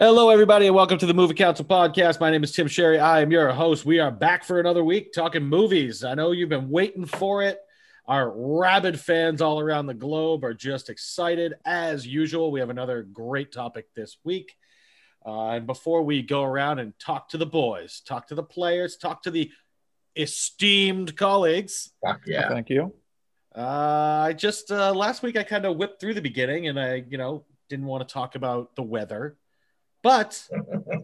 Hello, everybody, and welcome to the Movie Council podcast. My name is Tim Sherry. I am your host. We are back for another week talking movies. I know you've been waiting for it. Our rabid fans all around the globe are just excited as usual. We have another great topic this week. Uh, and before we go around and talk to the boys, talk to the players, talk to the esteemed colleagues, Fuck yeah. Thank you. uh, I just uh, last week I kind of whipped through the beginning and I, you know, didn't want to talk about the weather, but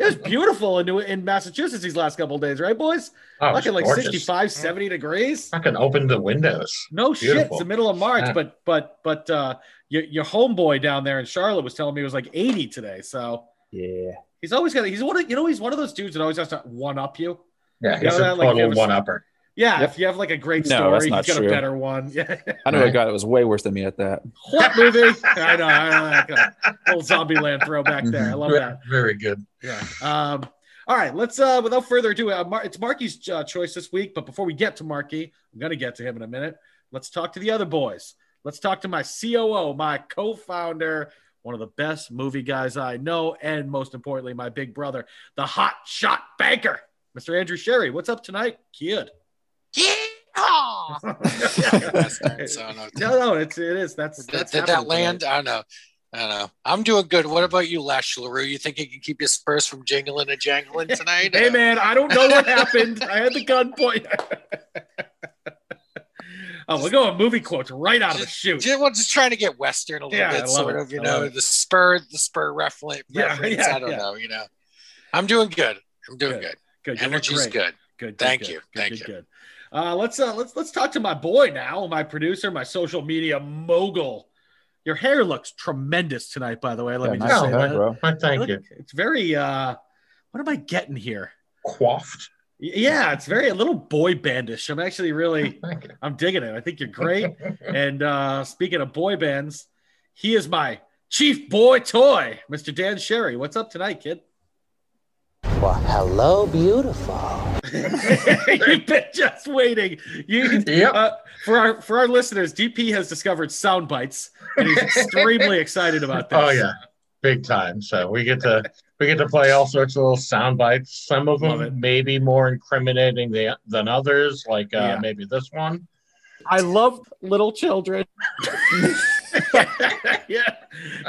it was beautiful in, New- in Massachusetts these last couple of days, right, boys? Oh, it's Fucking like gorgeous. 65, 70 degrees. Fucking open the windows. No shit, it's the middle of March, Yeah. but but but uh, your your homeboy down there in Charlotte was telling me it was like 80 today. So Yeah. he's always got he's one of you know he's one of those dudes that always has to one up you. Yeah, You he's know a that, total ever- one upper. Yeah, Yep. if you have like a great No, story, that's he's not got a better one. Yeah. I know a guy that was way worse than me at that. what movie? I know, I know that guy. Little Zombieland throwback there. I love that. very good. Yeah. Um, all right, let's uh without further ado, uh, Mar- it's Marky's uh, choice this week, but before we get to Marky, I'm gonna get to him in a minute. Let's talk to the other boys. Let's talk to my COO, my co-founder, one of the best movie guys I know, and most importantly, my big brother, the hot shot banker, Mr. Andrew Sherry. What's up tonight, kid? So, no, no, it's it is. That's Did, that's did that land? tonight. I don't know. I don't know. I'm doing good. What about you, Lash LaRue? You think you can keep your Spurs from jingling and jangling tonight? Hey man, I don't know what happened. I had the gun point. oh, we're going movie quotes right out of the chute. Just, well, just trying to get Western a little Yeah, bit, sort it. of, you I know, the spur, the spur reference. Yeah, yeah, I don't yeah. know, you know. I'm doing good. I'm doing Good. good. Good, Energy's good. Good. Thank good, you. Thank good, you. Good. Uh, let's uh, let's let's talk to my boy now, my producer, my social media mogul. Your hair looks tremendous tonight, by the way. Let Yeah, me nice just say hair, that. bro. I thank Look, you. It's very uh, what am I getting here? Quaffed. Yeah, it's very a little boy bandish. I'm actually really I'm digging it. I think you're great. and uh, speaking of boy bands, he is my chief boy toy, Mr. Dan Sherry. What's up tonight, kid? Well, hello, beautiful. You've been just waiting. You Yep. uh, for our for our listeners, DP has discovered sound bites, and he's extremely excited about this. Oh yeah, big time. So we get to we get to play all sorts of little sound bites. Some of Love it. them maybe more incriminating than, than others, like uh, Yeah. maybe this one. I love little children. yeah,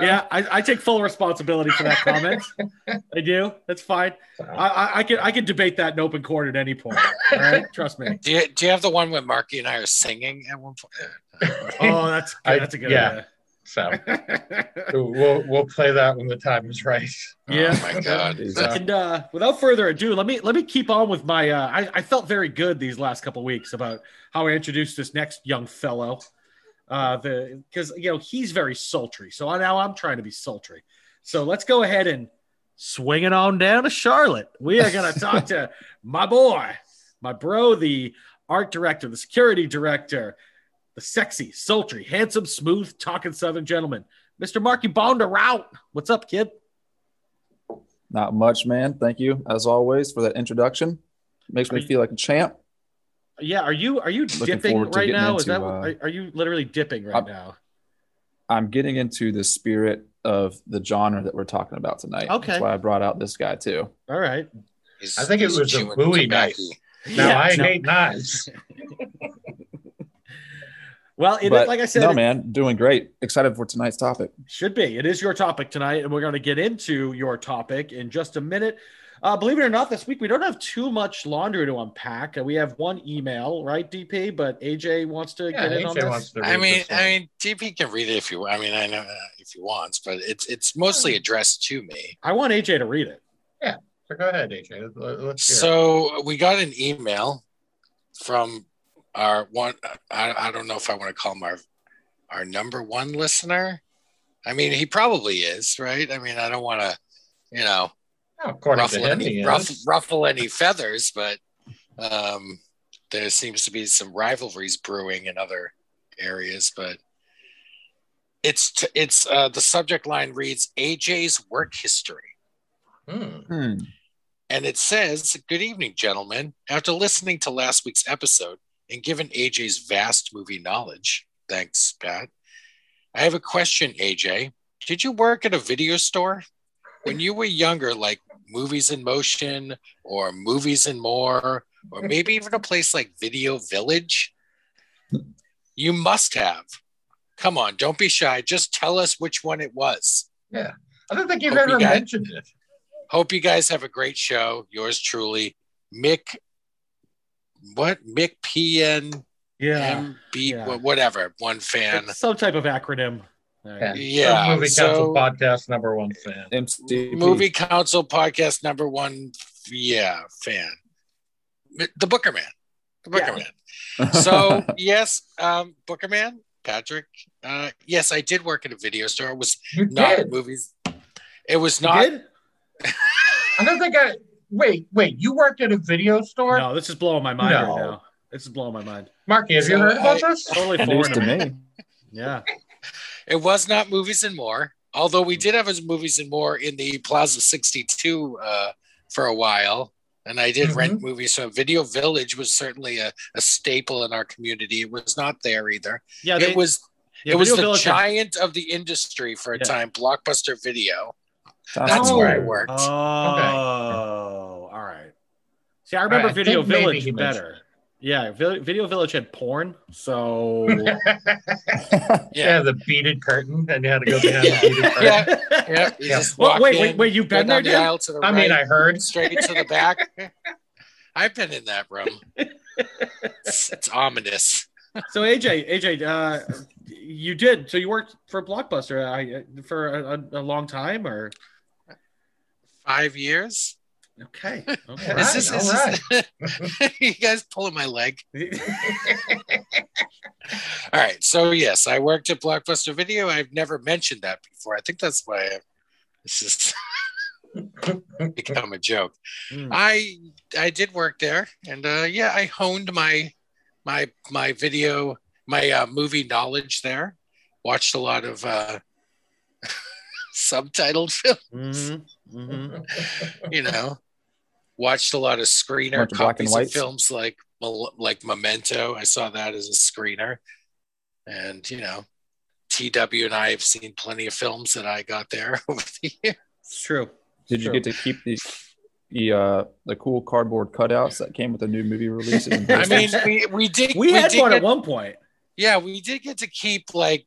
yeah. I, I take full responsibility for that comment. I do. That's fine. I, I, I can I can debate that in open court at any point. All right, trust me. Do you, do you have the one where Marky and I are singing at one point? Oh, that's I- that's a good yeah. so we'll we'll play that when the time is right. Yeah. Oh my God. Jesus. And uh, without further ado, let me let me keep on with my. Uh, I, I felt very good these last couple weeks about how I introduced this next young fellow. Uh, the because you know he's very sultry, so now I'm trying to be sultry. So let's go ahead and swing it on down to Charlotte. We are going to talk to my boy, my bro, the art director, the security director, the sexy, sultry, handsome, smooth, talking Southern gentleman, Mr. Marky Bonder Route. What's up, kid? Not much, man. Thank you, as always, for that introduction. Makes me feel like a champ. Yeah, are you are you Looking dipping right getting now? Is that uh, are, are you literally dipping right I'm- now? I'm getting into the spirit of the genre that we're talking about tonight. Okay. That's why I brought out this guy too. All right. He's- I think it was a chewing Bowie knife. Now Yeah, I no. hate knives. Well, it, but like I said, no, man, doing great. Excited for tonight's topic. should be. It is your topic tonight, and we're going to get into your topic in just a minute. Uh, believe it or not, this week we don't have too much laundry to unpack. Uh, we have one email, right, DP? But AJ wants to Yeah, get in on AJ this. wants to I read mean, this one. I mean, DP can read it if you. I mean, I know uh, if he wants, but it's it's mostly addressed to me. I want AJ to read it. Yeah, so go ahead, AJ. Let- Let's hear it. So we got an email from our one. I, I don't know if I want to call him our our number one listener. I mean, he probably is, right? I mean, I don't want to, you know, According to ruffle him, any he ruff, ruffle any feathers, but um, there seems to be some rivalries brewing in other areas. But it's t- it's uh, the subject line reads AJ's work history. Hmm. Hmm. And it says, Good evening, gentlemen. After listening to last week's episode and given AJ's vast movie knowledge, thanks, Pat, I have a question, AJ. Did you work at a video store? When you were younger, like Movies in Motion or Movies and More, or maybe even a place like Video Village? You must have. Come on, don't be shy. Just tell us which one it was. Yeah. I don't think you've Hope you ever mentioned it. Hope you guys have a great show. Yours truly, Mick. What Mick PN Yeah. MB yeah. whatever one fan. It's some type of acronym. Yeah. Yeah, Movie so- Council podcast number one fan. MCP. Movie Council podcast number one. Yeah, fan. The Booker Man. The Booker Man. So yes, um, Booker Man, Patrick. Uh, yes, I did work at a video store. It was You not did. movies. It was You not. did? I don't think I. Wait, wait. You worked at a video store, No, this is blowing my mind No. right now. This is blowing my mind. Marky? Have you So heard about I- this? Totally foreign to to me. me. Yeah. It was not movies and more. Although we did have his movies and more in the Plaza 62 uh, for a while. And I did rent movies. So Video Village was certainly a, a staple in our community. It was not there either. Yeah. They, it was yeah, it was Video the Village had- giant of the industry for a Yeah. time, Blockbuster Video. Sounds That's Oh. where I worked. Oh, all right. See, I remember I Video think maybe Village he mentioned better. Yeah, Video Village had porn, so yeah. the beaded curtain, and you had to go behind Yeah. the beaded curtain. Yeah, yeah. Yeah. just Well, wait, in, wait, wait, you've been there, the aisle to the I mean, I heard. straight to the back. I've been in that room. It's, it's ominous. so AJ, AJ, uh, you did. So you worked for Blockbuster uh, for a, a, a long time, or Five years. Okay, okay. right, Is this, is all this- you guys pulling my leg? All right. So yes, I worked at Blockbuster Video. I've never mentioned that before. I think that's why I, this is become a joke. Hmm. I I did work there, and uh, yeah, I honed my my my video my uh, movie knowledge there. Watched a lot of uh, subtitled film. Mhm, mhm. You know, watched a lot of screener Bunch of black and copies of films like like Memento. I saw that as a screener, and you know, TW and I have seen plenty of films that I got there over the years. It's true. Did you Sure. get to keep the the uh the cool cardboard cutouts that came with the new movie releases? I mean, we we did We had did one get- at one point. yeah, we did get to keep like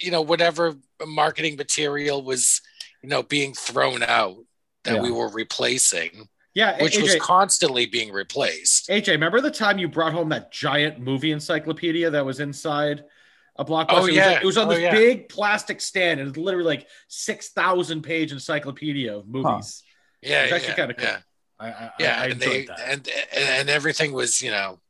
you know whatever marketing material was you know being thrown out that Yeah. we were replacing, Yeah, which AJ, was constantly being replaced. AJ, remember the time you brought home that giant movie encyclopedia that was inside a blockbuster? Oh, It was yeah. like- it was on Oh, this yeah. big plastic stand, and it was literally like six thousand page encyclopedia of movies. Yeah, It's actually yeah, kinda cool. yeah. I, I, yeah, I, I and they that. and, and and everything was you know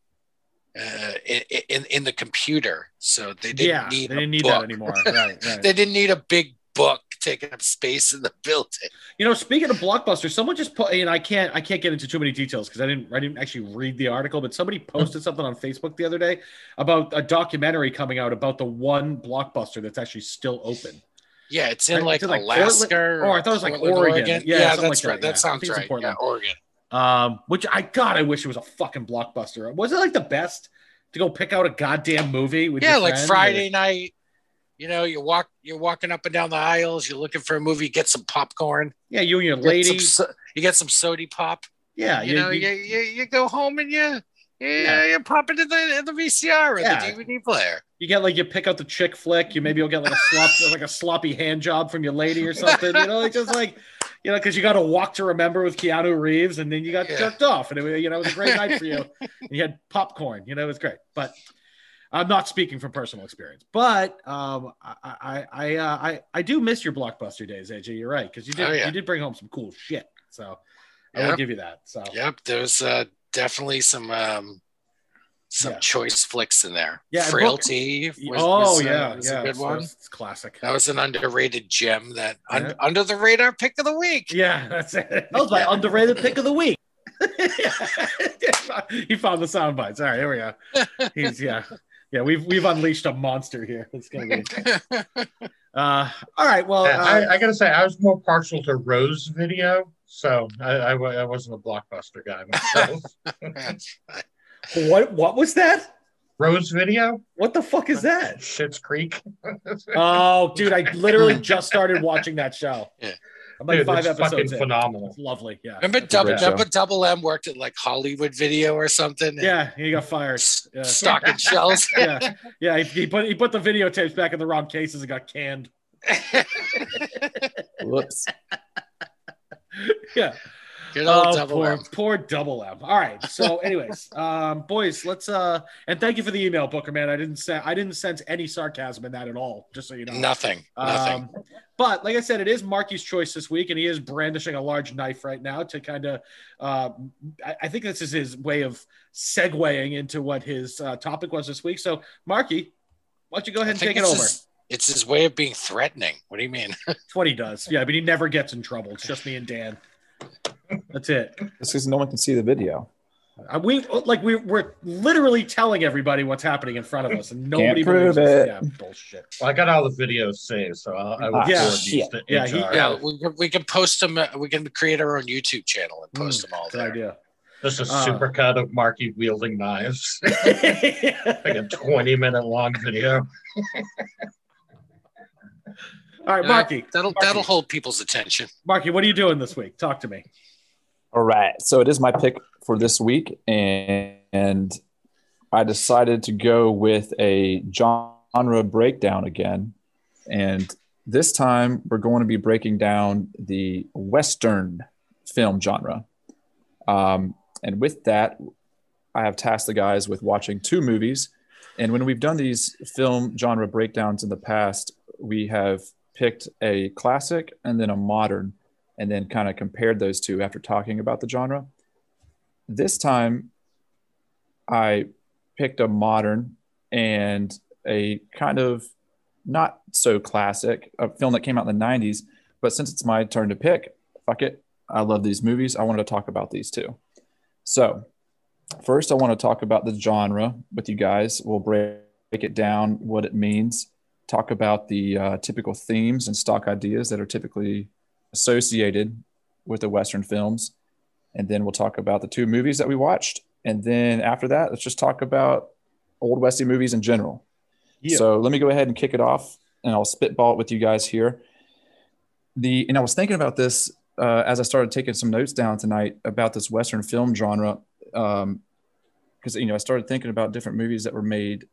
uh, in, in in the computer, so they didn't yeah, need they didn't need book. that anymore. Right, right. They didn't need a big book taking up space in the building. You know, speaking of blockbuster, someone just put, and I can't, I can't get into too many details because I didn't, I didn't actually read the article, but somebody posted something on Facebook the other day about a documentary coming out about the one blockbuster that's actually still open. Yeah, it's in Right, like it's in, like, Alaska. Portland- oh, I thought it was, like, Portland, Oregon. Yeah, Yeah, that's like right. that, yeah. Sounds right. Yeah, Oregon. Um, which I God, I wish it was a fucking blockbuster. Was it like the best to go pick out a goddamn movie with yeah, like friends? Friday night. You know, you walk, you're walking up and down the aisles. You're looking for a movie. Get some popcorn. Yeah, you and your Get lady. some you get some sody pop. yeah, you know, you, you, you go home and you you, Yeah. you pop it in the in the VCR or Yeah. the DVD player. You get like you pick out the chick flick. You maybe you'll get like a slop, like a sloppy hand job from your lady or something. You know, like just like you know, because you got to walk to remember with Keanu Reeves, and then you got Yeah. jerked off, and it, was- you know it was a great night for you. And you had popcorn. You know, it was great. But I'm not speaking from personal experience. But um, I I I uh, I, I do miss your blockbuster days, AJ. You're right because you did Oh, yeah. you did bring home some cool shit. So I will give you that. So Yep, there's uh, definitely some um, some Yeah. choice flicks in there. Yeah, Frailty. Was, oh was, uh, yeah, was yeah, a good one. It's classic. That was an underrated gem that un- Yeah. under the radar pick of the week. Yeah, that's it. That was my underrated pick of the week. he found the sound bites. All right, here we go. He's yeah, yeah. We've we've unleashed a monster here. It's gonna be. Uh, all right. Well, Yeah, uh, I, I gotta say, I was more partial to Rose video, so I, I, I wasn't a blockbuster guy myself. what what was that? Rose video, What the fuck is that? Schitt's Creek. Oh, dude, I literally just started watching that show. Yeah. I'm like Dude, five it's fucking in. phenomenal. It's lovely. Yeah. Remember, That's double, remember Double M worked at like Hollywood Video or something? Yeah, he got fired. S- Yeah. Stocking shells. Yeah, yeah. He, he put he put the videotapes back in the wrong cases and got canned. Whoops. Yeah. Good old Oh, Double poor, M. poor double M. All right. So, anyways, um, boys, let's uh, and thank you for the email, Booker man. I didn't say I didn't sense any sarcasm in that at all. Just so you know. Nothing. Nothing. Um, but like I said, it is Marky's choice this week, and he is brandishing a large knife right now to kind of. Uh, I, I think this is his way of segueing into what his uh, topic was this week. So, Marky, why don't you go ahead and take it over? His, it's his way of being threatening. What do you mean? It's what he does. Yeah, but he never gets in trouble. It's just me and Dan. That's it. It's because no one can see the video. Uh, we like we we're literally telling everybody what's happening in front of us, and nobody prove believes us. it. Yeah, bullshit. Well, I got all the videos saved, so I'll, I will Ah, Yeah. these shit. to Yeah, he- yeah, we can, we can post them. uh, We can create our own YouTube channel and post them all Good there. idea. Just a Uh. super cut of Marky wielding knives, like a 20 minute long video. All right, Uh, Marky. that'll Marky. that'll hold people's attention. Marky, what are you doing this week? Talk to me. All right. So it is my pick for this week. And, and I decided to go with a genre breakdown again. And this time we're going to be breaking down the Western film genre. Um, and with that, I have tasked the guys with watching two movies. And when we've done these film genre breakdowns in the past, we have picked a classic and then a modern and then kind of compared those two after talking about the genre. This time, I picked a modern and a kind of not so classic, a film that came out in the 90s. But since it's my turn to pick, fuck it. I love these movies. I wanted to talk about these two. So, first, I want to talk about the genre with you guys. We'll break it down, what it means, talk about the uh, typical themes and stock ideas that are typically associated with the Western films. And then we'll talk about the two movies that we watched. And then after that, let's just talk about old Westy movies in general. Yeah. So let me go ahead and kick it off and I'll spitball it with you guys here. The and I was thinking about this uh, as I started taking some notes down tonight about this Western film genre. Um, because you know, I started thinking about different movies that were made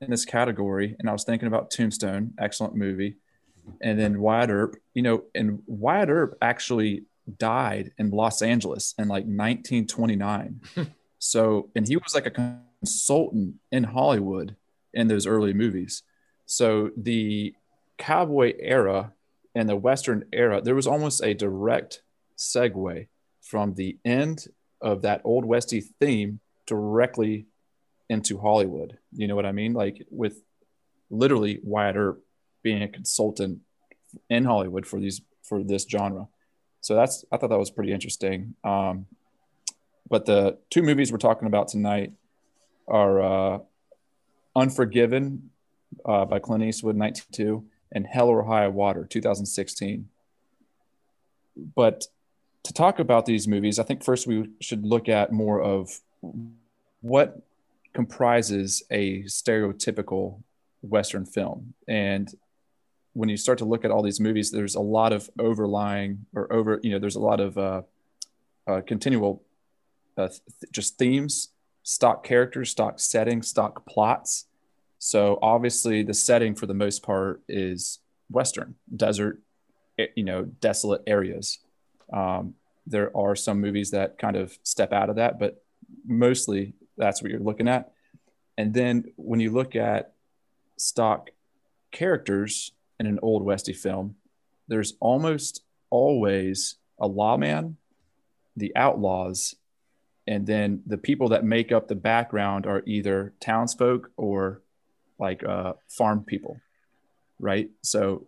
in this category, and I was thinking about Tombstone, excellent movie, and then Wyatt Earp. You know, and Wyatt Earp actually died in Los Angeles in like 1929. so, and he was like a consultant in Hollywood in those early movies. So the cowboy era and the Western era, there was almost a direct segue from the end of that old Westy theme directly into Hollywood. You know what I mean? Like with literally Wyatt Earp being a consultant in Hollywood for these for this genre. So that's I thought that was pretty interesting. Um, but the two movies we're talking about tonight are uh, Unforgiven uh, by Clint Eastwood, 1992, and Hell or High Water, 2016. But to talk about these movies, I think first we should look at more of what comprises a stereotypical Western film. And when you start to look at all these movies, there's a lot of overlying or over, you know, there's a lot of uh, uh, continual uh, th- just themes, stock characters, stock settings, stock plots. So obviously, the setting for the most part is Western, desert, eh, you know, desolate areas. Um, there are some movies that kind of step out of that, but mostly that's what you're looking at. And then when you look at stock characters in an old Westy film, there's almost always a lawman, the outlaws, and then the people that make up the background are either townsfolk or like uh, farm people, right? So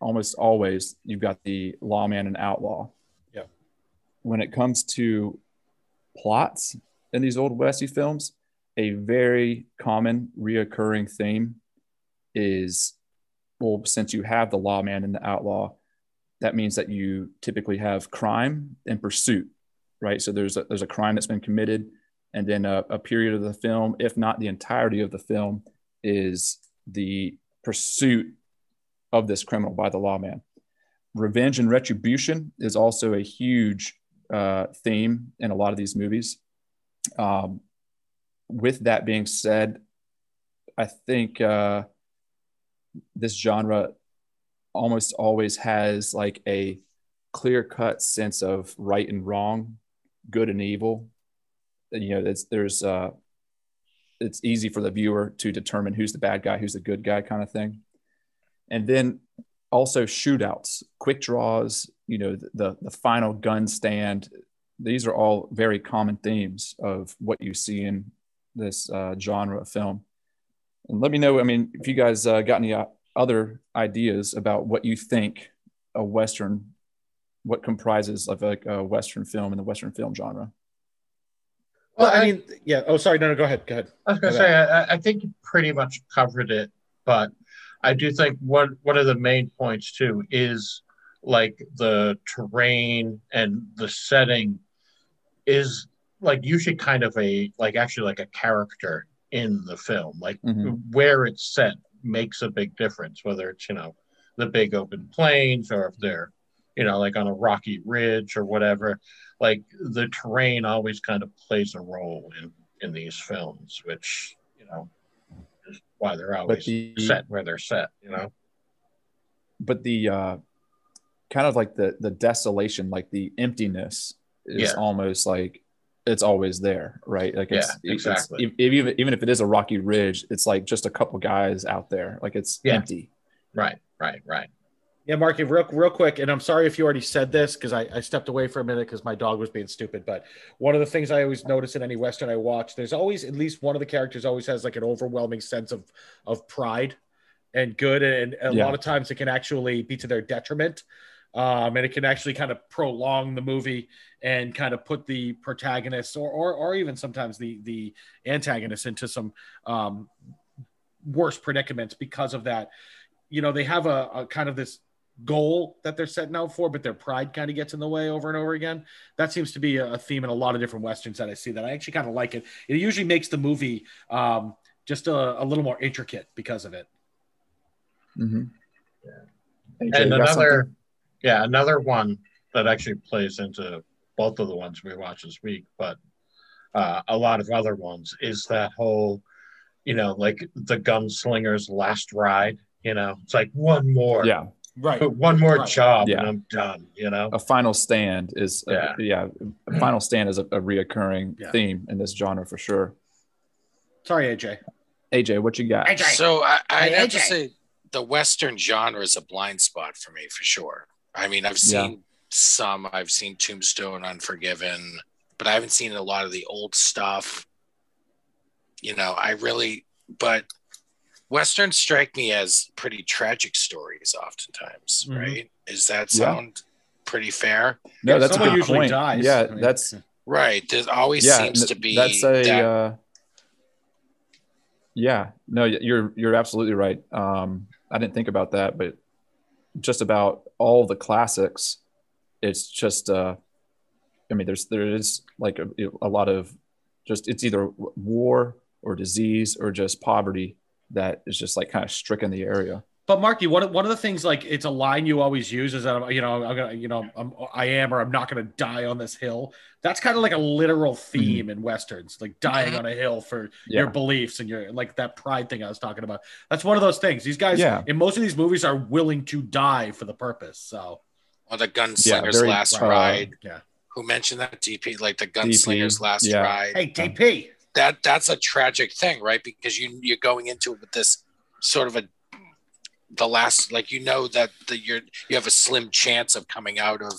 almost always you've got the lawman and outlaw. Yeah. When it comes to plots in these old westy films, a very common reoccurring theme is well, since you have the lawman and the outlaw, that means that you typically have crime and pursuit, right? So there's a, there's a crime that's been committed, and then a, a period of the film, if not the entirety of the film, is the pursuit of this criminal by the lawman. Revenge and retribution is also a huge uh, theme in a lot of these movies. Um, with that being said, I think uh, this genre almost always has like a clear cut sense of right and wrong, good and evil. You know, there's uh, it's easy for the viewer to determine who's the bad guy, who's the good guy, kind of thing. And then also shootouts, quick draws, you know, the the final gun stand. These are all very common themes of what you see in this uh, genre of film. And let me know. I mean, if you guys uh, got any uh, other ideas about what you think a western, what comprises of like a western film in the western film genre. Well, I mean, yeah. Oh, sorry. No, no. Go ahead. Go ahead. I was gonna say I, I think you pretty much covered it, but I do think one one of the main points too is like the terrain and the setting is like usually kind of a like actually like a character in the film. Like Mhm. where it's set makes a big difference, whether it's you know the big open plains or if they're you know like on a rocky ridge or whatever. Like the terrain always kind of plays a role in in these films, which you know is why they're always the- set where they're set. You know. but the uh, kind of like the the desolation, like the emptiness, is Yeah. almost like it's always there, right? Like it's, Yeah, it's- exactly. if- even even if it is a rocky ridge, it's like just a couple guys out there, like it's Yeah. empty. Right, right, right. Yeah, Marky, real real quick, and I'm sorry if you already said this because I, I stepped away for a minute because my dog was being stupid. But one of the things I always notice in any western I watch, there's always at least one of the characters always has like an overwhelming sense of of pride and good, and a Yeah. lot of times it can actually be to their detriment, um, and it can actually kind of prolong the movie and kind of put the protagonist or or, or even sometimes the the antagonist into some um, worse predicaments because of that. You know, they have a, a kind of this goal that they're setting out for, but their pride kind of gets in the way over and over again. That seems to be a, a theme in a lot of different westerns that I see. That I actually kind of like it. It usually makes the movie um, just a, a little more intricate because of it. Mm-hmm. and another yeah another one that actually plays into both of the ones we watched this week but uh, a lot of other ones is that whole you know like the gunslinger's last ride you know it's like one more yeah, Right. one more Right. job Yeah. and i'm done you know a final stand is Yeah. a, yeah, a final stand is a, a reoccurring Yeah. theme in this genre for sure. Sorry, AJ. AJ, what you got? So I, I'd Hey, have to say the Western genre is a blind spot for me for sure. I mean, I've Yeah. seen some, I've seen Tombstone, Unforgiven, but I haven't seen a lot of the old stuff. You know, I really, but Westerns strike me as pretty tragic stories oftentimes, Mhm. right? Is that Yeah. sound pretty fair? No, Yeah, that's a someone good usually point. dies. Yeah, I mean, that's Right. There always yeah, seems n- to be that's a that. uh, yeah no you're you're absolutely right um i didn't think about that but just about all the classics it's just uh i mean there's there is like a, a lot of just it's either war or disease or just poverty that is just like kind of stricken the area But Marky, one one of the things like it's a line you always use is that I'm, you know I'm gonna you know I'm, I am or I'm not gonna die on this hill. That's kind of like a literal theme in westerns, like dying on a hill for Mm-hmm. Yeah. your beliefs and your like that pride thing I was talking about. That's one of those things. These guys Yeah. in most of these movies are willing to die for the purpose. So Or the gunslinger's very, last uh, ride. yeah. Who mentioned that DP? Like the gunslinger's last yeah. ride. Hey DP. that that's a tragic thing, right? Because you you're going into it with this sort of a the last like you know that the, you're you have a slim chance of coming out of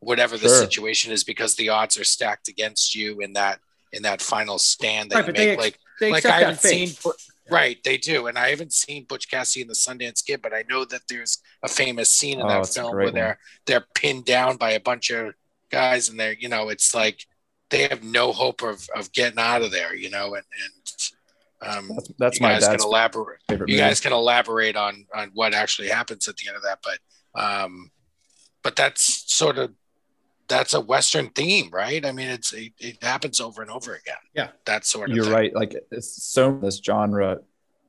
whatever the Sure. situation is because the odds are stacked against you in that in that final stand that Right, you but they make. like they like I haven't seen Bu- right, they do, and I haven't seen Butch Cassidy and the Sundance Kid, but I know that there's a famous scene in Oh, that film great where they're they're pinned down by a bunch of guys, and they're you know it's like they have no hope of of getting out of there, you know, and and um, That's, that's you my guys dad's can elaborate. favorite You movie. guys can elaborate on on what actually happens at the end of that, but um, but that's sort of that's a Western theme, right? I mean, it's it, it happens over and over again. Yeah. that sort of. You're thing. right. Like it's so this genre,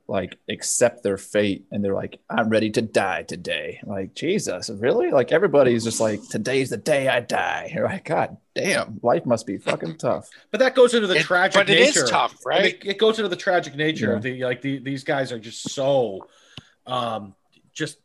like accept their fate, and they're like, "I'm ready to die today." Like Jesus, really? Like everybody's just like, "Today's the day I die." You're like, God damn, life must be fucking tough. But that goes into the It- tragic but it nature. is tough, right? It, it goes into the tragic nature Yeah. of the like the, these guys are just so, um, just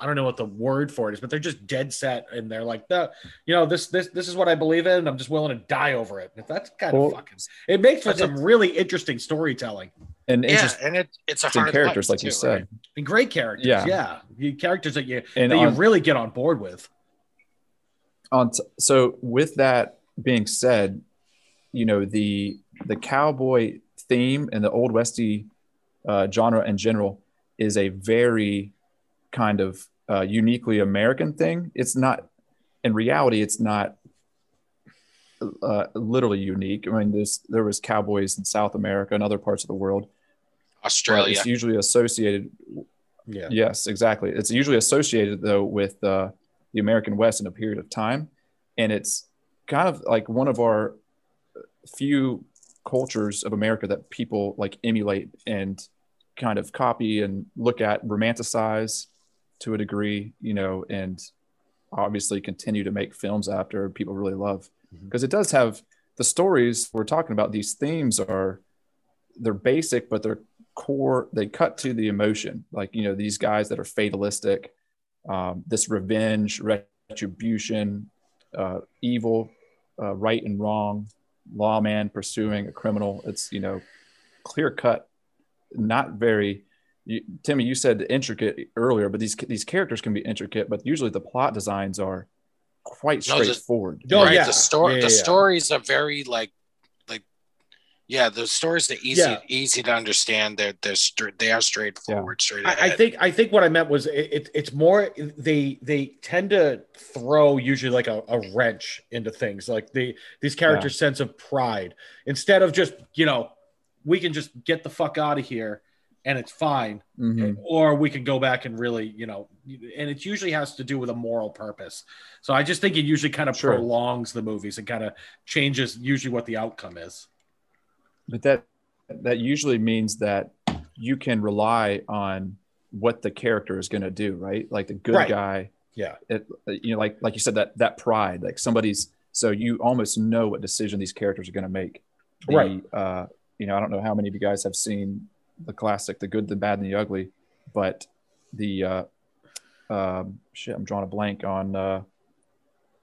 I don't know what the word for it is, but they're just dead set and they're like, no, you know, this this this is what I believe in. And I'm just willing to die over it. And that's kind Well, of fucking. It makes for some really interesting storytelling And yeah, interesting and it, it's a hard characters, life, like you said. right? and great characters. Yeah. Yeah, You- characters that you And that you really get on board with. on t- so with that being said you know the the cowboy theme and the old westy uh, genre in general is a very kind of uh, uniquely american thing it's not in reality it's not uh, literally unique i mean there's there was cowboys in south america and other parts of the world Australia. it's usually associated Yeah. Yes, exactly. It's usually associated though with uh, the American West in a period of time, and it's kind of like one of our few cultures of America that people like emulate and kind of copy and look at, romanticize to a degree, you know, and obviously continue to make films after people really love because it does have the stories we're talking about. These themes are they're basic, but they're core. They cut to the emotion, like you know these guys that are fatalistic, um, this revenge, retribution, uh, evil, uh, right and wrong, lawman pursuing a criminal. It's you know clear cut, not very. You, Timmy, you said intricate earlier, but these these characters can be intricate, but usually the plot designs are quite No, the- straightforward. Oh, right. yeah. The story, Yeah, the yeah, yeah. stories are very like, like, yeah, the stories are easy, Yeah. easy to understand. They're they're straight, they are straightforward, straight ahead. I, I think I think what I meant was it, it, it's more they they tend to throw usually like a, a wrench into things like the these characters' sense of pride instead of just you know we can just get the fuck out of here and it's fine Mhm. or we can go back and really you know and it usually has to do with a moral purpose so I just think it usually kind of Sure. prolongs the movies and kind of changes usually what the outcome is but that that usually means that you can rely on what the character is going to do right like the good Right. guy yeah it, you know like like you said that that pride like somebody's so you almost know what decision these characters are going to make The, Right. uh you know i don't know how many of you guys have seen the classic the good the bad and the ugly but the uh um shit i'm drawing a blank on uh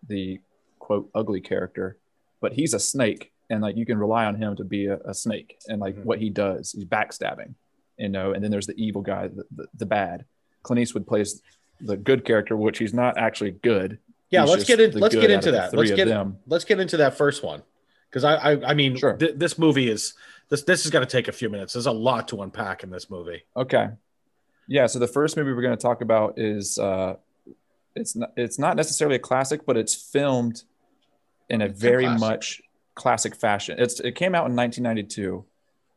the quote ugly character but he's a snake and like you can rely on him to be a, a snake and like Mhm. what he does he's backstabbing you know and then there's the evil guy the, the, the bad clint eastwood plays the good character which he's not actually good yeah He's let's get in let's get into that let's get them let's get into that first one because I, I I mean Sure. th- this movie is this this is going to take a few minutes. There's a lot to unpack in this movie. Okay. Yeah. So the first movie we're going to talk about is uh, it's not it's not necessarily a classic, but it's filmed in a It's a very classic. much classic fashion. It's it came out in 1992.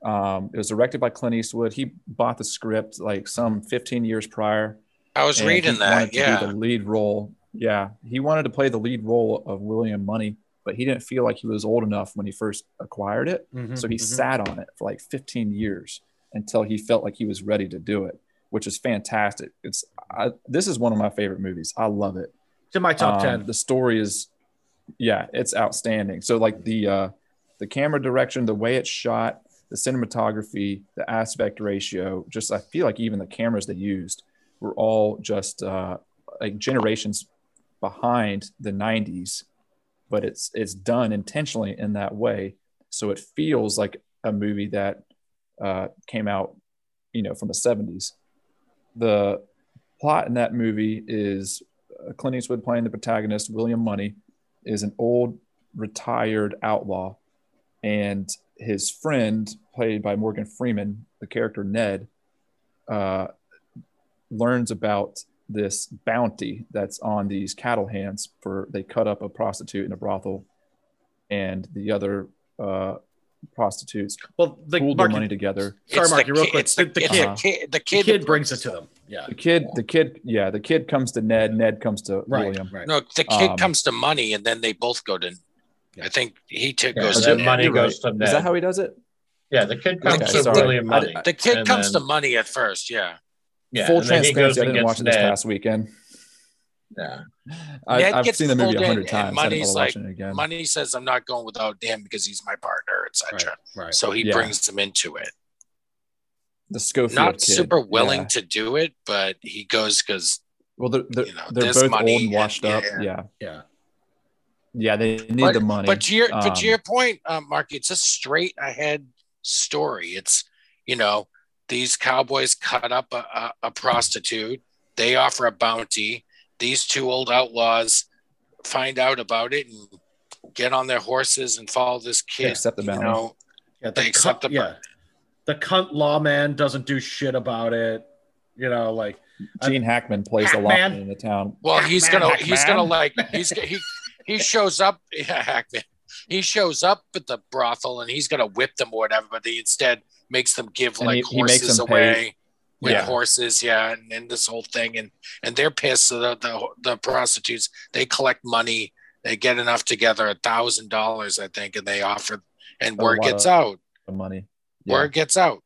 Um, it was directed by Clint Eastwood. He bought the script like some 15 years prior. I was and reading he that. wanted to Yeah, the lead role. Yeah, he wanted to play the lead role of William Munny, but he didn't feel like he was old enough when he first acquired it. So he Mhm. sat on it for like 15 years until he felt like he was ready to do it, which is fantastic. It's I, this is one of my favorite movies. I love it. It's in my top Um, ten. The story is, yeah, it's outstanding. So like the uh, the camera direction, the way it's shot, the cinematography, the aspect ratio, just I feel like even the cameras they used were all just uh, like generations behind the 90s but it's it's done intentionally in that way. So it feels like a movie that uh, came out you know from the 70s the plot in that movie is Clint Eastwood playing the protagonist, William Munny, is an old retired outlaw, and his friend, played by Morgan Freeman, the character Ned, uh, learns about this bounty that's on these cattle hands for they cut up a prostitute in a brothel, and the other uh, prostitutes Well, the pooled their money together. Sorry, It's Marky, real quick. it's The, the kid, Uh-huh. kid, the the kid, kid brings it to them. Yeah. The kid, the kid, yeah, the kid comes to Ned. Ned comes to Right. William. Right. No, the kid Um, comes to Munny, and then they both go to. I think he took Yeah, goes to. Munny You're goes to Ned. Is that how he does it? yeah, the kid comes Okay, to sorry. William I- Munny. The kid comes then- to Munny at first. Yeah. Yeah, Full and then he goes transparency. I and didn't watch gets it this past weekend. Yeah, I, I've gets seen the movie a hundred times. Munny's bothered like- watching it again. Munny says, "I'm not going without him because he's my partner, etc." Right. Right. So he Yeah. brings them into it. the Schofield Not kid. super willing Yeah. to do it, but he goes because Well, they're they're, you know, they're both money old and and- washed up. yeah. Yeah, Yeah. yeah, they need but, the money. But to your but Um, to your point, um, Mark, it's a straight ahead story. It's you know these cowboys cut up a, a, a prostitute. They offer a bounty. These two old outlaws find out about it and get on their horses and follow this kid. accept the you bounty. know, Yeah. They The accept cunt, the- yeah. The cunt lawman doesn't do shit about it. You know, like Gene Hackman plays the Hackman. lawman in the town. Well, he's gonna he's gonna like he's he he shows up yeah Hackman. He shows up at the brothel and he's gonna whip them or whatever, but he instead makes them give And like he- he horses pay- away with Yeah. horses, yeah, and, and this whole thing and and they're pissed. So the, the the prostitutes they collect money, they get enough together, a thousand dollars, I think, and they offer and A word gets out. The money. Yeah. Word gets out.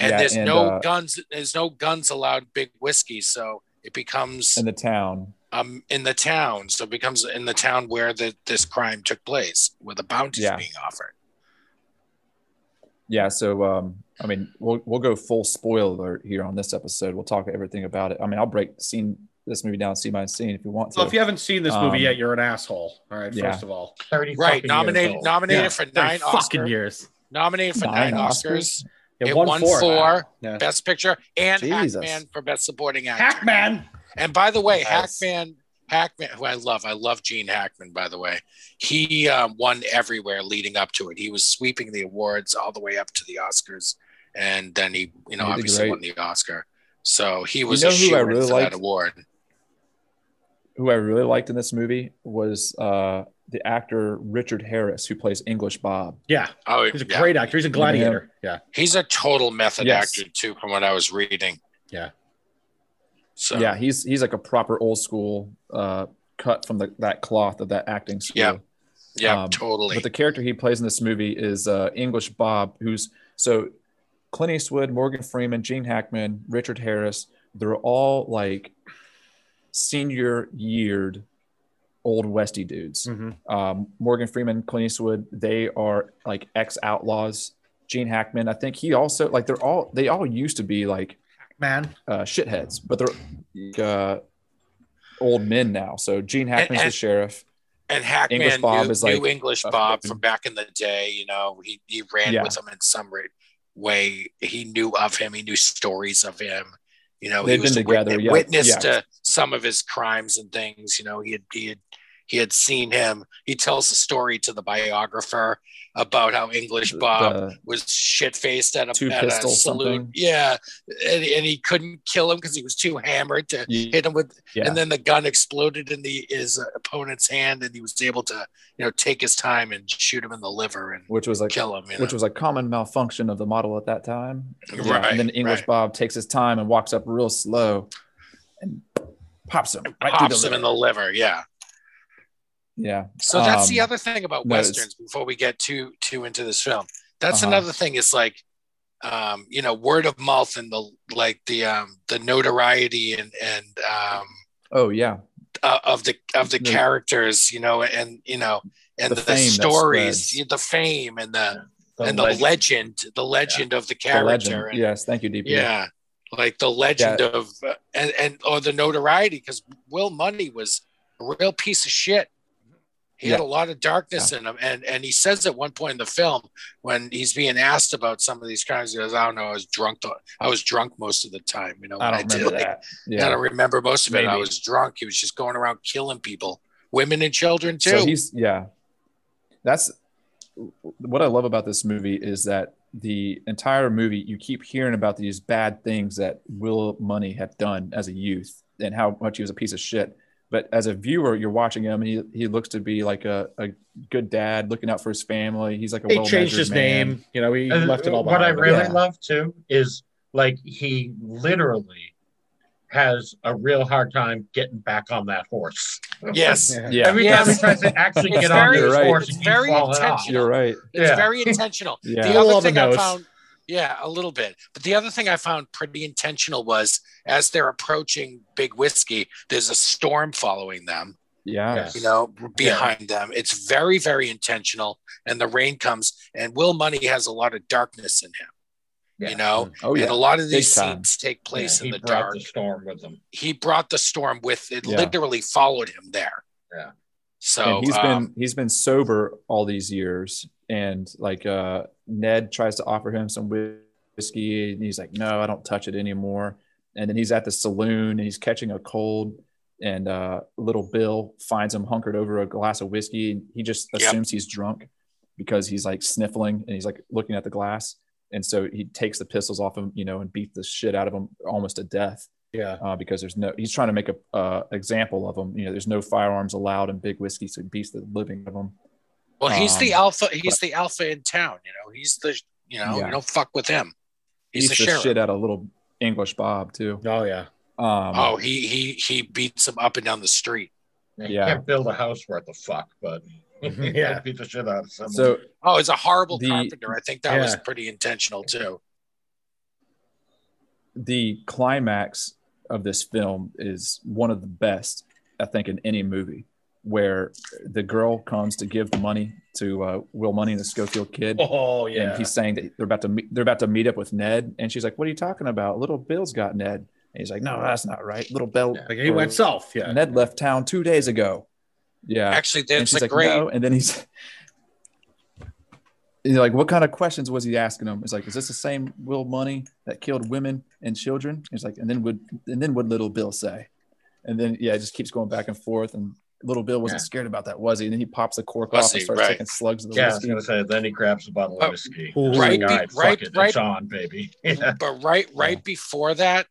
And Yeah, there's and, no uh, guns. There's no guns allowed. Big whiskey, so it becomes in the town. um in the town so it becomes in the town where the this crime took place where the bounty Yeah. is being offered Yeah, so um, I mean, we'll we'll go full spoiler here on this episode. We'll talk everything about it. I mean, I'll break scene this movie down scene by scene if you want to. well, if you haven't seen this movie Um, yet, you're an asshole. All right. yeah. First of all, thirty right nominated years nominated Yeah, for nine fucking Oscars years. nominated for Nine nine, Oscars? Oscars, It, It won, won four. four. Yeah. best picture and Jesus. hackman for best supporting actor Hackman. and by the way Yes. hackman hackman who i love i love gene hackman by the way he um, won everywhere leading up to it he was sweeping the awards all the way up to the oscars and then he you know He obviously great. won the oscar so he was know a who I really for liked? that award Who I really liked in this movie was uh, the actor Richard Harris, who plays English Bob. Yeah. oh He's a yeah. great actor. He's a gladiator. Yeah. He's a total method Yes. actor too, from what I was reading. Yeah. So Yeah, he's he's like a proper old school uh, cut from the, that cloth of that acting school. Yeah, yeah, Um, totally. But the character he plays in this movie is uh, English Bob, who's so Clint Eastwood, Morgan Freeman, Gene Hackman, Richard Harris. They're all like senior yeared old Westy dudes. Mhm. Um, Morgan Freeman, Clint Eastwood, they are like ex outlaws. Gene Hackman, I think he also like they're all they all used to be like Man. uh, shitheads, but they're uh, old men now. So Gene Hackman's and- the sheriff. and Hackman English Bob knew, is like knew English Bob fucking- from back in the day. You know, he, he ran Yeah. with him in some way. He knew of him. He knew stories of him. You know, They've he was been a wit- together, yeah, witness yeah. to some of his crimes and things. You know, he had he had he had seen him. He tells a story to the biographer about how English Bob The- was shit faced at a, at a salute. something. Yeah, and, and he couldn't kill him because he was too hammered to Yeah. hit him with. yeah. And then the gun exploded in the his opponent's hand, and he was able to, you know, take his time and shoot him in the liver and which was like kill him. Which know? was a common malfunction of the model at that time. Right, And then English right. Bob takes his time and walks up real slow and pops him right pops him in the liver. Yeah. Yeah. So that's the Um, other thing about no, westerns. Before we get too too into this film, that's Uh-huh. another thing. Is like, um, you know, word of mouth and the like the um the notoriety and and um Oh yeah. uh, of the of the The- characters, you know, and you know, and The the, stories, the fame and the The and the legend. legend, the legend of the The character. legend. and- Yes. Thank you, DP. yeah like the legend of uh, and and or the notoriety because will munny was a real piece of shit He had a lot of darkness in him, and and he says at one point in the film when he's being asked about some of these crimes, he goes, "I don't know, I was drunk. I was drunk most of the time. You know, I don't did remember like, that. I Yeah. don't remember most of it. I was drunk. He was just going around killing people, women and children too. So he's yeah. That's what I love about this movie is that the entire movie you keep hearing about these bad things that Will Munny had done as a youth and how much he was a piece of shit. But as a viewer, you're watching him. He he looks to be like a, a good dad, looking out for his family. He's like a He well changed his man. name. You know, he And left it all what I really Yeah. love too is like he literally has a real hard time getting back on that horse. yes, Yeah. Yeah, Every Yes. time he tries to actually It's get on very- his right. horse, It's very keeps falling off. intentional. you're right. it's Yeah. very intentional. Yeah. The other on the thing I found, yeah, a little bit. But the other thing I found pretty intentional was as they're approaching Big Whiskey, there's a storm following them. Yeah. Yeah. you know, behind them. It's very, very intentional. And the rain comes, and Will Munny has a lot of darkness in him. Yeah. You know, Oh yeah. and a lot of these scenes take place Yeah, in he the dark. the storm with him. He brought the storm with it. Yeah. Literally followed him there. Yeah. So and he's um, been he's been sober all these years and like uh ned tries to offer him some whiskey and he's like no i don't touch it anymore and then he's at the saloon and he's catching a cold and uh little bill finds him hunkered over a glass of whiskey and he just Yep. assumes he's drunk because he's like sniffling and he's like looking at the glass and so he takes the pistols off him you know and beats the shit out of him almost to death Yeah. uh, because there's no he's trying to make a uh, example of him. You know, there's no firearms allowed in big whiskey, so he beats the living of them. Well, he's the um, alpha. He's the alpha in town. You know, he's the you know, Yeah. you don't fuck with him. He's Beats the the shit out of little English Bob too. Oh yeah. Um, oh, he he he beats him up and down the street. He Yeah. can't build a house worth a fuck, but Yeah. beat the shit out of someone. so Oh, he's a horrible The- carpenter. I think that was pretty intentional too. the climax of this film is one of the best, I think, in any movie, where the girl comes to give the money to uh, Will Munny, the Schofield kid. Oh yeah. and he's saying that they're about to meet, they're about to meet up with Ned, and she's like, "What are you talking about? Little Bill's got Ned." And he's like, "No, that's not right. Little Bill, like he went south. Yeah. Ned left town two days ago." Yeah, Actually, and she's a like, great. "No," and then he's. He's like, what kind of questions was he asking him? It's like, is this the same Will Munny that killed women and children? He's like, and then would and then what Little Bill say? And then yeah, it just keeps going back and forth. And Little Bill wasn't Yeah. scared about that, was he? And then he pops the cork Was off and starts Right. taking slugs of the yeah, I was whiskey. gonna say. Then he grabs a bottle Oh, of whiskey. Ooh. Right like, be- all right, right- fuck it, right- it's on, baby. Yeah. but right right before that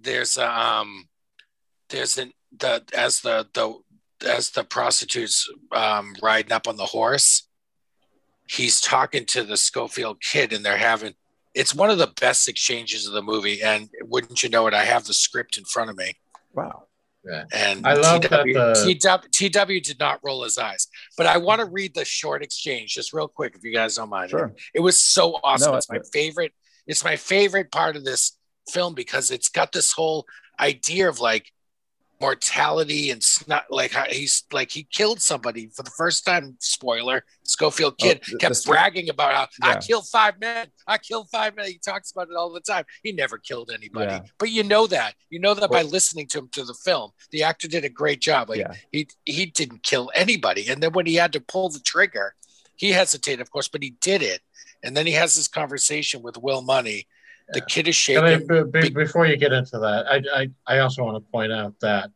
there's um there's an the as the the as the prostitutes um riding up on the horse he's talking to the schofield kid and they're having it's one of the best exchanges of the movie and wouldn't you know it i have the script in front of me Wow. And I love TW, that the- TW, TW did not roll his eyes but i want to read the short exchange just real quick if you guys don't mind Sure. it was so awesome. No, it's my favorite. It's my favorite part of this film because it's got this whole idea of like mortality and snot. Like he's like he killed somebody for the first time. Spoiler: Schofield kid Oh, the- kept the bragging about how I Yeah. killed five men. I killed five men. He talks about it all the time. He never killed anybody, Yeah. but you know that. You know that by listening to him to the film. The actor did a great job. Like Yeah. he he didn't kill anybody, and then when he had to pull the trigger, he hesitated, of course, but he did it. And then he has this conversation with Will Munny. The kid is And I, shaking. be, be- before you get into that, I, I I also want to point out that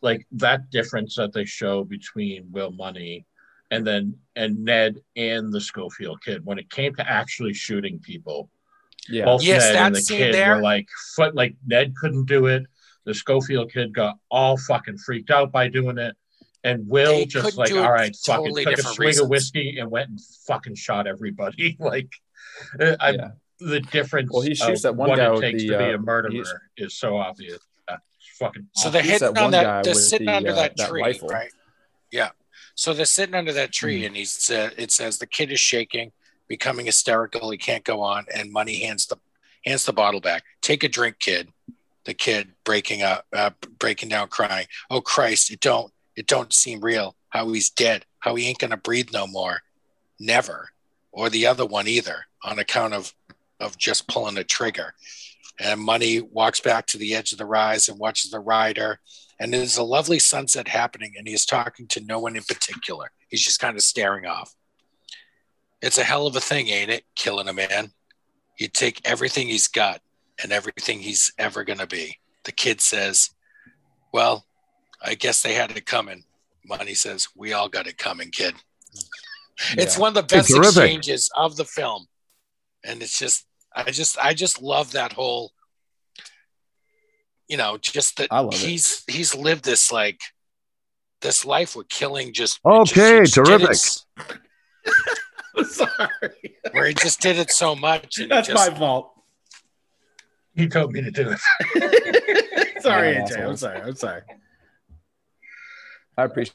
like that difference that they show between Will Munny and then and Ned and the Schofield kid when it came to actually shooting people, Yeah. both Yes, Ned that and the scene kid there- were like foot like Ned couldn't do it. The Schofield kid got all fucking freaked out by doing it. And Will They just like, all right, for fucking took a different swig reasons. of whiskey and went and fucking shot everybody. like, uh, I, yeah. The difference. Well, he shoots of that one what guy it with takes the, to be uh, a murderer he's- is so obvious. That's fucking. so they're He's hitting that on that. They're sitting the, under uh, that that tree, rifle. right? Yeah. So they're sitting under that tree, Mhm. and he's uh, it says the kid is shaking, becoming hysterical. He can't go on, and Munny hands the hands the bottle back. Take a drink, kid. The kid breaking up, uh, breaking down, crying. Oh Christ! It don't it don't seem real. How he's dead. How he ain't gonna breathe no more. Never. Or the other one either, on account of of just pulling a trigger. And Munny walks back to the edge of the rise and watches the rider. And there's a lovely sunset happening, and he is talking to no one in particular. He's just kind of staring off. It's a hell of a thing, ain't it? Killing a man. You take everything he's got and everything he's ever going to be. The kid says, Well, I guess they had it coming. Munny says, We all got it coming, kid. It's one of the best exchanges of the film. And it's just, I just, I just love that whole, you know, just that I love it. he's, he's lived this like, this life with killing just Okay, just- he terrific. it- I'm sorry. where he just did it so much. and That's just- my fault. He told me to do it. sorry, Yeah, AJ. I'm sorry. I'm sorry. I appreciate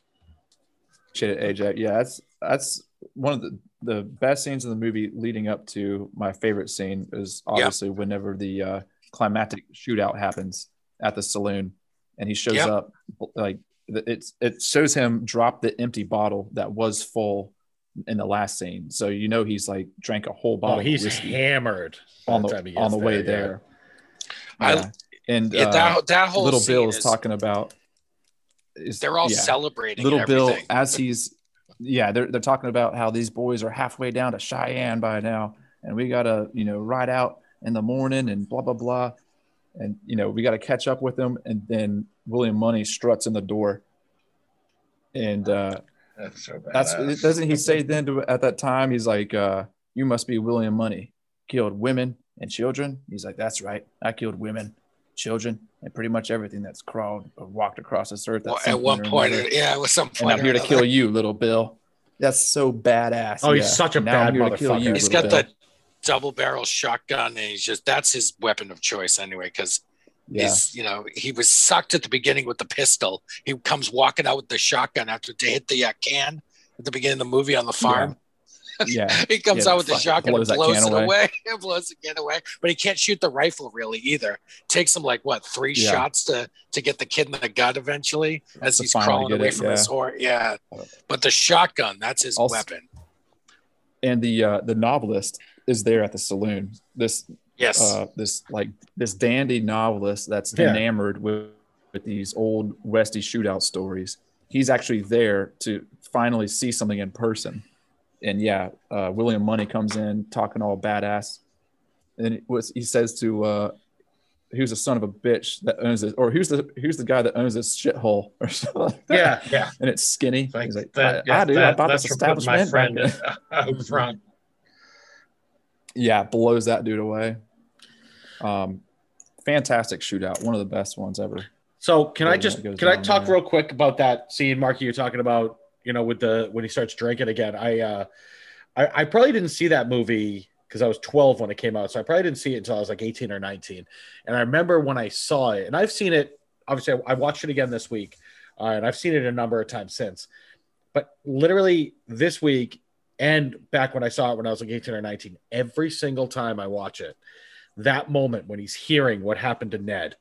it, AJ. Yeah, that's that's one of the the best scenes in the movie leading up to my favorite scene is obviously whenever the uh, climactic shootout happens at the saloon and he shows Yep. up like it's it shows him drop the empty bottle that was full in the last scene. So you know he's like drank a whole bottle Oh, he's of hammered on by the, on the way yeah. there, I- and Yeah, uh, that, that whole little bill is is- talking about is They're all yeah celebrating little bill as he's yeah they're, they're talking about how these boys are halfway down to cheyenne by now and we gotta you know ride out in the morning and blah blah blah. And you know we gotta catch up with them and then william munny struts in the door. And uh That's so bad. that's doesn't he say then to, at that time he's like uh you must be william munny. Killed women and children. He's like that's right. I killed women children and pretty much everything that's crawled or walked across this earth Well, at one point, another yeah, it was some and. I'm or here to kill you, little Bill. That's so badass. Oh, he's such a Now bad here to kill motherfucker. you, He's little got Bill. the double barrel shotgun, and he's just that's his weapon of choice anyway. Because yeah. he's you know he was sucked at the beginning with the pistol. He comes walking out with the shotgun after to hit the uh, can at the beginning of the movie on the farm. yeah. Yeah, he comes Yeah, out with the shotgun blows and blows it away. away. It blows the can away, but he can't shoot the rifle really either. Takes him like what three Yeah. shots to to get the kid in the gut eventually as To he's crawling away it, from yeah. his horse. Yeah, but the shotgun that's his Also- weapon. And the uh, the novelist is there at the saloon. This Yes, uh, this like this dandy novelist that's Yeah. enamored with, with these old Westy shootout stories. He's actually there to finally see something in person. And yeah, uh, William Munny comes in talking all badass, and it was, he says to uh, who's the son of a bitch that owns this, or who's the who's the guy that owns this shithole or something. Like that. Yeah. yeah. and it's skinny. Like He's like, that, I, yeah, I do. I bought this for putting my friend back in- out front. yeah, blows that dude away. Um, fantastic shootout, one of the best ones ever. So can I just can I talk there. real quick about that scene, Marky? You're talking about, you know, with the when he starts drinking again. I uh, I, I probably didn't see that movie because I was 12 when it came out, so I probably didn't see it until I was like 18 or 19. And I remember when I saw it, and I've seen it. Obviously, I, I watched it again this week, uh, and I've seen it a number of times since. But literally this week and back when I saw it when I was like 18 or 19, every single time I watch it, that moment when he's hearing what happened to Ned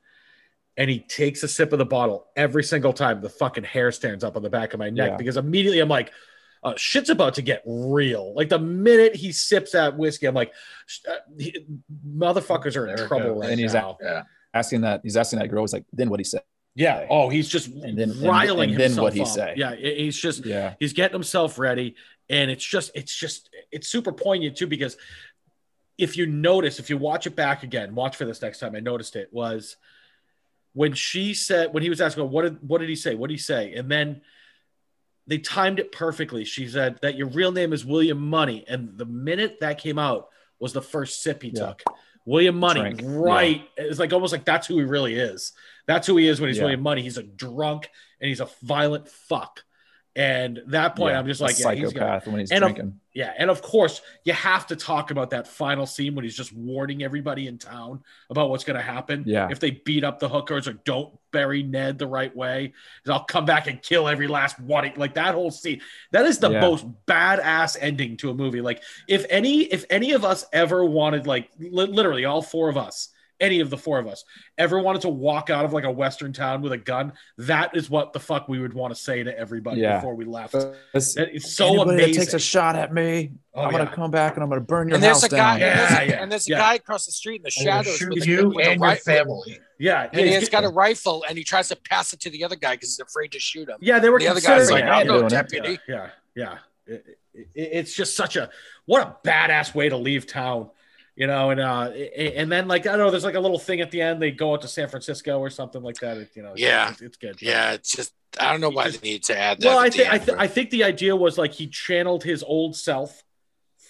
and he takes a sip of the bottle every single time the fucking hair stands up on the back of my neck Yeah. because immediately I'm like, uh, shit's about to get real. Like the minute he sips that whiskey, I'm like, uh, he- motherfuckers are in There trouble right And he's now. Yeah. Asking that, he's asking that girl. He's like, then what he said? Yeah. Oh, he's just And then- riling and then himself what he up. say? Yeah. He's just Yeah, he's getting himself ready and it's just it's just it's super poignant too because if you notice if you watch it back again watch for this next time i noticed it was when she said when he was asking what did what did he say? What did he say? And then they timed it perfectly. She said that your real name is william munny. And the minute that came out was the first sip he Yeah. took. William Munny Drink. right. It's like almost like that's who he really is. That's who he is when he's Yeah. william munny. He's a drunk and he's a violent fuck and that point Yeah, i'm just like yeah he's gonna, psychopath when he's and of- drinking. yeah, and of course, you have to talk about that final scene when he's just warning everybody in town about what's going to happen. Yeah. If they beat up the hookers or don't bury Ned the right way, I'll come back and kill every last one. Like that whole scene. That is the Yeah. most badass ending to a movie. Like if any if any of us ever wanted like li- literally all four of us any of the four of us, ever wanted to walk out of like a western town with a gun, that is what the fuck we would want to say to everybody Yeah. before we left. It's, so anybody amazing. that takes a shot at me, Oh, I'm gonna come back and I'm gonna burn your And there's house a guy, down. and there's, a, yeah, and there's a yeah. guy across the street in the shadows shoot with, a- you with a and your rifle. family. yeah, And he's he's got a rifle, and he tries to pass it to the other guy because he's afraid to shoot him. Yeah, they were The other guy's like, it. "I'm no doing it. deputy." Yeah, yeah. It- it- it's just such a what a badass way to leave town, you know. And uh, and then like I don't know, there's like a little thing at the end. They go out to San Francisco or something like that. It, you know, Yeah. it's, it's good. Yeah, it's just I don't know why they need to add that. Well, I think I, th- I think the idea was like he channeled his old self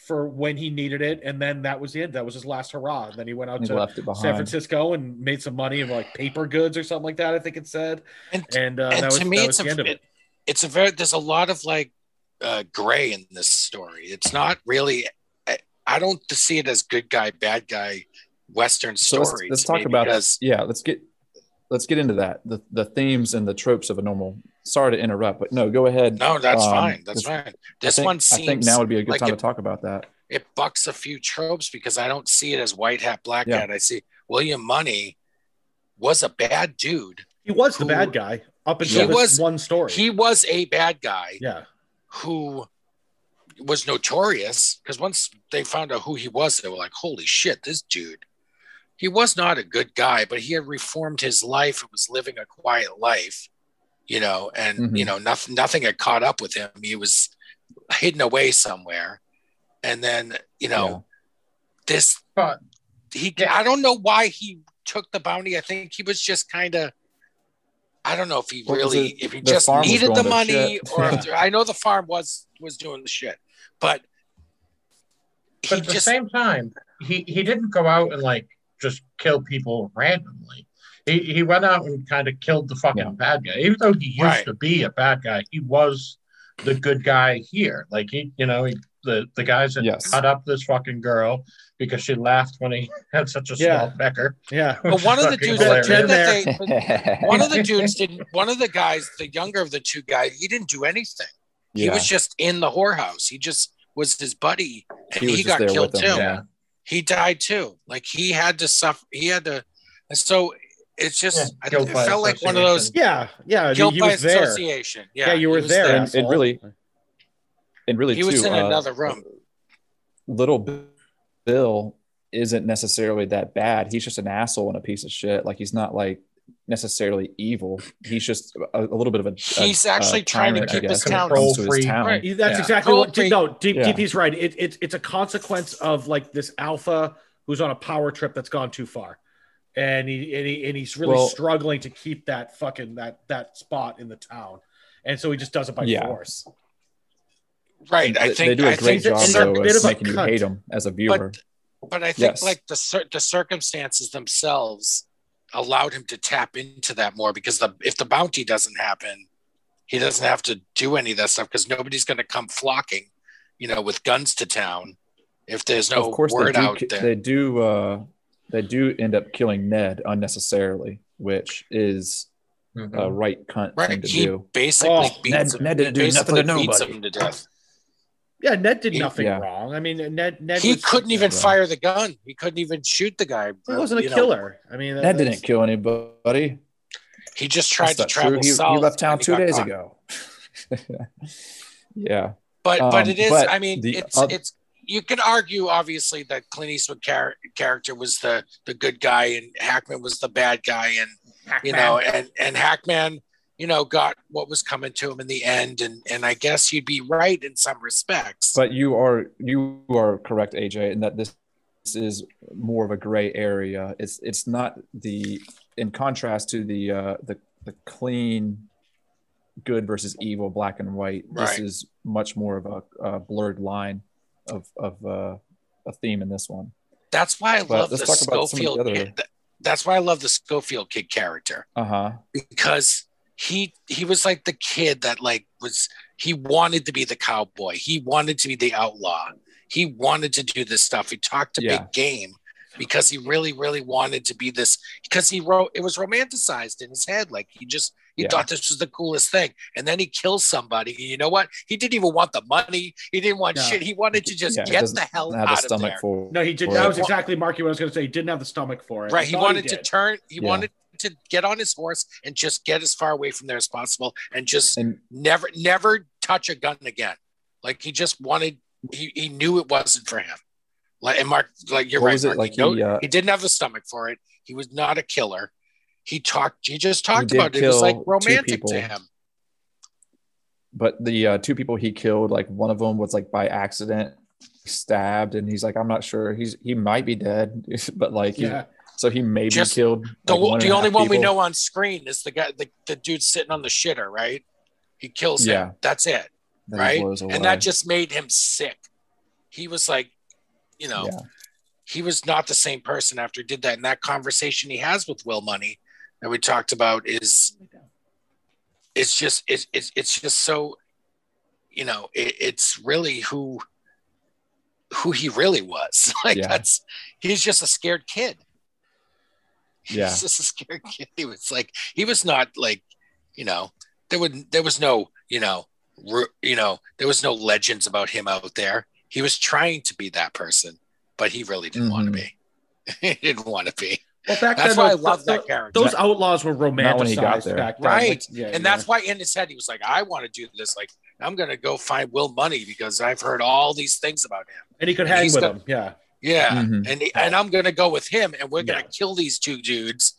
for when he needed it, and then that was it. That was his last hurrah. And then he went out He to left it behind. San Francisco and made some money of like paper goods or something like that. I think it said. and, And, uh, and that was, to me, that it's was the end a of it. it, it's a very there's a lot of like uh, gray in this story. It's not really. I, I don't see it as good guy, bad guy, Western So let's, story. let's talk about because yeah. Let's get let's get into that the the themes and the tropes of a normal. Sorry to interrupt, but no, go ahead. no, that's Um, fine. That's fine. I This think, one seems. I think now would be a good like time it- to talk about that. it bucks a few tropes because I don't see it as white hat, black Yeah. hat. I see William Munny was a bad dude. He was the bad guy up until He this was- one story. He was a bad guy yeah. who was notorious because once they found out who he was, they were like, holy shit, this dude. He was not a good guy, but he had reformed his life and was living a quiet life, you know, and Mhm. you know, nothing nothing had caught up with him. He was hidden away somewhere. And then, you know, this But he Yeah. I don't know why he took the bounty. I think he was just kind of I don't know if he What really if he The just needed the money shit. or if I know the farm was was doing the shit. But but he at the just same time, he he didn't go out and like just kill people randomly. He he went out and kind of killed the fucking Yeah. bad guy. Even though he used Right. to be a bad guy, he was the good guy here. Like he, you know, he, the the guys that Yes. cut up this fucking girl because she laughed when he had such a Yeah. small pecker. Yeah. but one of the dudes that, hilarious. that they, one of the dudes didn't one of the guys, the younger of the two guys, he didn't do anything. He was just in the whorehouse. He just was his buddy and He he, got killed too. Yeah. he died too. Like he had to suffer. He had to. And so it's just Yeah, I- it felt like one of those Yeah. Yeah. guilt he by was there. association. Yeah, Yeah, you were was there. And it asshole. really- and really He was in uh, another room. Little Bill isn't necessarily that bad. He's just an asshole and a piece of shit. Like he's not like necessarily evil. He's just a, a little bit of a. He's a- a actually trying to tyrant, I keep his guess, when it town comes to his free. town. Right. That's Yeah. exactly what. Totally. No, Deep, Yeah. DP's right. It, it's it's a consequence of like this alpha who's on a power trip that's gone too far, and he and, he, and he's really Well- struggling to keep that fucking that that spot in the town, and so he just does it by Yeah. force. Right. I think they do a I great job he's a cer- though bit of of a making you hate him as a viewer. but I think Yes. like the cir- the circumstances themselves allowed him to tap into that more because the if the bounty doesn't happen, he doesn't have to do any of that stuff because nobody's going to come flocking, you know, with guns to town if there's no of course, word they do. out there. They do. Uh, they do end up killing Ned unnecessarily, which is Mhm. a right cunt thing Right. to He do. basically Oh, beats Ned- him. Ned didn't he do nothing to basically beats nobody. him to death. Yeah, Ned did He- nothing yeah. wrong. I mean, Ned Ned he couldn't even Right. fire the gun. He couldn't even shoot the guy. He wasn't a You know, killer. I mean, Ned didn't kill anybody. he just tried That's to not travel true. He, he left town two days caught. ago. yeah. But Um, but it is. but I mean, the it's oth- it's. You can argue, obviously, that Clint Eastwood char- character was the the good guy and Hackman was the bad guy, and you know, and and Hackman, you know, got what was coming to him in the end, and and I guess you'd be right in some respects. But you are you are correct, AJ, in that this is more of a gray area. It's it's not the in contrast to the uh, the the clean good versus evil, black and white. This is much more of a, a blurred line of of uh, a theme in this one. that's why I But love the let's talk about some of the Schofield. other- kid. That's why I love the Schofield kid character. Uh huh. because he he was like the kid that like was he wanted to be the cowboy he wanted to be the outlaw he wanted to do this stuff he talked a Yeah. big game because he really really wanted to be this because he wrote it was romanticized in his head like he just He Yeah. thought this was the coolest thing. And then he kills somebody. And you know what? He didn't even want the money. He didn't want No. shit. He wanted to just Yeah, get the hell have the out of stomach there. for. No, he did. for That it. was exactly Marky what I was going to say. He didn't have the stomach for it. Right. He thought wanted to turn, he Yeah. wanted to get on his horse and just get as far away from there as possible and just And never, never touch a gun again. Like he just wanted, he, he knew it wasn't for him. Like, and Mark, like you're What right. was it, Mark, like he, he, uh, he didn't have the stomach for it. He was not a killer. He talked, he just talked did about it. It was like romantic to him. but the uh, two people he killed, like one of them was like by accident stabbed, and he's like, I'm not sure. He's he might be dead, but like, he- Yeah. So he maybe Just killed. The, like, one the only one we know on screen is the guy, the, the dude sitting on the shitter, right? He kills him. Yeah. That's it. that right? And that just made him sick. He was like, you know, Yeah. he was not the same person after he did that. And that conversation he has with Will Munny that we talked about is, it's just, it's, it's, it's just so, you know, it, it's really who, who he really was. like Yeah. that's, he's just a scared kid. Yeah. He's just a scared kid. He was like, he was not like, you know, there would, there was no, you know, ru- you know, there was no legends about him out there. He was trying to be that person, but he really didn't want to mm-hmm. be. he didn't want to be. Well, back That's then, why I those- love that character. Those outlaws were romanticized when he got there. back then. Right. Like, yeah, and yeah. that's why in his head he was like, I want to do this. Like, I'm gonna go find Will Munny because I've heard all these things about him. and he could hang he's with got- him. Yeah. Yeah. Mhm. And and I'm gonna go with him and we're gonna Yeah. kill these two dudes.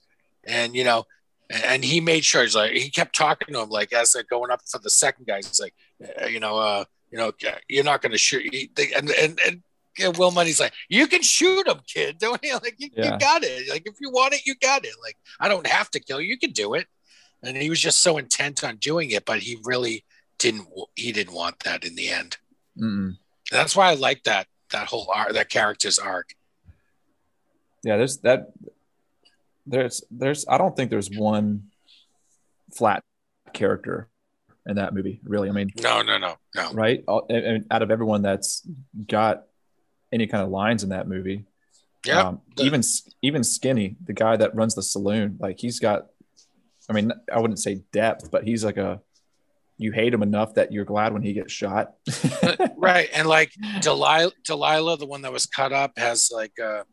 And you know, and, and he made sure he's like he kept talking to him like as they're going up for the second guy, he's like, uh, you know, uh, you know, you're not gonna shoot and and and know, Will Munny's like, you can shoot him, kid, don't you? Like you, Yeah. you got it. Like if you want it, you got it. Like I don't have to kill you, you can do it. And he was just so intent on doing it, but he really didn't. He didn't want that in the end. Mm-mm. That's why I like that that whole arc, that character's arc. Yeah, there's that. There's there's I don't think there's one flat character in that movie. Really, I mean, No, no, no, no. right? And, out of everyone that's got any kind of lines in that movie, Yeah, um, even even Skinny, the guy that runs the saloon, like he's got. I mean, I wouldn't say depth, but he's like a. You hate him enough that you're glad when he gets shot. right. And like Delilah, Delilah, the one that was cut up, has like a,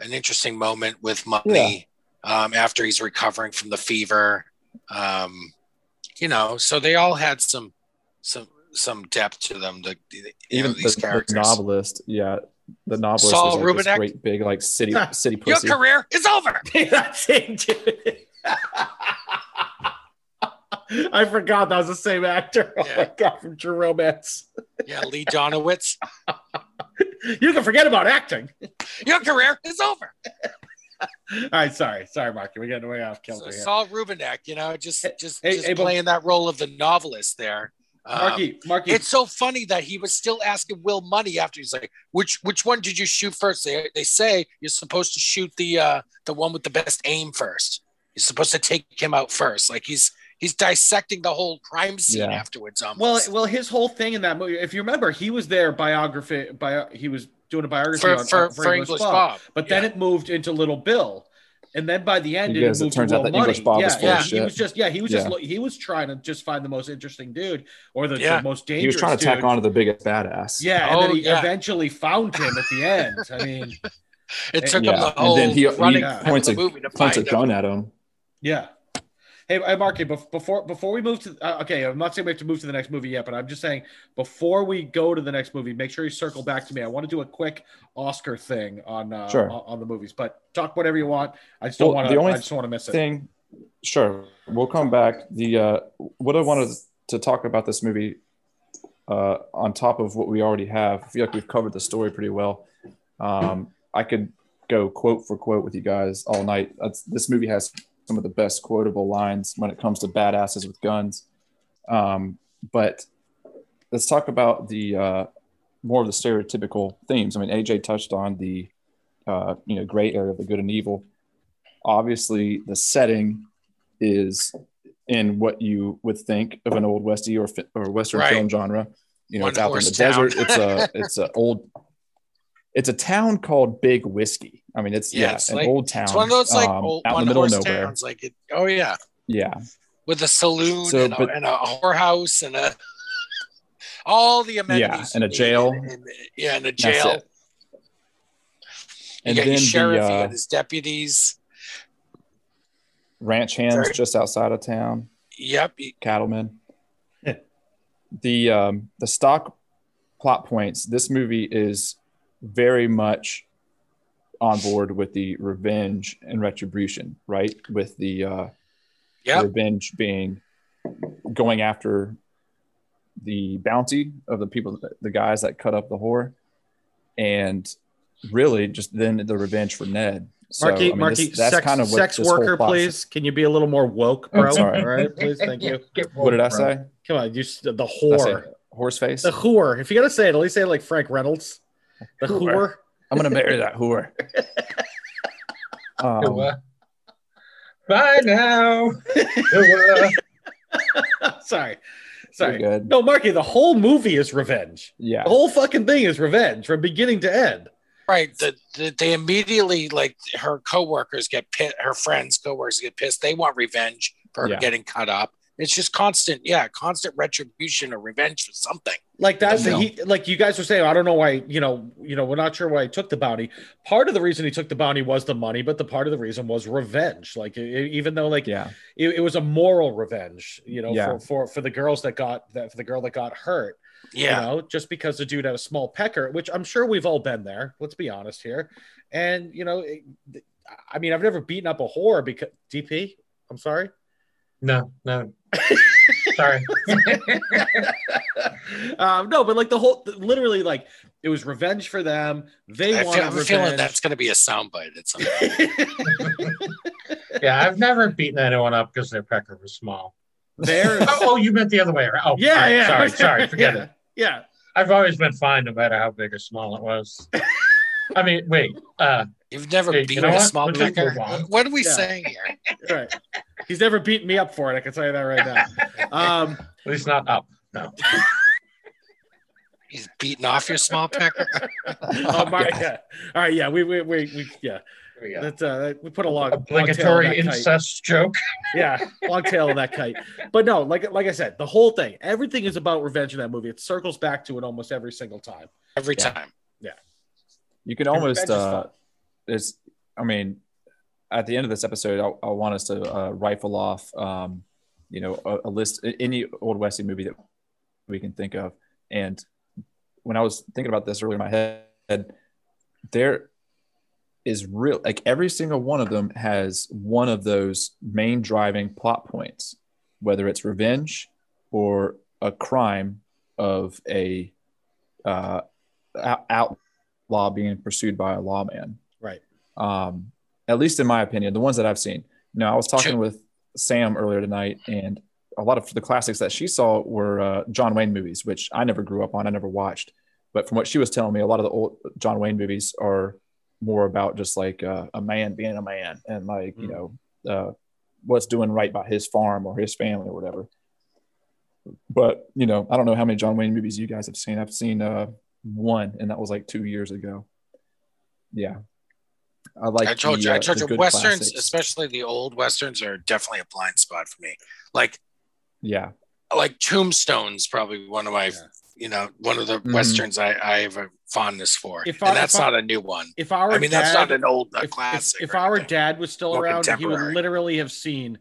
an interesting moment with munny um, after he's recovering from the fever. Um, you know, so they all had some some some depth to them. The, the- even know, these the, the novelist, yeah, the novelist Saul was like this Rubinek? great big like city city Your career is over. That's it, dude. I forgot that was the same actor. Oh Yeah. my god, from True Romance. Yeah, Lee Donowitz. You can forget about acting. Your career is over. All right, sorry, sorry, Mark. We're getting way off So kilter here. Saul Rubinek, you know, just just, hey, just hey, but- playing that role of the novelist there. Um, Marky, Marky, it's so funny that he was still asking Will Munny after he's like, which which one did you shoot first? They, they say you're supposed to shoot the uh the one with the best aim first. You're supposed to take him out first. Like he's he's dissecting the whole crime scene Yeah. afterwards. well, Almost. well, his whole thing in that movie, if you remember, he was there biography. Bio, he was doing a biography for, on, for, on- for English Bob. But then Yeah. it moved into Little Bill, and then by the end, Because it it turns out Will that English Bob yeah, was full yeah, of he was just yeah, he was just Yeah. lo- he was trying to just find the most interesting dude or the, the most dangerous. He was trying to tack dude. on to the biggest badass. Yeah, and Oh, then he yeah. eventually found him at the end. I mean, it took Yeah. him the And whole then he- he running Yeah. points the a- movie to Points a find him. gun at him. yeah. Hey, hey Marky, bef- before before we move to uh, okay, I'm not saying we have to move to the next movie yet, but I'm just saying before we go to the next movie, make sure you circle back to me. I want to do a quick Oscar thing on uh, Sure. on, the movies, but talk whatever you want. I just don't Well, want the to. only I just want to miss it. Thing, sure. We'll come back. The uh, what I wanted to talk about this movie, uh, on top of what we already have, I feel like we've covered the story pretty well. Um, I could go quote for quote with you guys all night. That's, this movie has some of the best quotable lines when it comes to badasses with guns. Um, but let's talk about the uh, more of the stereotypical themes. I mean, AJ touched on the uh, you know gray area of the good and evil. Obviously, the setting is in what you would think of an old westy or fi- or western Right. film genre. You know, One it's out there in the town. desert. It's a it's a old. It's a town called Big Whiskey. I mean, it's Yeah, yeah, it's an like- old town. It's one of those like um, old, out in the middle of nowhere. towns. Like it, oh yeah, Yeah. with a saloon So, and, a, and a whorehouse and a all the amenities. Yeah, and a jail. And- yeah, and a jail. it. You And got then your sheriff, the you uh, got his deputies. ranch hands Very- just outside of town, Yep. cattlemen. the um, the stock plot points. This movie is very much on board with the revenge and retribution, right? With the uh, Yep. revenge being going after the bounty of the people, the guys that cut up the whore, and really just then the revenge for Ned. So, Marky, I mean, Marky, this- that's sex, kind of what sex worker, please. Can you be a little more woke, bro? Sorry. All right, please. Thank you. Get What did I woke, bro. say? Come on, you the Did I say whore, horse face. the whore. If you're gonna say it, at least say it like Frank Reynolds. The Whore. Whore. I'm gonna marry that whore. Um, Bye now. Noah. Sorry, you're sorry. good. No, Marky, the whole movie is revenge. Yeah, The whole fucking thing is revenge from beginning to end. Right. The, the, they immediately like her coworkers get pissed. Her friends, coworkers get pissed. They want revenge for Yeah. getting cut up. It's just constant, yeah, constant retribution or revenge for something. Like that's he, like you guys were saying. I don't know why. You know, you know, we're not sure why he took the bounty. Part of the reason he took the bounty was the money, but the part of the reason was revenge. Like e- even though like yeah, it, it was a moral revenge, you know, Yeah. for, for for the girls that got that for the girl that got hurt. Yeah. You know, just because the dude had a small pecker, which I'm sure we've all been there. Let's be honest here. And you know, it- I mean, I've never beaten up a whore because DP. I'm sorry. No, no. Sorry. um, no, but like the whole, literally, like it was revenge for them. They I wanted feel, I'm revenge. feeling that's going to be a soundbite at some point. yeah, I've never beaten anyone up because their pecker was small. There. Oh, oh, you meant the other way around. Oh, yeah, all right, yeah. Sorry, sorry. Forget yeah, it. Yeah. I've always been fine no matter how big or small it was. I mean, wait. Uh, You've never Hey, you beaten know a what? small pecker. What are we Yeah. saying here? Right. He's never beaten me up for it. I can tell you that right now. Um, at least not up. No. He's beating off your small pecker. oh my, yeah. All right. Yeah. We, we, we, we yeah. We go. That's, uh, we put a long, long tail on Obligatory that kite. incest joke. yeah, long tail of that kite. But no, like like I said, the whole thing, everything is about revenge in that movie. It circles back to it almost every single time. Every Yeah. time. Yeah. You can And almost. Uh, it's. I mean, at the end of this episode, I, I want us to uh, rifle off, um, you know, a, a list any old westy movie that we can think of. And when I was thinking about this earlier in my head, there is real like every single one of them has one of those main driving plot points, whether it's revenge or a crime of a uh, outlaw being pursued by a lawman Right. um, at least in my opinion, the ones that I've seen. Now, I was talking Sure. with Sam earlier tonight, and a lot of the classics that she saw were uh, John Wayne movies, which I never grew up on, I never watched. But from what she was telling me, a lot of the old John Wayne movies are more about just like uh, a man being a man and like you Mm. know uh, what's doing right by his farm or his family or whatever. But you know, I don't know how many John Wayne movies you guys have seen. I've seen uh, one, and that was like two years ago. Yeah, I like. I told the, you, I uh, told the you, westerns, classics. especially the old westerns, are definitely a blind spot for me. Like, Yeah, like Tombstone's probably one of my, Yeah. you know, one of the Mhm. westerns I, I have a fondness for, If I- and that's if not a new one. If our I mean, that's not an old a if, if- classic. if or our dad was still More around, he would literally have seen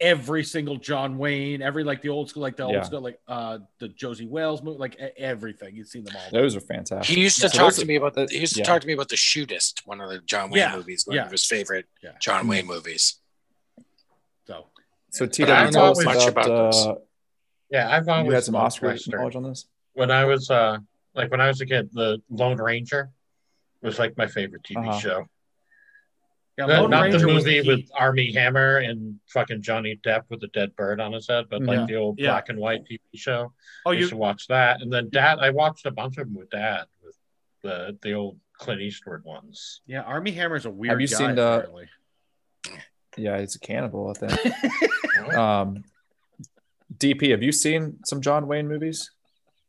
every single John Wayne, every like the old school, like the Yeah. old school, like uh the Josey Wales movie, like everything. You've seen them all. those are fantastic. he used to So talk those to are- me about. the He used to yeah. talk to me about the Shootist, one of the John Wayne Yeah, movies, one yeah. of his favorite Yeah. John Wayne movies. So So But TW, I've tell us always- much about. about this. Uh, Yeah, I've always you had some Oscar Western. knowledge on this. When I was uh like when I was a kid, the Lone Ranger was like my favorite TV Uh-huh. show. Yeah, No, Lone not Ranger the was movie key. with Armie Hammer and fucking Johnny Depp with a dead bird on his head, but like Yeah. the old Yeah. black and white TV show. Oh, I used you to watch that, and then Dad. I watched a bunch of them with Dad with the the old Clint Eastwood ones. yeah, Armie Hammer's a weird Have you guy. seen, uh, apparently. Yeah, he's a cannibal. I think. um, DP, have you seen some John Wayne movies?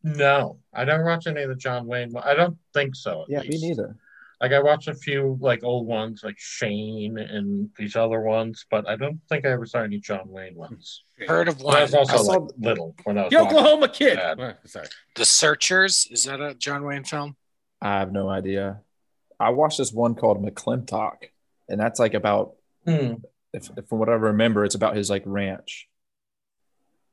No, I never watched any of the John Wayne. I don't think so. at Yeah, me neither. Like I watched a few like old ones like Shane and these other ones, but I don't think I ever saw any John Wayne ones. Heard of But I one? was also I saw- like little when I was The watching. Oklahoma Kid. Bad. Sorry. The Searchers. Is that a John Wayne film? I have no idea. I watched this one called McLintock, and that's like about Hmm. if, if from what I remember, it's about his like ranch,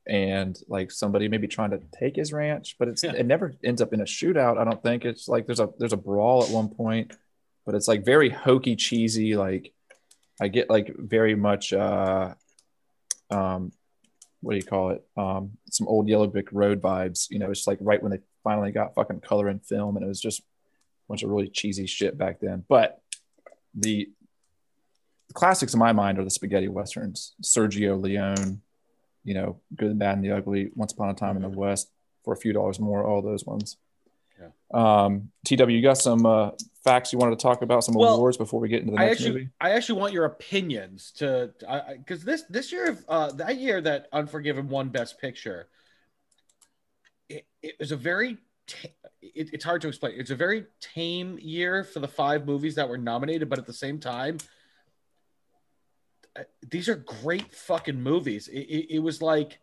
and like somebody maybe trying to take his ranch, but it's Yeah. it never ends up in a shootout. I don't think it's like there's a there's a brawl at one point, but it's like very hokey cheesy. Like I get like very much uh, um, what do you call it? Um, some old Yellow Brick Road vibes. You know, it's like right when they finally got fucking color and film, and it was just a bunch of really cheesy shit back then. But the the classics in my mind are the spaghetti westerns, Sergio Leone, you know, Good, and Bad, and the Ugly, Once Upon a Time in the West, for a few dollars more, all those ones. Yeah. Um, TW, you got some uh, facts you wanted to talk about, some Well, awards before we get into the I next actually, movie? I actually want your opinions to, because this this year, uh, that year that Unforgiven won Best Picture, it, it was a very, ta- it, it's hard to explain. It's a very tame year for the five movies that were nominated, but at the same time, these are great fucking movies. It, it, it was like,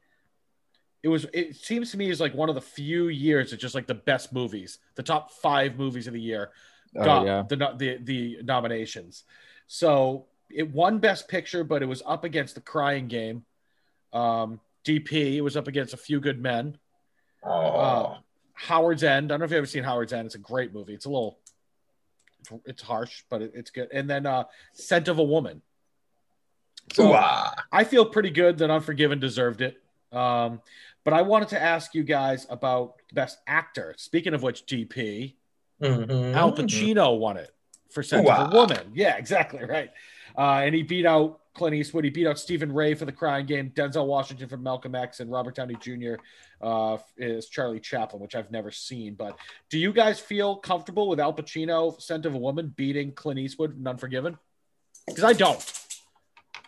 it was. It seems to me is like one of the few years it's just like the best movies, the top five movies of the year Oh, got yeah. the, the the nominations. So it won Best Picture, but it was up against The Crying Game. Um, DP. It was up against A Few Good Men. Oh, Uh, Howard's End. I don't know if you've ever seen Howard's End. It's a great movie. It's a little, it's, it's harsh, but it, it's good. And then uh, Scent of a Woman. So Ooh-ah. I feel pretty good that Unforgiven deserved it. Um, but I wanted to ask you guys about Best Actor. Speaking of which, DP. Mhm. Al Pacino won it for Scent of a Woman. Yeah, exactly right. Uh, and he beat out Clint Eastwood. He beat out Stephen Rea for The Crying Game, Denzel Washington for Malcolm X, and Robert Downey Jr. Uh, is Charlie Chaplin, which I've never seen. But do you guys feel comfortable with Al Pacino, Scent of a Woman, beating Clint Eastwood in Unforgiven? Because I don't.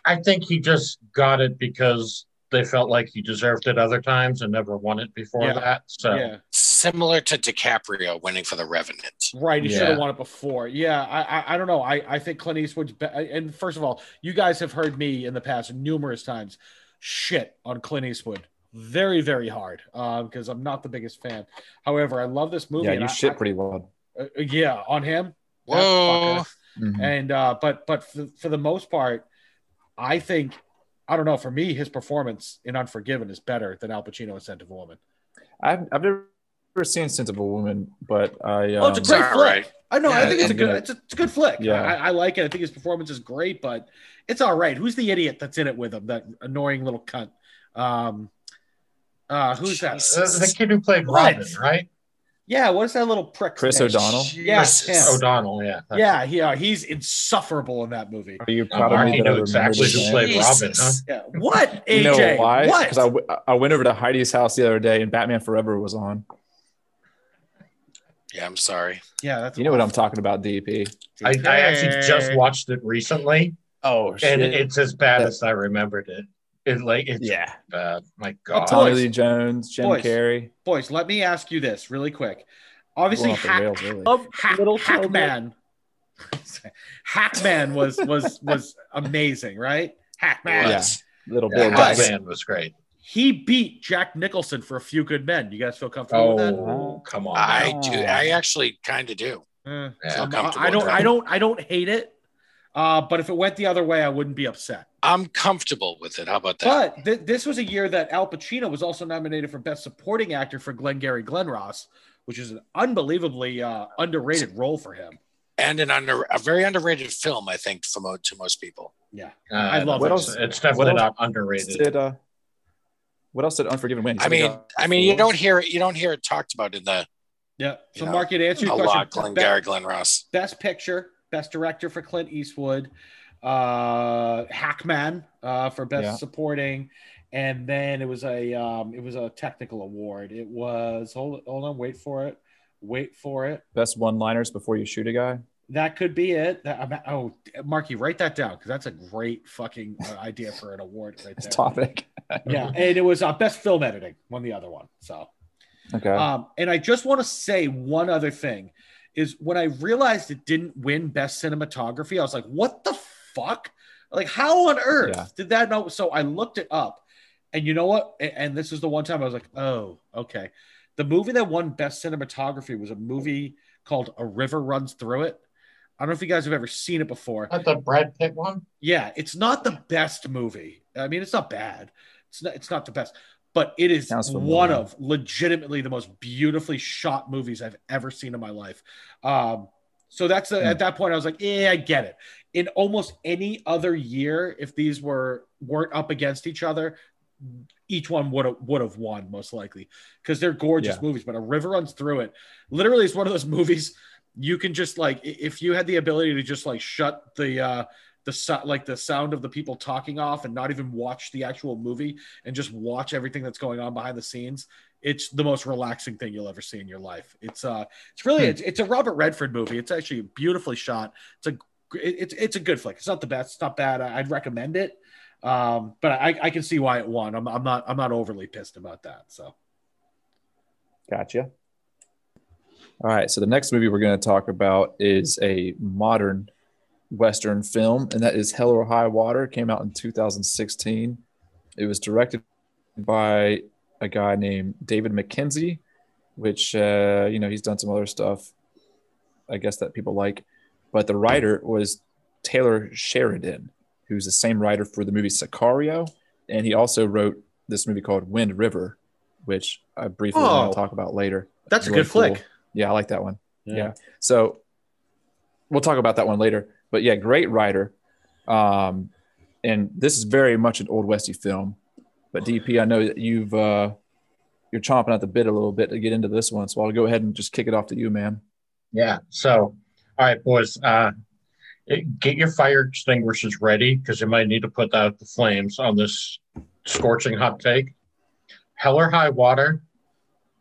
I think he just got it because they felt like he deserved it other times and never won it before Yeah. that. So Yeah, Similar to DiCaprio winning for The Revenant. right. He should have won it before. Yeah, I, I, I don't know. I, I think Clint Eastwood's. Be- and first of all, you guys have heard me in the past numerous times shit on Clint Eastwood very, very hard because I'm not the biggest fan. However, I love this movie. Yeah, you shit I- pretty loud. uh, yeah, on him. Whoa. fucker. Mhm. And uh, but but for, for the most part, I think I don't know. For me, his performance in Unforgiven is better than Al Pacino in Scent of a Woman. I've, I've never seen Sense of a Woman, but I. oh, it's a um, great all flick. right. I know. I think it's a I'm good. gonna- It's a, it's a good flick. Yeah. I, I like it. I think his performance is great, but it's all right. Who's the idiot that's in it with him? That annoying little cunt. Um, uh, who's that? Jesus. Uh, the kid who played Robin, right? Yeah, what is that little prick? Chris name? O'Donnell. Yes, Jesus. O'Donnell, yeah. Yeah, he, uh, he's insufferable in that movie. Are you proud of me that I exactly who played Robin, huh? Yeah. What? AJ? You know why? What? Because I, w- I went over to Heidi's house the other day and Batman Forever was on. Yeah, I'm sorry. yeah, that's You know what I'm talking about, DP. I, I actually just watched it recently, Oh, and it's as bad as I remembered it. It like it's yeah. bad. My Oh, God. Tommy. Lee Jones, Jim Boys. Carrey. boys. Let me ask you this really quick. Obviously, Going off the Hack, rails early. Of Hack, Little Hackman. Hackman was was was amazing, right? Hackman. Yeah. Was. Little Yeah, Bill Guys. Gates. Batman was great. He beat Jack Nicholson for a few good men. You guys feel comfortable with that? Oh, come on. I now. do. I actually kind of do. Eh, Yeah. I'm- I don't. I don't. I don't hate it. Uh, but if it went the other way, I wouldn't be upset. I'm comfortable with it. How about that? But th- this was a year that Al Pacino was also nominated for Best Supporting Actor for Glengarry Glen Ross, which is an unbelievably uh, underrated role for him. and an under a very underrated film, I think, for mo- to most people. Yeah, Uh, I love What it. else- It's definitely what else not underrated. Did, uh, what else did Unforgiven win? I mean, I mean, you don't hear it. You don't hear it talked about in the Yeah. So, know, Mark, to answer a your lot. question, Glenn Gary, Glenn Ross. Best Picture, Best Director for Clint Eastwood, uh, Hackman uh, for Best Yeah. Supporting, and then it was a um, it was a technical award. It was hold hold on, wait for it, wait for it. best one-liners before you shoot a guy. That could be it. That, oh, Marky, write that down because that's a great fucking uh, idea for an award right there. Topic. Yeah, and it was uh, best film editing, won the other one. So, Okay. um, and I just want to say one other thing. is when I realized it didn't win best cinematography, I was like, what the fuck? Like, how on earth Yeah. did that know? So I looked it up, and you know what? A- And this is the one time I was like, oh, okay. The movie that won best cinematography was a movie called A River Runs Through It. I don't know if you guys have ever seen it before. That's the Brad Pitt one. Yeah, it's not the best movie. I mean, it's not bad. It's not. It's not the best, but it is Sounds one familiar. of legitimately the most beautifully shot movies I've ever seen in my life. Um, so that's Hmm. at that point I was like, yeah, I get it. In almost any other year, if these were weren't up against each other, each one would have would have won most likely because they're gorgeous Yeah. movies. But a river runs through it. Literally, it's one of those movies you can just like if you had the ability to just like shut the uh the so- like the sound of the people talking off and not even watch the actual movie and just watch everything that's going on behind the scenes it's the most relaxing thing you'll ever see in your life it's uh it's really Hmm. it's, it's a robert redford movie it's actually beautifully shot it's a it- it's it's a good flick it's not the best it's not bad I, i'd recommend it um but i i can see why it won i'm, I'm not i'm not overly pissed about that so Gotcha. All right. So the next movie we're going to talk about is a modern Western film, and that is Hell or High Water. It came out in 2016. It was directed by a guy named David Mackenzie, which, uh, you know, he's done some other stuff, I guess, that people like. But the writer was Taylor Sheridan, who's the same writer for the movie Sicario. And he also wrote this movie called Wind River, which I briefly want Oh. to talk about later. that's a Really good flick. Yeah, I like that one. Yeah. Yeah. So we'll talk about that one later. But yeah, great writer. Um, and this is very much an old westy film. But DP, I know that you've uh, you're chomping at the bit a little bit to get into this one, so I'll go ahead and just kick it off to you, man. Yeah. So, all right, boys. Uh, get your fire extinguishers ready because you might need to put out the flames on this scorching hot take. Hell or High Water,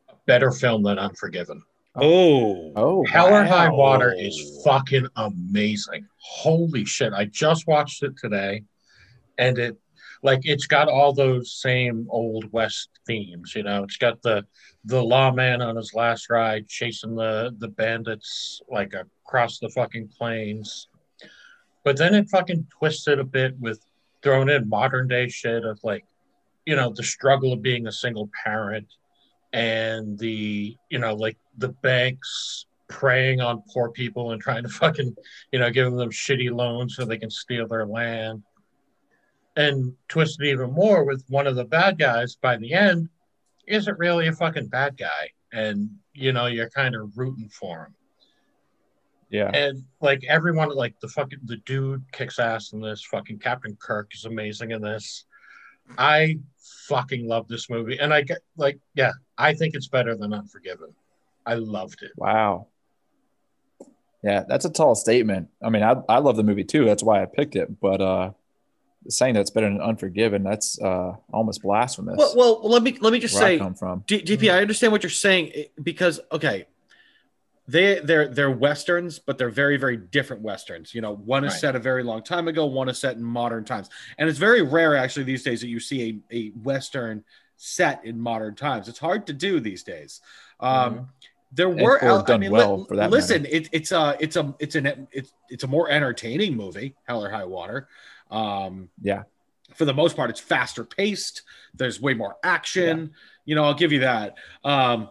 a better film than Unforgiven. oh Oh, Hell or High. Water is fucking amazing. Holy shit. I just watched it today and it like it's got all those same old west themes, you know. It's got the the lawman on his last ride chasing the the bandits like across the fucking plains. But then it fucking twisted a bit with throwing in modern day shit of like, you know, the struggle of being a single parent and the you know like the banks preying on poor people and trying to fucking you know giving them shitty loans so they can steal their land. And twisted even more with one of the bad guys by the end isn't really a fucking bad guy. And you know you're kind of rooting for him yeah. and like everyone like the fucking the dude kicks ass in this fucking captain kirk is amazing in this i fucking love this movie and i get like yeah i think it's better than unforgiven i loved it Wow. Yeah, that's a tall statement. I mean, I, I love the movie too. That's why I picked it. But uh, saying that's better than Unforgiven, that's uh, almost blasphemous. well, well let me let me just where I say come from. D- DP, I understand what you're saying eh, because okay, they they're they're westerns, but they're very very different westerns. You know, one is Right. set a very long time ago, one is set in modern times, and it's very rare actually these days that you see a, a western set in modern times. It's hard to do these days. Um, There were out- I done mean, well, li- for that listen, it, it's a it's a it's an it's it's a more entertaining movie, Hell or High Water. Um, Yeah. for the most part, it's faster paced. There's way more action. You know, I'll give you that. Um,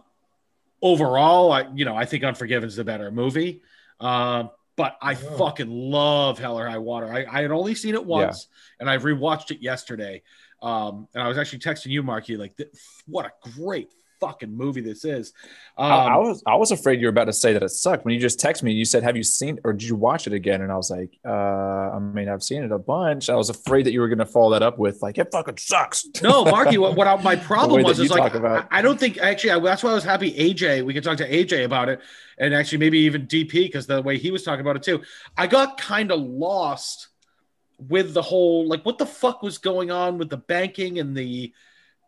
overall, I you know I think Unforgiven is the better movie. Um, but I Oh. fucking love Hell or High Water. I, I had only seen it once, and I rewatched it yesterday. Um, and I was actually texting you, Marky, like, what a great fucking movie this is. Um, I, I was I was afraid you were about to say that it sucked when you just texted me. You said, "Have you seen or did you watch it again?" And I was like, uh, "I mean, I've seen it a bunch." I was afraid that you were going to follow that up with like, "It fucking sucks." no, Marky, what, what I, my problem was is like I, I don't think actually I, that's why I was happy AJ. We could talk to AJ about it, and actually maybe even DP because the way he was talking about it too. I got kind of lost with the whole like what the fuck was going on with the banking and the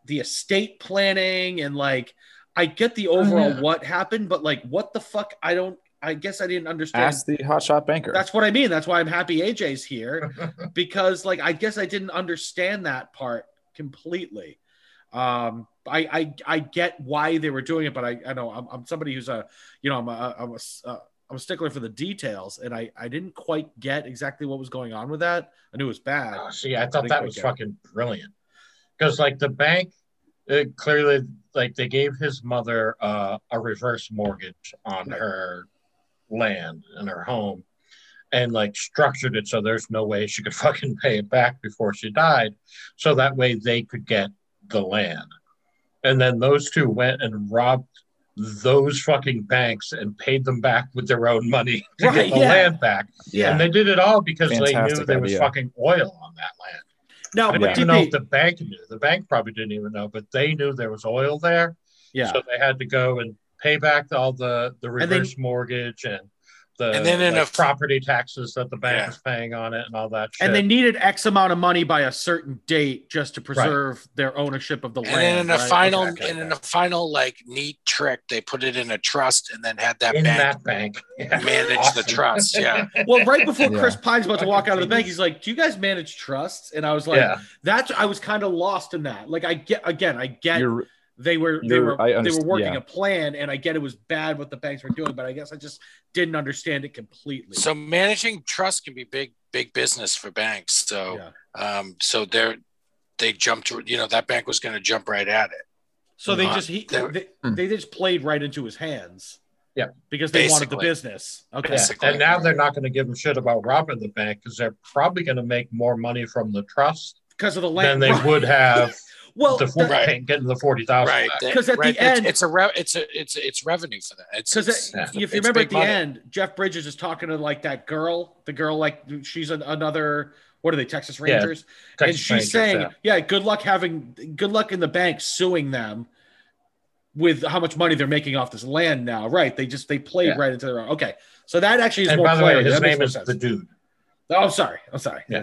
the estate planning and like I get the overall yeah. what happened, but like what the fuck I don't. I guess I didn't understand. Ask the hotshot banker. That's what I mean. That's why I'm happy AJ's here because like I guess I didn't understand that part completely. Um, I I, I get why they were doing it, but I I know I'm, I'm somebody who's a you know I'm a, I'm a s- uh, I'm a stickler for the details, and I I didn't quite get exactly what was going on with that. I knew it was bad. Oh, see, I I thought that was get it. fucking brilliant. Because like the bank, it clearly like they gave his mother uh, a reverse mortgage on her land and her home, and like structured it so there's no way she could fucking pay it back before she died, so that way they could get the land. And then those two went and robbed those fucking banks and paid them back with their own money to Right, get the yeah. land back. Yeah. And they did it all because they knew Fantastic there was idea. fucking oil on that land. Now, I don't know if the bank knew. The bank probably didn't even know, but they knew there was oil there. yeah. So they had to go and pay back all the, the And they- reverse mortgage and the And then in like, a- property taxes that the bank Yeah. was paying on it and all that shit. and they needed X amount of money by a certain date just to preserve their ownership of the And land. then in a right? final, Okay, okay, and in okay. a final like neat trick, they put it in a trust and then had that in bank that bank. Yeah. manage the trust. Yeah. well, right before Yeah. Chris Pine's about to walk out of the bank, he's like, "Do you guys manage trusts?" And I was like, yeah. "That's." I was kind of lost in that. Like, I get again, I get You're they were they were I they were working yeah. a plan, and I get it was bad what the banks were doing, but I guess I just didn't understand it completely. So managing trust can be big, big business for banks. So, yeah. um, so they're they jumped. You know, that bank was going to jump right at it. So they Uh, just he they- they, Hmm. they just played right into his hands. Yeah. because they wanted the business. Okay, Basically. And now they're not going to give a shit about robbing the bank because they're probably going to make more money from the trust because of the than land. they Right. would have Well, the the- Right. getting the forty thousand. Right. back. They- 'Cause at the right, it's- end- it's a re- it's a it's it's revenue for them. It's Because it's- Yeah. if you remember at the money. end, Jeff Bridges is talking to like that girl, the girl like she's an, another what are they Texas Yeah, Rangers, and she's Rangers, saying, yeah. yeah. good luck having good luck in the bank suing them with how much money they're making off this land now. Right? They just they played Yeah. right into their own. Okay, so that actually is And more by the way, his That name is sense. the dude. Oh, I'm sorry. I'm sorry. Yeah.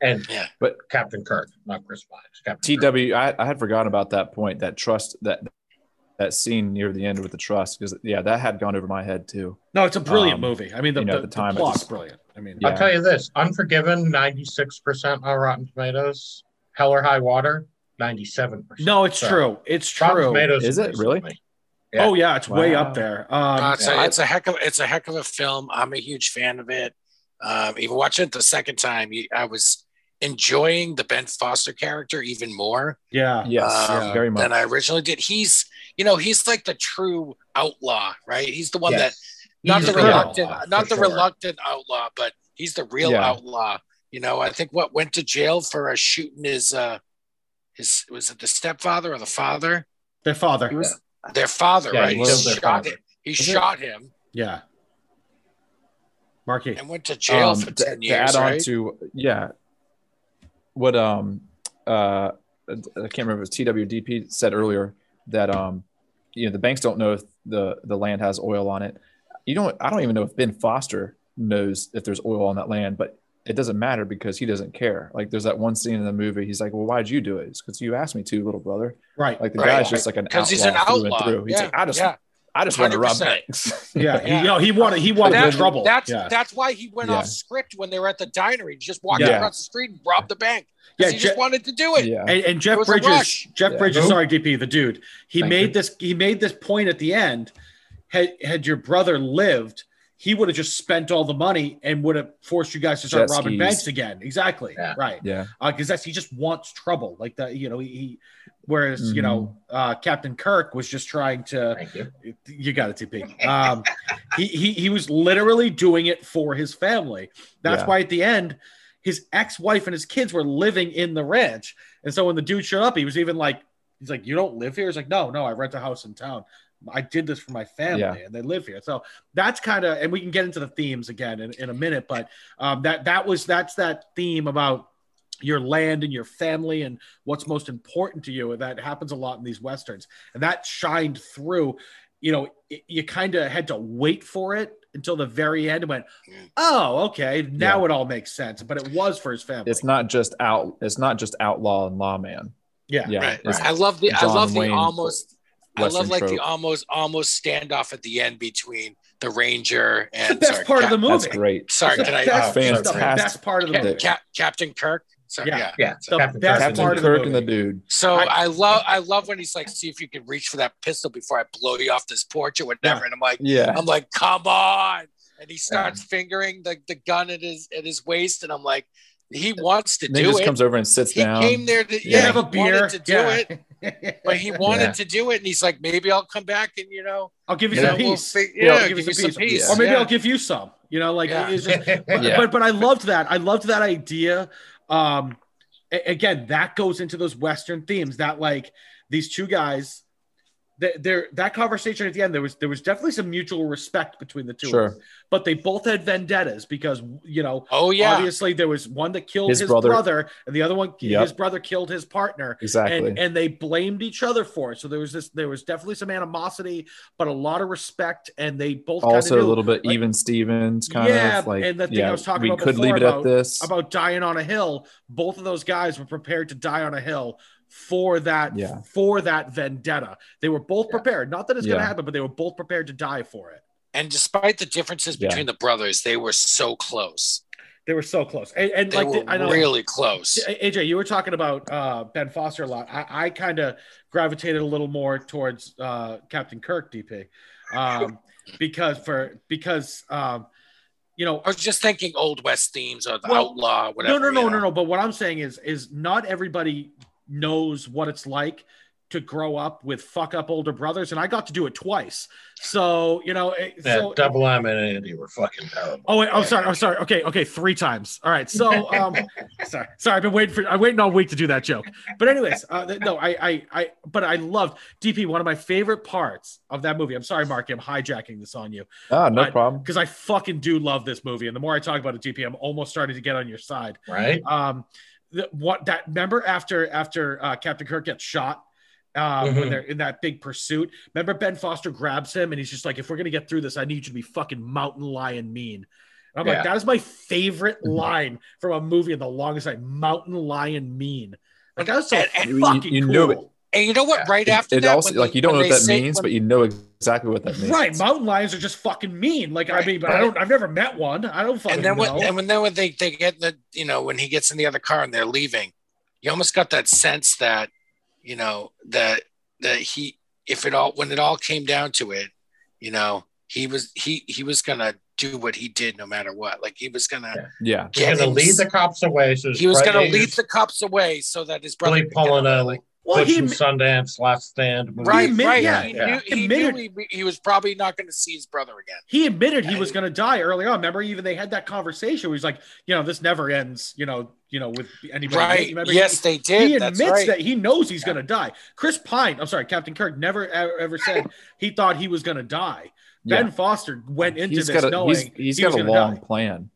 And Yeah. but Captain Kirk, not Chris Pine. it's Captain TW. I, I had forgotten about that point. That trust that that scene near the end with the trust because yeah, that had gone over my head too. No, it's a brilliant Um, movie. I mean, the, you know, the, at the time, the plot's just- brilliant. I mean, Yeah. I'll tell you this: Unforgiven, ninety-six percent on Rotten Tomatoes. Hell or High Water, ninety-seven percent. no, it's true. It's true. Tomatoes Is it really? with. Yeah. Oh yeah, it's way up there. Um, Uh, it's, yeah, a, I- it's a heck of it's a heck of a film. I'm a huge fan of it. Um, even watching it the second time, I was enjoying the Ben Foster character even more yeah, Yes, um, very much. than I originally did. He's you know he's like the true outlaw, right? He's the one Yes. that not He's the the reluctant, outlaw, not the sure. reluctant outlaw, but he's the real Yeah. outlaw. You know, I think what went to jail for a shooting his uh his was it the stepfather or the father? their father. He was- Their father, Yeah, right? he He shot father. him. He Is it? shot him Yeah. Marky. and went to jail um, for to, ten to years, add on right? to yeah what um uh i can't remember if it was twdp said earlier that um you know the banks don't know if the the land has oil on it you don't i don't even know if ben foster knows if there's oil on that land but it doesn't matter because he doesn't care like there's that one scene in the movie he's like well why'd you do it it's because you asked me to little brother Right. like the Right. guy's just like an outlaw because he's an through and through. he's yeah, like i just yeah. I just want to rob banks Yeah. Yeah. He, you know, he wanted he wanted That- trouble. That's yeah. that's why he went Yeah. off script when they were at the diner. He just walked Yeah. across the street and robbed the bank. Yeah, he Je- just wanted to do it. yeah and, and Jeff was Bridges. Jeff Yeah. Bridges, sorry, DP, the dude. He Thank made you. this. He made this point at the end. Had had your brother lived, he would have just spent all the money and would have forced you guys to start Jet robbing skis. banks again. Exactly. Yeah. Right. yeah Because that's he just wants trouble. Like that. You know. He. he whereas you know uh, Captain Kirk was just trying to. Thank you. You got it, TP. Um, he, he he was literally doing it for his family. That's Yeah. why at the end, his ex-wife and his kids were living in the ranch. And so when the dude showed up, he was even like, he's like, "You don't live here?" He's like, "No, no, I rent a house in town. I did this for my family, Yeah. and they live here." So that's kind of, and we can get into the themes again in, in a minute, but um, that that was that's that theme about your land and your family and what's most important to you. That happens a lot in these westerns, and that shined through. You know, it, you kind of had to wait for it until the very end and went, "Oh, okay, now Yeah. it all makes sense." But it was for his family. it's not just out it's not just outlaw and lawman yeah, yeah Right. it's I love the I John love the Wayne almost I love like the almost almost standoff at the end between the ranger and the best sorry, part of the movie. that's great Sorry, It's can the I best, Oh, it's the best part of the Cap- movie. Cap- Captain Kirk Sorry, Yeah. yeah. Yeah, The Captain best Kirk. Captain part of the Kirk and the dude. So I- I, love I love when he's like, see if you can reach for that pistol before I blow you off this porch or whatever. Yeah. And I'm like, Yeah. I'm like, come on. And he starts fingering the, the gun at his at his waist, and I'm like, he wants to And then he do just it. comes over and sits down. he down. came there to Yeah. yeah, have a beer to do yeah. it, but he wanted Yeah. to do it, and he's like, maybe I'll come back and you know, I'll give you Yeah. some we'll peace. Yeah, yeah, I'll give, you some peace, or maybe yeah. I'll give you some. You know, like Yeah. just, but, Yeah. but but I loved that. I loved that idea. Um, a- again, that goes into those Western themes that like these two guys. Th- There, that conversation at the end, there was there was definitely some mutual respect between the two. Sure. Of them, but they both had vendettas because you know Oh yeah, obviously there was one that killed His his, brother- brother. and the other one Yep. his brother killed his partner Exactly. and and they blamed each other for it so there was this there was definitely some animosity but a lot of respect and they both also kinda a little bit like- even Stevens kind Yeah, of like and the thing I was talking we about could leave it about- at this. about dying on a hill both of those guys were prepared to die on a hill for that Yeah. for that vendetta they were both prepared not that it's going Yeah. to happen but they were both prepared to die for it and despite the differences Yeah. between the brothers, they were so close. they were so close and, and They like were the- I know really close. AJ, you were talking about uh, Ben Foster a lot. I, I kind of gravitated a little more towards uh, Captain Kirk, DP, um, because for because um, you know I was just thinking old west themes or the Well, outlaw, whatever. no, no, no, you no, no. But what I'm saying is, is not everybody knows what it's like to grow up with fuck up older brothers, and I got to do it twice. So you know, it- Yeah, so Double M and Andy were fucking terrible. Oh wait, I'm sorry. I'm sorry. Okay, okay, three times. All right. So, um, sorry, sorry. I've been waiting for. I'm waiting all week to do that joke. But anyways, uh, no, I, I, I. But I loved DP. One of my favorite parts of that movie. I'm sorry, Mark. I'm hijacking this on you ah, no but- problem. because I fucking do love this movie. And the more I talk about it, DP, I'm almost starting to get on your side. Right? Um, the, what that remember after after uh, Captain Kirk gets shot. Um, when Mhm. they're in that big pursuit, remember Ben Foster grabs him and he's just like, "If we're gonna get through this, I need you to be fucking mountain lion mean." And I'm Yeah. like, that is my favorite Mhm. line from a movie in the longest time. Mountain lion mean. Like that was so And- and- You- you- fucking you cool. knew it. And you know what? Yeah. Right after It that, also when like you don't know what that say- means, when- but you know exactly what that means. Right, mountain lions are just fucking mean. Like I mean, but I don't. I've never met one. I don't fucking and then when and when then when they they get in the you know when he gets in the other car and they're leaving, you almost got that sense that you know that that he if it all when it all came down to it, you know he was he he was gonna do what he did no matter what. Like he was gonna Yeah. He's going to lead the cops away. So he was gonna lead the cops away so that his brother Billy could get pulling away. a Like, well, he Sundance Last Stand. movie. right, admit- right. yeah, he yeah. knew, he, Admitted- knew he, he was probably not going to see his brother again. he admitted he was going to die early on. Remember, even they had that conversation where he's like, you know, this never ends. You know, you know, with anybody. Right. Remember, yes, he, they did. he That's admits right. that he knows he's going to die. Chris Pine, I'm sorry, Captain Kirk never ever, ever said he thought he was going to die. Yeah. Ben Foster went into He's this got a knowing he's, he's he got was a long die. plan.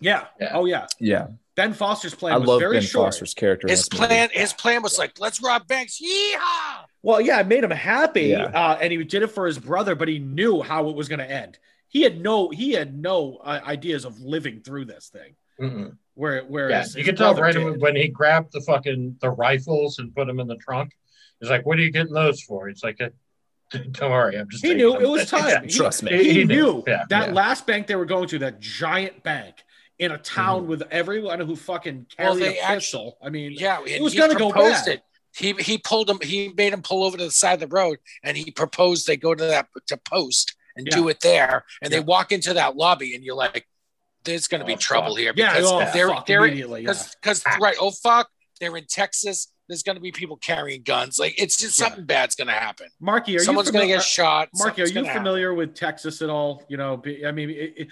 Yeah. Yeah. Oh yeah. Yeah. Ben Foster's plan I was love very Ben short. Foster's character. his this movie. plan, his plan was like, let's rob banks. Yeehaw! Well, yeah, it made him happy, Yeah. uh, and he did it for his brother, but he knew how it was going to end. He had no, he had no uh, ideas of living through this thing. Mm-mm. Where, where Yeah, you can tell right away when he grabbed the fucking the rifles and put them in the trunk. He's like, "What are you getting those for?" He's like, "Don't worry, I'm just." He knew them." it was time. He- Trust me. He, He knew. knew Yeah, that yeah. last bank they were going to, that giant bank in a town mm-hmm. with everyone who fucking Well, carried they a pistol. I mean, Yeah, it was going to go bad. it. He he pulled him. He made him pull over to the side of the road, and he proposed they go to that to post and do it there. And Yeah. they walk into that lobby, and you're like, "There's going to be Oh, trouble fuck. here." Yeah, because oh, they're fuck, they're immediately. Yeah. because because right. Oh fuck, they're in Texas. There's going to be people carrying guns. Like it's just Yeah. something bad's going to happen. Marky, are you Someone's going to get shot. Marky, are you gonna happen. familiar with Texas at all? You know, I mean, it, it,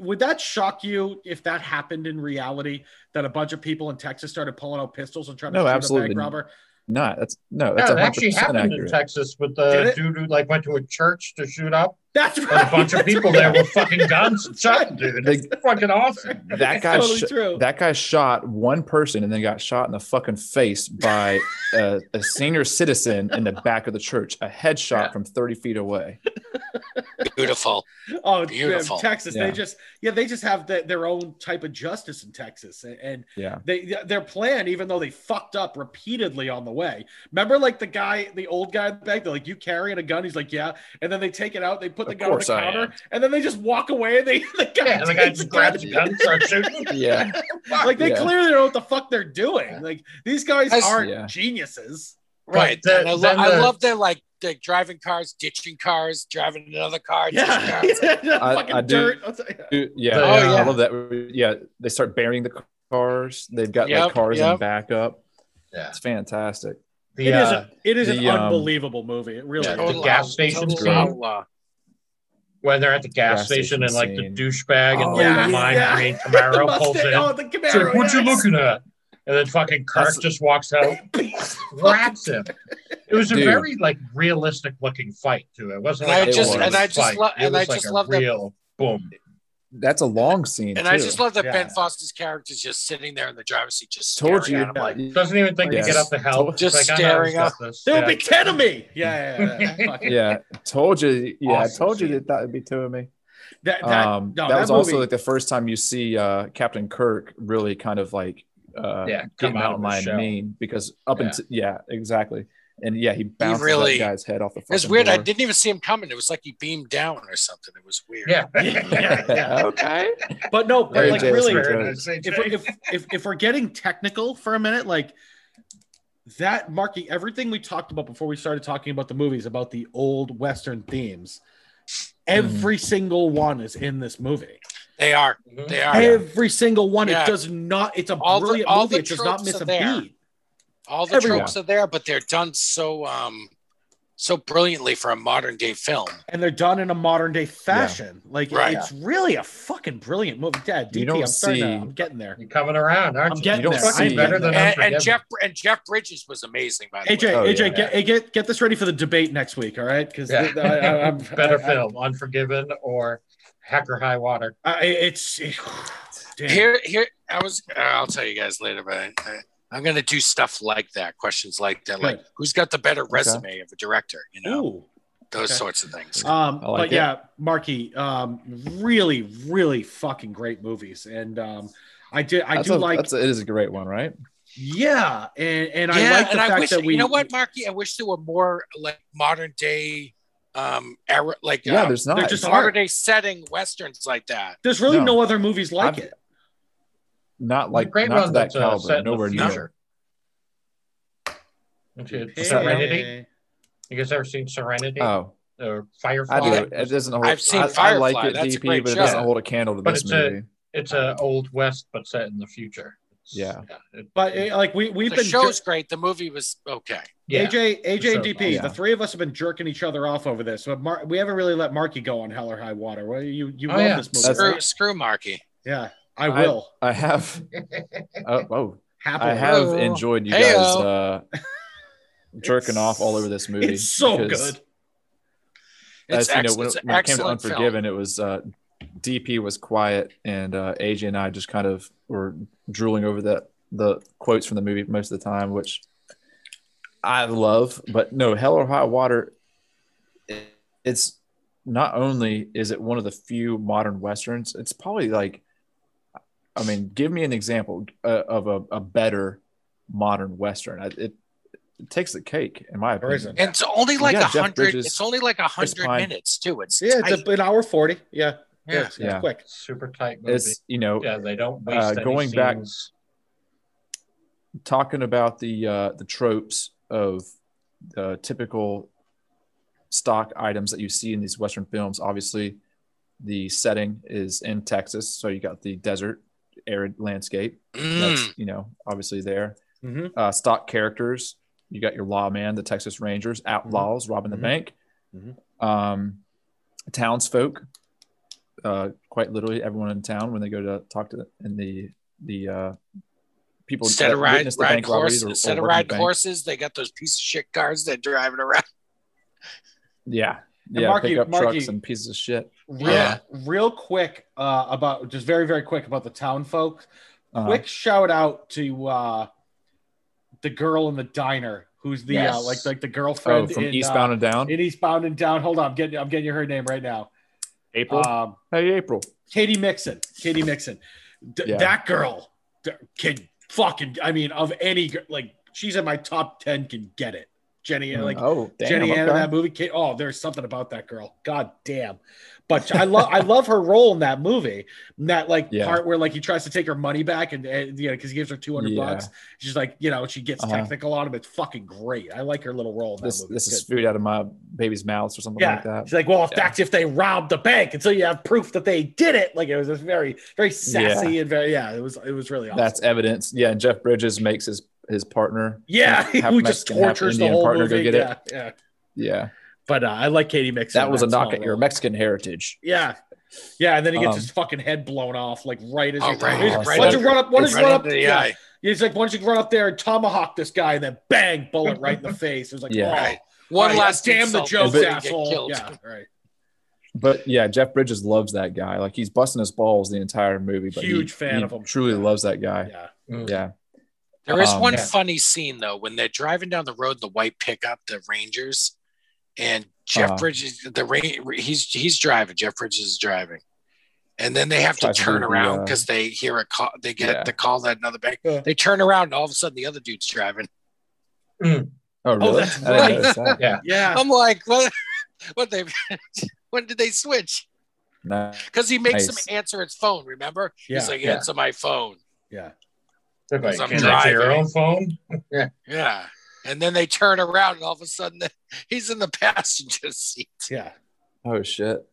would that shock you if that happened in reality? That a bunch of people in Texas started pulling out pistols and trying to No, shoot absolutely a bank robber? Not that's no, Yeah, that's it a actually happened accurate. in Texas with Did the dude who like went to a church to shoot up, That's and right. a bunch of people right. there with fucking guns and shot, dude. They- It's fucking awesome. That guy, totally sh- true. that guy shot one person and then got shot in the fucking face by a, a senior citizen in the back of the church, a headshot Yeah. from thirty feet away. Beautiful. Oh, Beautiful. Texas. Yeah. They just yeah, they just have the, their own type of justice in Texas, and, and Yeah. they their plan, even though they fucked up repeatedly on the way. Remember, like the guy, the old guy in the back, they're like, "You carrying a gun?" He's like, "Yeah," and then they take it out, they put the Of gun on the counter, and then they just walk away, and they the guy, Yeah, and the guy just grabs the gun and starts shooting. Yeah. like they Yeah. clearly don't know what the fuck they're doing. Like these guys I s- aren't Yeah. geniuses. Right. The- I, lo- then I love their like like driving cars, ditching cars, driving another car. Yeah, cars. fucking I do- dirt. I'll tell you. Yeah, I uh, love that. Yeah, they start burying the cars. They've got Yep, like cars yep. in backup. Yeah. It's fantastic. The, It is uh, a, it is an the, um, unbelievable movie. It really Yeah, is. the Total gas station station's total great. outlaw. When they're at the gas, Gas station and station like the scene. douchebag and Oh, like yeah, the lime yeah. green Camaro The pulls in. Oh, the It's like, what you yes. looking at? And then fucking Kirk That's- just walks out, whacks him. It was a Dude. very like realistic looking fight too. It wasn't And like I a just- Hollywood and I just fight. lo- It and I was like just a love that- real boom. That's a long scene. And I just love that Yeah. Ben Foster's character is just sitting there in the driver's seat, just Told staring you. at him like, Doesn't even think Yes. to get up to help. Just like, staring up. this. There will Yeah. be ten of me. Yeah, yeah, yeah. Yeah, told you. Yeah, Awesome I told you that that would be two of me. That, that, um, no, that, was also like the first time you see uh, Captain Kirk really kind of like uh, Yeah, get come out of mountain his lion shell. mean because up Yeah. until yeah, exactly, and yeah, he bounced really- that guy's head off the. It was weird. I didn't even see him coming. It was like he beamed down or something. It was weird. Yeah. yeah, yeah. okay. But no, but Very like Jason really, if, we're- if if if we're getting technical for a minute, like that, Marky, everything we talked about before we started talking about the movies about the old Western themes, every single one is in this movie. They are. Mhm. They are. Every single one. Yeah. It does not. It's a All the- brilliant all movie. the It does not miss a there. beat. All the Everyone. tropes are there, but they're done so um so brilliantly for a modern day film. and they're done in a modern day fashion. Like Right. it's really a fucking brilliant movie. Dad, You DP, don't I'm starting to, I'm getting there. You're coming around, aren't I'm you? getting You don't there. see I'm better than there. And, and Jeff and Jeff Bridges was amazing by the AJ, way. Oh, AJ, yeah. get, hey, get get this ready for the debate next week. All right, because Yeah. I, am Better film, Unforgiven or Hacker High Water. I, it's damn. Here, here, I was. Uh, I'll tell you guys later, but I, I, I'm gonna do stuff like that. Questions like that, like who's got the better resume of a director? You know, Ooh. those okay. sorts of things. Um, like but it. yeah, Marky, um, really, really fucking great movies, and um, I did, I That's do a, like, that's a, it is a great one, right? yeah, and and I like the and fact I wish that we, you know what, Marky. I wish there were more like modern day, um, era, like Yeah, um, there's not. they're just modern hard. day setting westerns like that. There's really No. no, other movies like I've- it. Not like Great not to that that's uh, set caliber. the Nowhere near. future. Okay, Serenity. You guys ever seen Serenity Oh, or Firefly? I do. It doesn't hold. I've seen I, I like it, That's a DP, great but it show. doesn't hold a candle to But this it's a- movie. It's a old west, but set in the future. It's- Yeah. it- But eh, like we we've the been show's great. The movie was okay. yeah. AJ, AJ, and So, DP, yeah. the three of us have been jerking each other off over this. But Mar- we haven't really let Marky go on Hell or High Water. Well, you you Oh, love yeah. this movie, That's- Screw, right? screw Marky. Yeah, I will I have. oh, oh, happily. I have enjoyed you Heyo. guys uh, jerking off all over this movie. It's so because, good. It's, As you know, ex- when, it's an when it came to excellent film. Unforgiven, it was uh, DP was quiet, and uh, AJ and I just kind of were drooling over the the quotes from the movie most of the time, which I love. But no, Hell or High Water, it- it's not only is it one of the few modern westerns, it's probably like, I mean, give me an example uh, of a, a better modern western. I- It, it takes the cake, in my There opinion. And it's only like a got hundred. Bridges, It's only like a hundred minutes too. It's Yeah, tight. it's a, an hour forty. Yeah, Yeah. yeah, it's, it's Yeah. quick. Super tight movie. It's you know yeah, they don't waste uh, any going back- talking about the uh, the tropes of the typical stock items that you see in these Western films. Obviously, the setting is in Texas, so you got the desert, arid landscape. Mm. That's you know obviously there. hmm Uh, stock characters. You got your lawman, the Texas Rangers, outlaws robbing the Mhm. bank, Mhm. um, townsfolk. Uh, quite literally, everyone in town when they go to talk to in the the uh, people Instead of ride, the ride horses, or- or of the ride horses, they got those piece of shit cars that driving around. Yeah. And Yeah. Marky- pickup Marky- trucks and pieces of shit. Real, Yeah. real quick uh, about just very very quick about the town folk. Uh-huh. Quick shout out to uh, the girl in the diner who's the Yes. uh, like like the Oh, girlfriend from in, Eastbound uh, and Down. in Eastbound and Down. Hold on, I'm getting I'm getting you her name right now. April. Um, hey, April. Katy Mixon. Katy Mixon. D- Yeah. That girl can fucking. I mean, of any like, she's in my top ten. Can get it. Jenny, like oh, damn, Jenny Ann in that movie. Oh, there's something about that girl. God damn. But I love I love her role in that movie. In that like Yeah. part where like he tries to take her money back and, and you know because he gives her 200 Yeah. bucks. She's like, you know, she gets Uh-huh. technical on him. It's fucking great. I like her little role in that This movie. this It's is good. food out of my baby's mouth or something Yeah, like that. she's like, well, if that's if they robbed the bank until you have proof that they did it. Like it was just very, very sassy and very, yeah, it was, it was really awesome. That's evidence. Yeah, and Jeff Bridges makes his his partner. yeah, half who just Mexican, tortures the Indian whole partner movie. go get yeah, it. yeah. Yeah, But uh, I like Katy Mixon. that was a knock small at your. Mexican heritage. Yeah. Yeah, and then he gets Um, his fucking head blown off, like right as Oh, he's right, he's- right why don't up- you run up? Why don't you run up? yeah. eye. He's like, why don't you run up there and tomahawk this guy, and then bang, bullet right in the face. It was like, Yeah. oh, Right. One all right, last damn the insult jokes, before asshole. Yeah, right. But yeah, Jeff Bridges loves that guy. Like he's busting his balls the entire movie. But Huge he, fan he of him. Truly Yeah. loves that guy. Yeah. Mm. Yeah, There is Um, one yeah. funny scene though when they're driving down the road, the white pickup, the Rangers, and Jeff Uh-huh. Bridges, the ra- he's he's driving. Jeff Bridges is driving, and then they have to Tries to turn do the, around uh, because they hear a call. They get Yeah. the call that another bank. Yeah. They turn around, and all of a sudden, the other dude's driving. Oh, really? that's right. That. yeah, yeah. I'm like, what? What they? when did they switch? No. Because he makes Nice. him answer his phone. Remember? Yeah. He's like, Yeah. answer my phone. Yeah. They're like, I'm "Can I your own phone? Yeah. Yeah. And then they turn around, and all of a sudden, he's in the passenger seat. Yeah. Oh shit.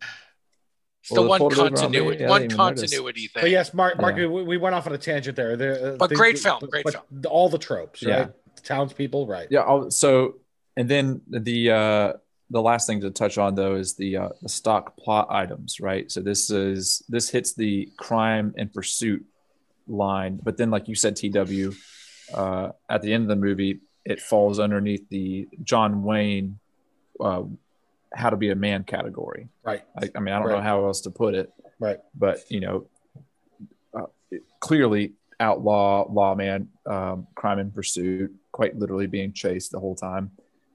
It's Well, the they one pulled it over on me. continuity, I one didn't notice. continuity thing. But yes, Mark, Mark, Yeah. we, we went off on a tangent there. there uh, But they- great they- film, great but film. All the tropes, Yeah. right? Townspeople, right? Yeah. I'll, so, and then the uh, the last thing to touch on though is the uh, the stock plot items, right? So this is this hits the crime and pursuit line, but then like you said, TW, uh, at the end of the movie, it falls underneath the John Wayne, uh, how to be a man category. Right. I, I mean, I don't know how else to put it. Right. But you know, uh, clearly outlaw, lawman, um, crime in pursuit, quite literally being chased the whole time,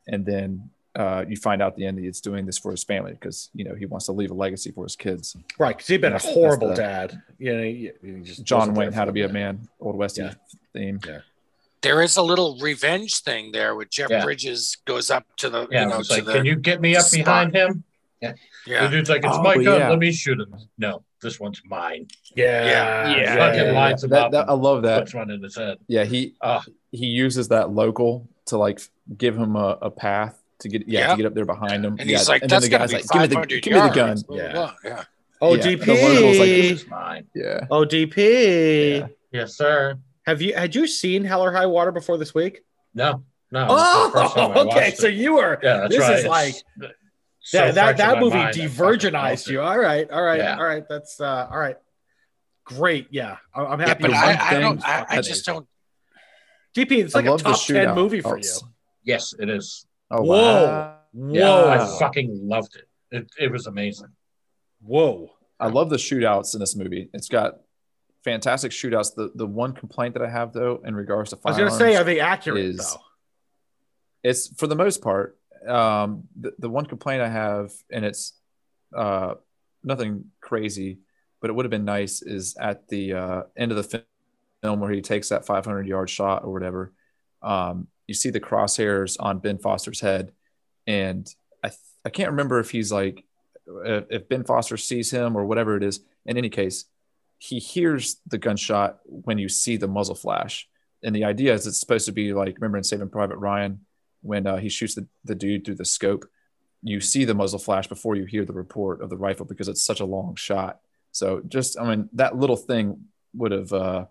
and then uh, you find out at the end that he's doing this for his family because you know he wants to leave a legacy for his kids. Right. Because he'd been a That's- that's horrible the- dad. You know, he, he just John Wayne, How to Be a. Man, Old West Yeah. theme. There is a little revenge thing there with Jeff Yeah. Bridges goes up to the, Yeah, you know, it's to like, the, can you get me up spot. behind him? The yeah. The dude's like, it's Oh, my gun. yeah. Let me shoot him. No, this one's mine. Yeah. Yeah. Fucking lines him That- that- I love that. Puts one in his head. Yeah, he Ah. he uses that local to like give him a, a path to get yeah, Yeah. to get up there behind him. And yeah, he's like, and then that's the guy's be like, give me the 500 give me the gun. Blah, blah, Yeah. blah. yeah. Oh, Yeah, the local's like, DP. Yeah. Oh, DP. Yeah. Yes, sir. Have you had you seen Hell or High Water before this week? No, no. this is the first time I Oh, okay. So you were. yeah, that's this right. is It's like so that. That, that movie mind, I de-virginized you. All right. All right. Yeah. All right. That's uh. All right. Great. Yeah. I- I'm Yeah, happy. but I, I don't. I, I just don't. DP. It's like a top ten movie for Oh, you. Yes, it is. Oh Whoa. wow. Whoa. I fucking loved it. It, it was amazing. Whoa. I love the shootouts in this movie. It's got fantastic shootouts. The the one complaint that I have though in regards to I was gonna say, are they accurate is- though? it's for the most part. Um, the, the one complaint I have, and it's uh, nothing crazy, but it would have been nice, is at the uh, end of the film where he takes that 500 yard shot or whatever. Um, you see the crosshairs on Ben Foster's head, and I th- I can't remember if he's like if, Ben Foster sees him or whatever it is. In any case, he hears the gunshot when you see the muzzle flash. And the idea is it's supposed to be like remember in Saving Private Ryan when uh, he shoots the, the dude through the scope, you see the muzzle flash before you hear the report of the rifle because it's such a long shot. So just I mean that little thing would have uh,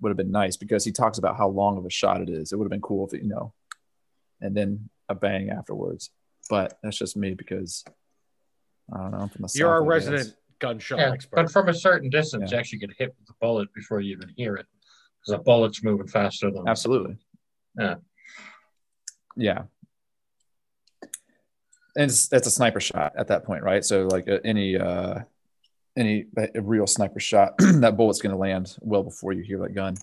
would have been nice because he talks about how long of a shot it is. It would have been cool if it, you know, and then a bang afterwards. But that's just me because I don't know. I'm from the You're South, our I guess. resident gunshot Yeah, expert. but from a certain distance, Yeah. you actually get hit with the bullet before you even hear it, because the bullet's moving faster than Absolutely. Yeah. Yeah. And it's, it's a sniper shot at that point, right? So like uh, any uh any a real sniper shot, that bullet's going to land well before you hear that gun.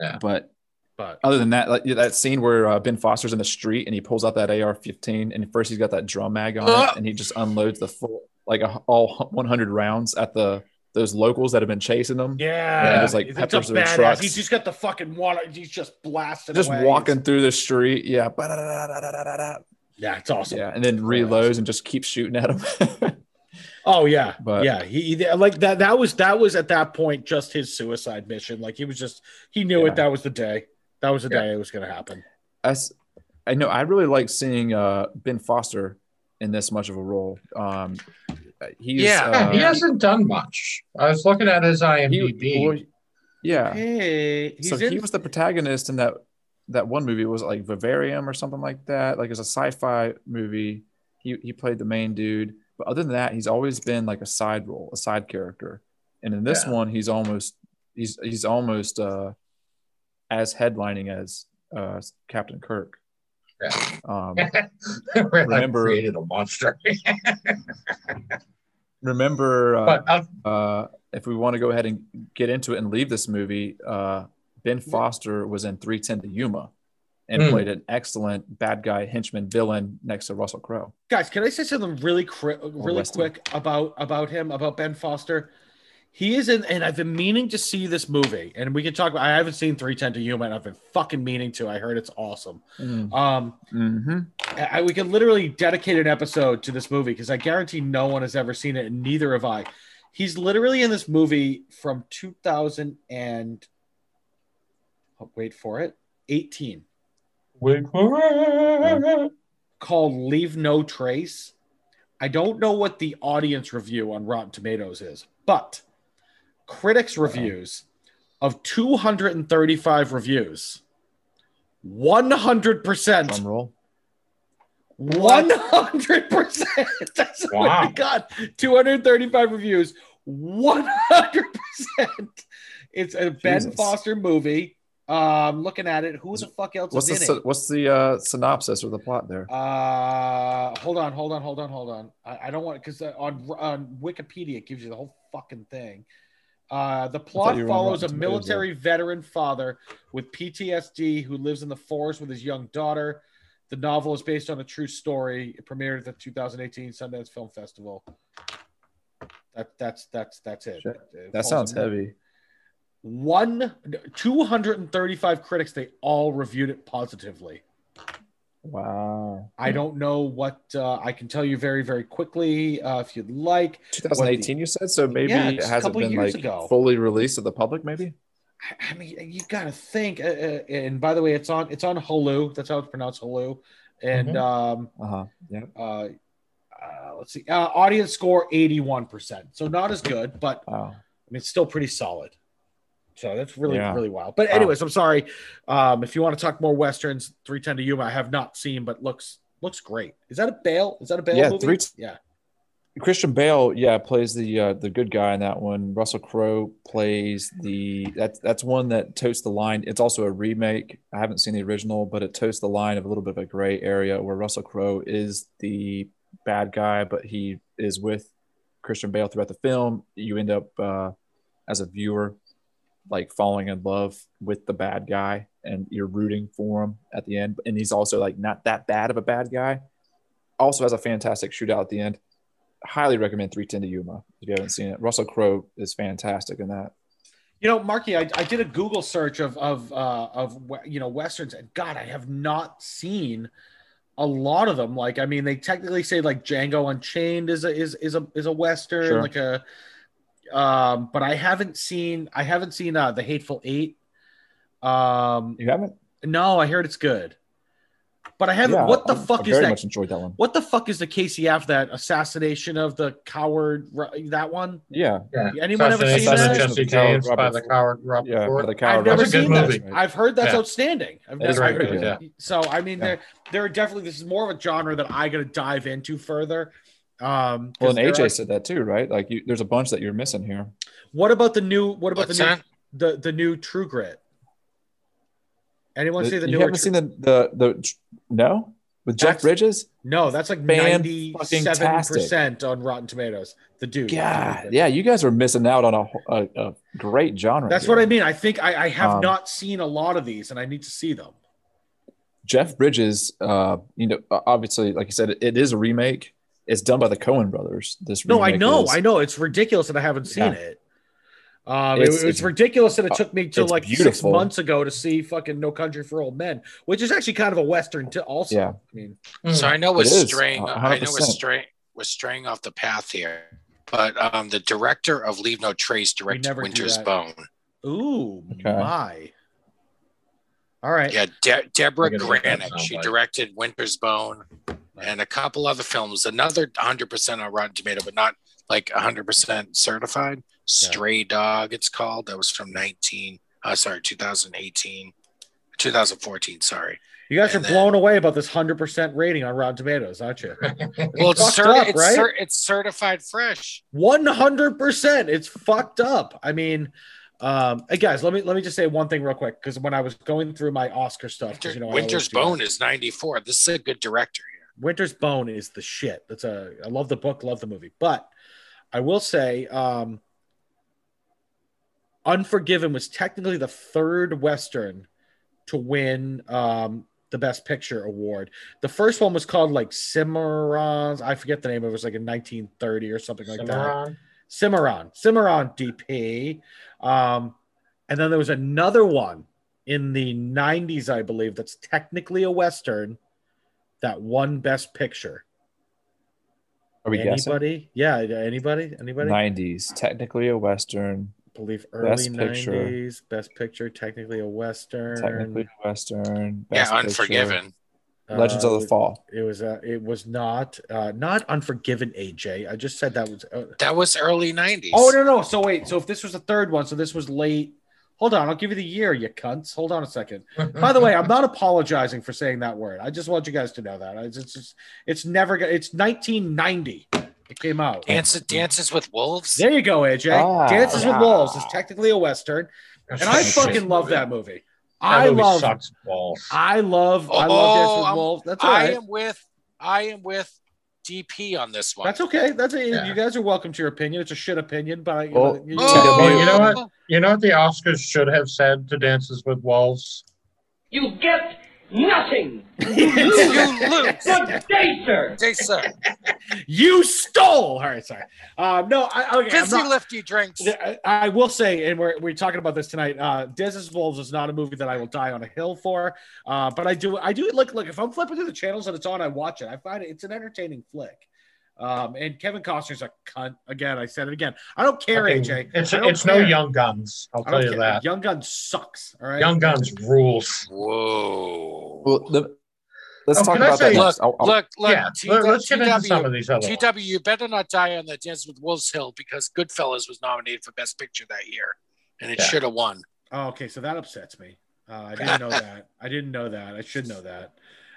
Yeah. But But Other than that, like that scene where uh, Ben Foster's in the street and he pulls out that AR-15 and first he's got that drum mag on Ah! it and he just unloads the full like a, all 100 rounds at the those locals that have been chasing them. yeah, And just, like, peppers their trucks. He's just got the fucking water. He's just blasting. Just away. walking through the street, yeah. Yeah, it's awesome. yeah, and then reloads and just keeps shooting at him. Oh yeah, But- yeah. He, he like that. That was that was at that point just his suicide mission. Like he was just he knew Yeah. it. That was the day. That was the Yeah. day it was going to happen. As I know, I really like seeing uh, Ben Foster in this much of a role. Um, he's Yeah. Yeah, uh, he hasn't done much. I was looking at his he- IMDb. well, yeah. Hey, so in. he was the protagonist in that that one movie. Was it like Vivarium or something like that? Like it's a sci-fi movie. He he played the main dude, but other than that, he's always been like a side role, a side character. And in this Yeah. one, he's almost he's he's almost uh, as headlining as uh, Captain Kirk. Yeah. Um, Remember, created a monster. remember, uh, uh, uh, if we want to go ahead and get into it and leave this movie, uh, Ben Foster was in 310 to Yuma and Hmm. played an excellent bad guy henchman villain next to Russell Crowe. guys. Can I say something really cri- really Weston. quick about about him about Ben Foster? He is in, and I've been meaning to see this movie, and we can talk about. I haven't seen 310 to Yuma, and I've been fucking meaning to. I heard it's awesome. Um, Mm-hmm. I, we could literally dedicate an episode to this movie because I guarantee no one has ever seen it, and neither have I. He's literally in this movie from 2000 and oh, wait for it, 18, wait for it. called "Leave No Trace." I don't know what the audience review on Rotten Tomatoes is, but critics' reviews of 235 reviews, 100% Drum roll. One hundred percent. That's what Wow. we got. Two hundred thirty-five reviews. One hundred percent. It's a Ben Foster movie. Um, looking at it, who the fuck else What's is the in it? what's the uh, synopsis or the plot there? Uh, hold on, hold on, hold on, hold on. I, I don't want because uh, on on Wikipedia it gives you the whole fucking thing. Uh, the plot you were on follows a military veteran father with PTSD who lives in the forest with his young daughter. The novel is based on a true story. It premiered at the 2018 Sundance Film Festival. That that's that's that's it. Shit. It That sounds heavy. One, 235 critics. They all reviewed it positively. Wow. I don't know what uh, I can tell you very, very quickly uh, if you'd like. 2018, you said so. Maybe Yeah, it hasn't been like ago. fully released to the public. Maybe. I- I mean, you got to think. Uh, uh, and by the way, it's on it's on Hulu. That's how it's pronounced, Hulu. And Mhm. um, Uh huh. Yeah. uh, uh, let's see, uh, audience score 81 percent. So not as good, but Wow. I mean, it's still pretty solid. So that's really, Yeah. really wild. But Wow. anyways, I'm sorry. Um, if you want to talk more westerns, 310 to Yuma, I have not seen, but looks looks great. Is that a Bale? Is that a Bale Yeah, movie? three- yeah. Christian Bale, yeah, plays the uh, the good guy in that one. Russell Crowe plays the that's that's one that totes the line. It's also a remake. I haven't seen the original, but it totes the line of a little bit of a gray area where Russell Crowe is the bad guy, but he is with Christian Bale throughout the film. You end up uh, as a viewer like falling in love with the bad guy, and you're rooting for him at the end. And he's also like not that bad of a bad guy. Also has a fantastic shootout at the end highly recommend 310 to Yuma if you haven't seen it. Russell Crowe is fantastic in that. You know, Marky, I, I did a Google search of of uh, of you know westerns, and God, I have not seen a lot of them. Like, I mean, they technically say like Django Unchained is a is is a is a western, Sure. like a. Um, but I haven't seen I haven't seen uh, the Hateful Eight. Um, You haven't? no, I heard it's good, but I haven't. Yeah, what the I- fuck I is very that? much enjoyed that one. What the fuck is the Casey after that assassination of the coward? That one? Yeah, Yeah. Anyone ever seen that? Jesse Of the coward James by the coward Robert yeah. Ford. the coward I've never seen that. movie. I've heard that's Yeah. outstanding. I've That is never very heard good, it. So I mean, Yeah. there there are definitely this is more of a genre that I got to dive into further. Um, 'cause Well, and AJ are- said that too, right? Like, you, there's a bunch that you're missing here. what about the new? What about What's the new? The the new True Grit. Anyone see the new? you haven't seen the, the the no? with Jeff That's- Bridges. No, that's like ninety seven percent on Rotten Tomatoes. The dude. Yeah, yeah, you guys are missing out on a, a, a great genre. That's here. what I mean. I think I, I have Um, not seen a lot of these, and I need to see them. Jeff Bridges, uh, you know, obviously, like you said, it, it is a remake. It's done by the Coen brothers. This No, I know, is- I know. It's ridiculous that I haven't seen Yeah. it. Um, It's- it, it's it's- ridiculous that it took me to it's like six months ago to see fucking No Country for Old Men, which is actually kind of a western. To also, Yeah. I mean, So I know we're It is, straying. a I know we're straying. We're straying off the path here. But um, the director of Leave No Trace directed never Winter's. Bone. ooh Okay. my. All right. Yeah, De- Deborah I gotta get that Granik. She soundbite. directed Winter's Bone and a couple other films. Another 100% on Rotten Tomato, but not like 100% certified. Stray Dog, it's called. That was from 19. Uh, sorry, 2018, 2014. Sorry. You guys are then- blown away about this hundred percent rating on Rotten Tomatoes, aren't you? Well, it's, fucked certi- up, it's, right? cer- it's certified fresh. One hundred percent. It's fucked up. I mean, um, hey guys, let me let me just say one thing real quick because when I was going through my Oscar stuff, Winter, you know, Winter's always do that. Bone is 94. This is a good director here. Winter's Bone is the shit. That's a I love the book, love the movie. But I will say um Unforgiven was technically the third western to win um the best picture award. The first one was called like Cimarrons. I forget the name. It was like in 1930 or something like that. Cimarron? Cimarron, Cimarron DP. Um, and then there was another one in the 90s, I believe, that's technically a Western that won Best Picture. Are we guessing? anybody? Yeah, anybody? Anybody? 90s, technically a Western, I believe early Best Picture. 90s, Best Picture, technically a Western. technically a Western. Best yeah, Picture, Unforgiven. Legends Uh, of the was- Fall. It was uh, it was not uh, not Unforgiven AJ. I just said that was uh, That was early 90s. Oh no no! So wait, so if this was the third one, so this was late. Hold on, I'll give you the year, you cunts. Hold on a second. By the way, I'm not apologizing for saying that word. I just want you guys to know that it's it's, just, it's never gonna. It's 1990. It came out. Dances, Dances with Wolves. There you go, AJ. Ah, Dances with. Wolves is technically a western, That's and I such a shit fucking love movie. that movie. That I love. sucks balls. I love. I love Oh, Dances with I'm- Wolves. That's all I right. am with I am with DP on this one. That's okay. That's a, Yeah. you guys are welcome to your opinion. It's a shit opinion, but I, Well, you, Oh, you know what? Oh. You know what the Oscars should have said to Dances with Wolves? You get nothing. you lose. Good day, sir. Day, sir. you stole. All right, sorry. Um, no, I, okay. I'm Fizzy not- lifty drinks. I, I will say, and we're, we're talking about this tonight. Uh, Dances with Wolves is not a movie that I will die on a hill for. Uh, but I do, I do look like if I'm flipping through the channels and it's on, I watch it. I find it, it's an entertaining flick. Um, and Kevin Costner's a cunt. Again, I said it again. I don't care, Fucking- AJ. It's I don't it's no. Young Guns. I'll tell you care. that. Young Guns sucks. All right. Young Guns rules. Whoa. Well, the, let's Oh, talk about say- that Look. I'll- I'll- look, look. yeah, TW, let- let's get into some of these other ones. TW, you better not die on the Dances with Wolves hill because Goodfellas was nominated for Best Picture that year, and it Yeah. should have won. Oh, okay. So that upsets me. Uh, I didn't know that. I didn't know that. I should know that.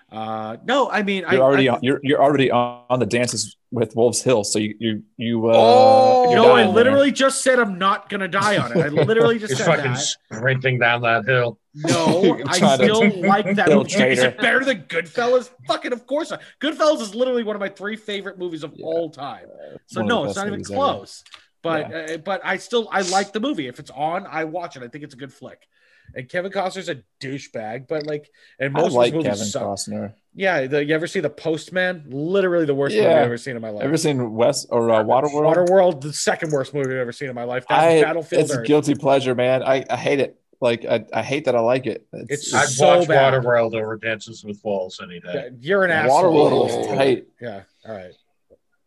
Uh, no, I mean, you're I, already I, on, you're you're already on, on the dances with Wolves Hill, so you you you uh Oh, no, I dying literally just said I'm not gonna die on it. I literally just He's said fucking that. sprinting down that hill. No, I trying to still like that movie. Is it better than Goodfellas? Fucking of course. not. Goodfellas is literally one of my three favorite movies of Yeah. all time. So one no, it's not even movies ever. close. But uh, but I still I like the movie. If it's on, I watch it. I think it's a good flick. And Kevin Costner's a douchebag, but like, and I most like of his Kevin suck. Costner. Yeah, the, you ever see The Postman? Literally the worst movie I've ever seen in my life. Ever seen West or uh, Waterworld? Waterworld, the second worst movie I've ever seen in my life. That's I, Battlefield it's a Earth. guilty pleasure, man. I, I hate it. Like I, I hate that I like it. It's I'd so watch bad. Waterworld over Dances with Wolves any day. Yeah, You're an asshole. Waterworld was tight. Yeah. All right.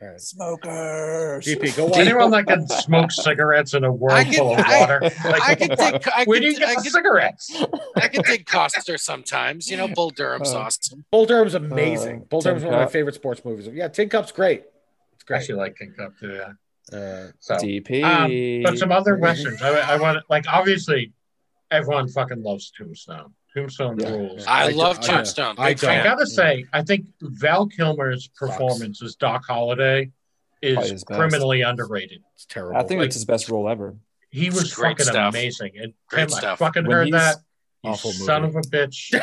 All right. Smokers. GP, go watch. Anyone that can smoke cigarettes in a world I can- full of water? I Like, can dig, I where can, do you get I the can, cigarettes? I can take Costner sometimes. You know, Bull Durham's Uh, awesome. Bull Durham's amazing. Uh, Bull Tin Durham's one of my favorite sports movies. Yeah, Tin Cup's great. It's I great. actually like King Cup too. Yeah. Uh, So, DP. um, but some other westerns. I, I want like obviously everyone fucking loves Tombstone. Tombstone Yeah. rules. I, I love do- I- Tombstone. I Big don't. I gotta say, I think Val Kilmer's performance as Doc Holliday is his best. criminally underrated. it's terrible. I think like- it's his best role ever. He was Great fucking stuff. amazing. And Great Tim, stuff. I fucking When heard that You awful movie. son of a bitch. no,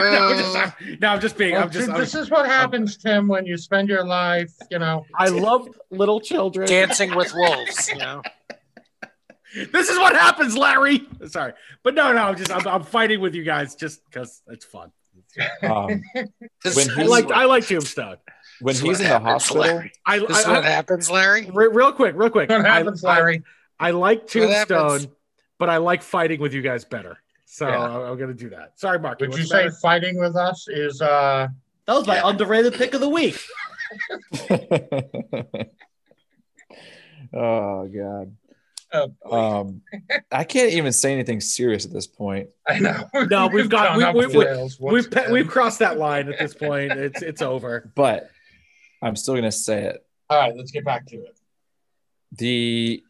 I'm just, no, I'm just being. Well, I'm just. dude, I'm- this is what happens, Tim, when you spend your life, you know. I love little children. Dancing with wolves, you know. This is what happens, Larry. Sorry, but no, no. I'm just. I'm, I'm fighting with you guys just because it's fun. Um, This When is I he- like. I like Tombstone. when this he's what in the hospital, Larry. I. This is I, what I happens, Larry. re- real quick, real quick. What I- happens, I, Larry? I like Tombstone, but I like fighting with you guys better. So Yeah. I'm, I'm gonna do that. Sorry, Mark. Would what's you say matter? fighting with us is uh that was my Yeah. underrated pick of the week? oh god. Oh. Um, I can't even say anything serious at this point. I know. No, we've got- gone we, we, we, we've pe- we've crossed that line at this point. It's it's over. But I'm still gonna say it. All right, let's get back to it. The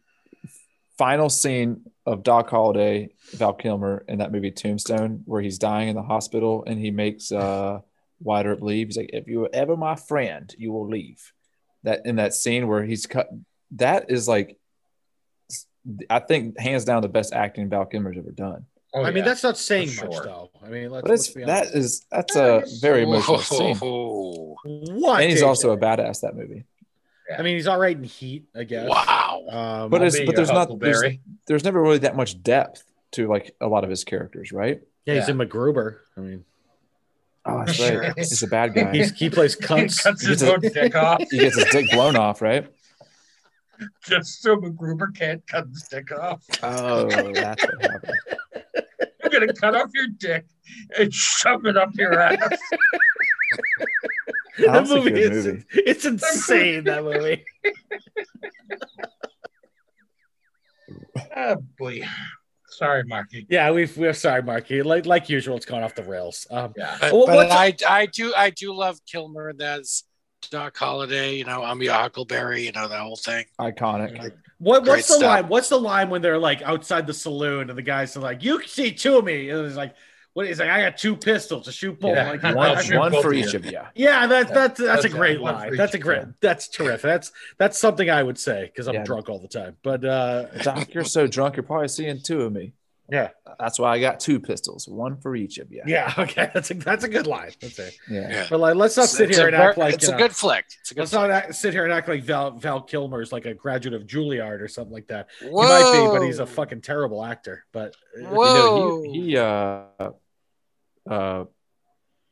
final scene of Doc Holliday, Val Kilmer in that movie Tombstone, where he's dying in the hospital and he makes uh Wyatt Earp leave. He's like, if you were ever my friend, you will leave. That in that scene where he's cut that is like I think hands down the best acting Val Kilmer's ever done. Oh, I mean, that's not saying for much, though. I mean, let's, But it's let's be that honest. is that's a very emotional scene. Whoa. what? And he's JJ? also a badass that movie. I mean, he's all right in Heat, I guess. Wow. Um, But I'll it's but there's not there's, there's never really that much depth to like a lot of his characters, right? yeah, he's Yeah. in MacGruber. I mean, Oh, that's right. is. He's a bad guy. he's, he plays He cunts. cuts his He's a- own dick off. he gets his dick blown off, right? Just so MacGruber can't cut the dick off. Oh, that's what happened. I'm gonna cut off your dick and shove it up your ass. that That's a movie good is movie. it's insane. That movie. oh boy. Sorry, Marky. Yeah, we've we're sorry, Marky. Like like usual, it's gone off the rails. Um, Yeah. But, Well, but I, I do I do love Kilmer. That's Doc Holliday. You know, I'm your Huckleberry. You know that whole thing. Iconic. what what's the stuff. line? What's the line when they're like outside the saloon and the guys are like, "You see two of me," and it's like, "What is like? I got two pistols to shoot both." Yeah. Like, One, shoot one both for of each you. of you. Yeah, that's that's that's, That's a great line. That's a great. That's terrific. That's that's something I would say because I'm Yeah. drunk all the time. But uh, Doc, you're so drunk, you're probably seeing two of me. Yeah, That's why I got two pistols, one for each of you. yeah, okay, that's a that's a good line. That's it. Yeah. Yeah. But like, let's not It's- sit it's here and ver- act like it's uh, a good flick. It's a good. Let's not act, sit here and act like Val Val Kilmer is like a graduate of Juilliard or something like that. He He might be, but he's a fucking terrible actor. But uh, You Whoa. know, he, he uh uh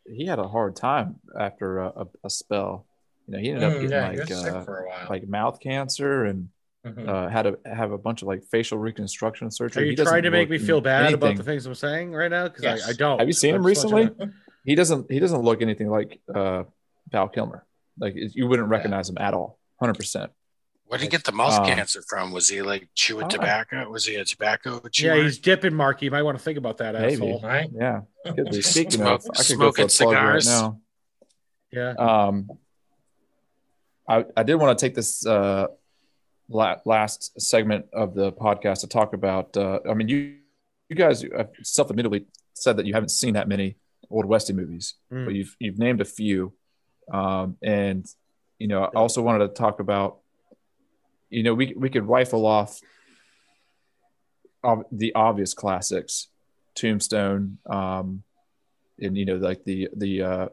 he had a hard time after a, a, a spell. You know, he ended up Mm, getting yeah, like uh, for a while. like mouth cancer and Mhm. uh, had to have a bunch of like facial reconstruction surgery. are you doesn't trying to make me feel bad about the things I'm saying right now? Because Yes. I, I don't. Have you seen I him just want recently? He doesn't. He doesn't look anything like uh, Val Kilmer. Like you wouldn't recognize him at all. Hundred percent. Where did he get the mouth Um, cancer from? Was he like chewing tobacco? Was he a tobacco chewer? Yeah, he's dipping, Mark. You might want to think about that, Maybe. asshole. right? Yeah. Could be. Speaking Smoke- of, I could go for a smoking plug right cigars. now. Yeah. Um, I, I did want to take this uh, la- last segment of the podcast to talk about. Uh, I mean, you you guys have self admittedly said that you haven't seen that many old westy movies, Mm. but you've you've named a few, um, and you know, I also wanted to talk about. You know, we we could rifle off the obvious classics, Tombstone, um, and you know, like the the uh,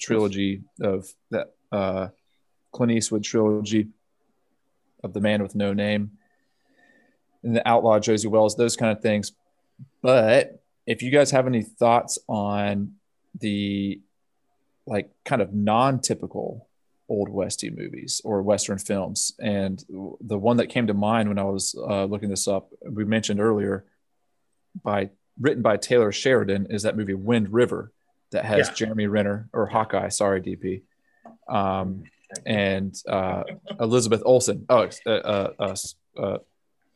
trilogy of that uh, Clint Eastwood trilogy of the Man with No Name and the Outlaw Josey Wales, those kind of things. But if you guys have any thoughts on the like kind of non-typical old westy movies or western films and the one that came to mind when i was uh, looking this up we mentioned earlier by written by taylor sheridan is that movie wind river that has Yeah. jeremy renner or hawkeye sorry dp um, and uh, elizabeth olsen oh uh, uh, uh, uh,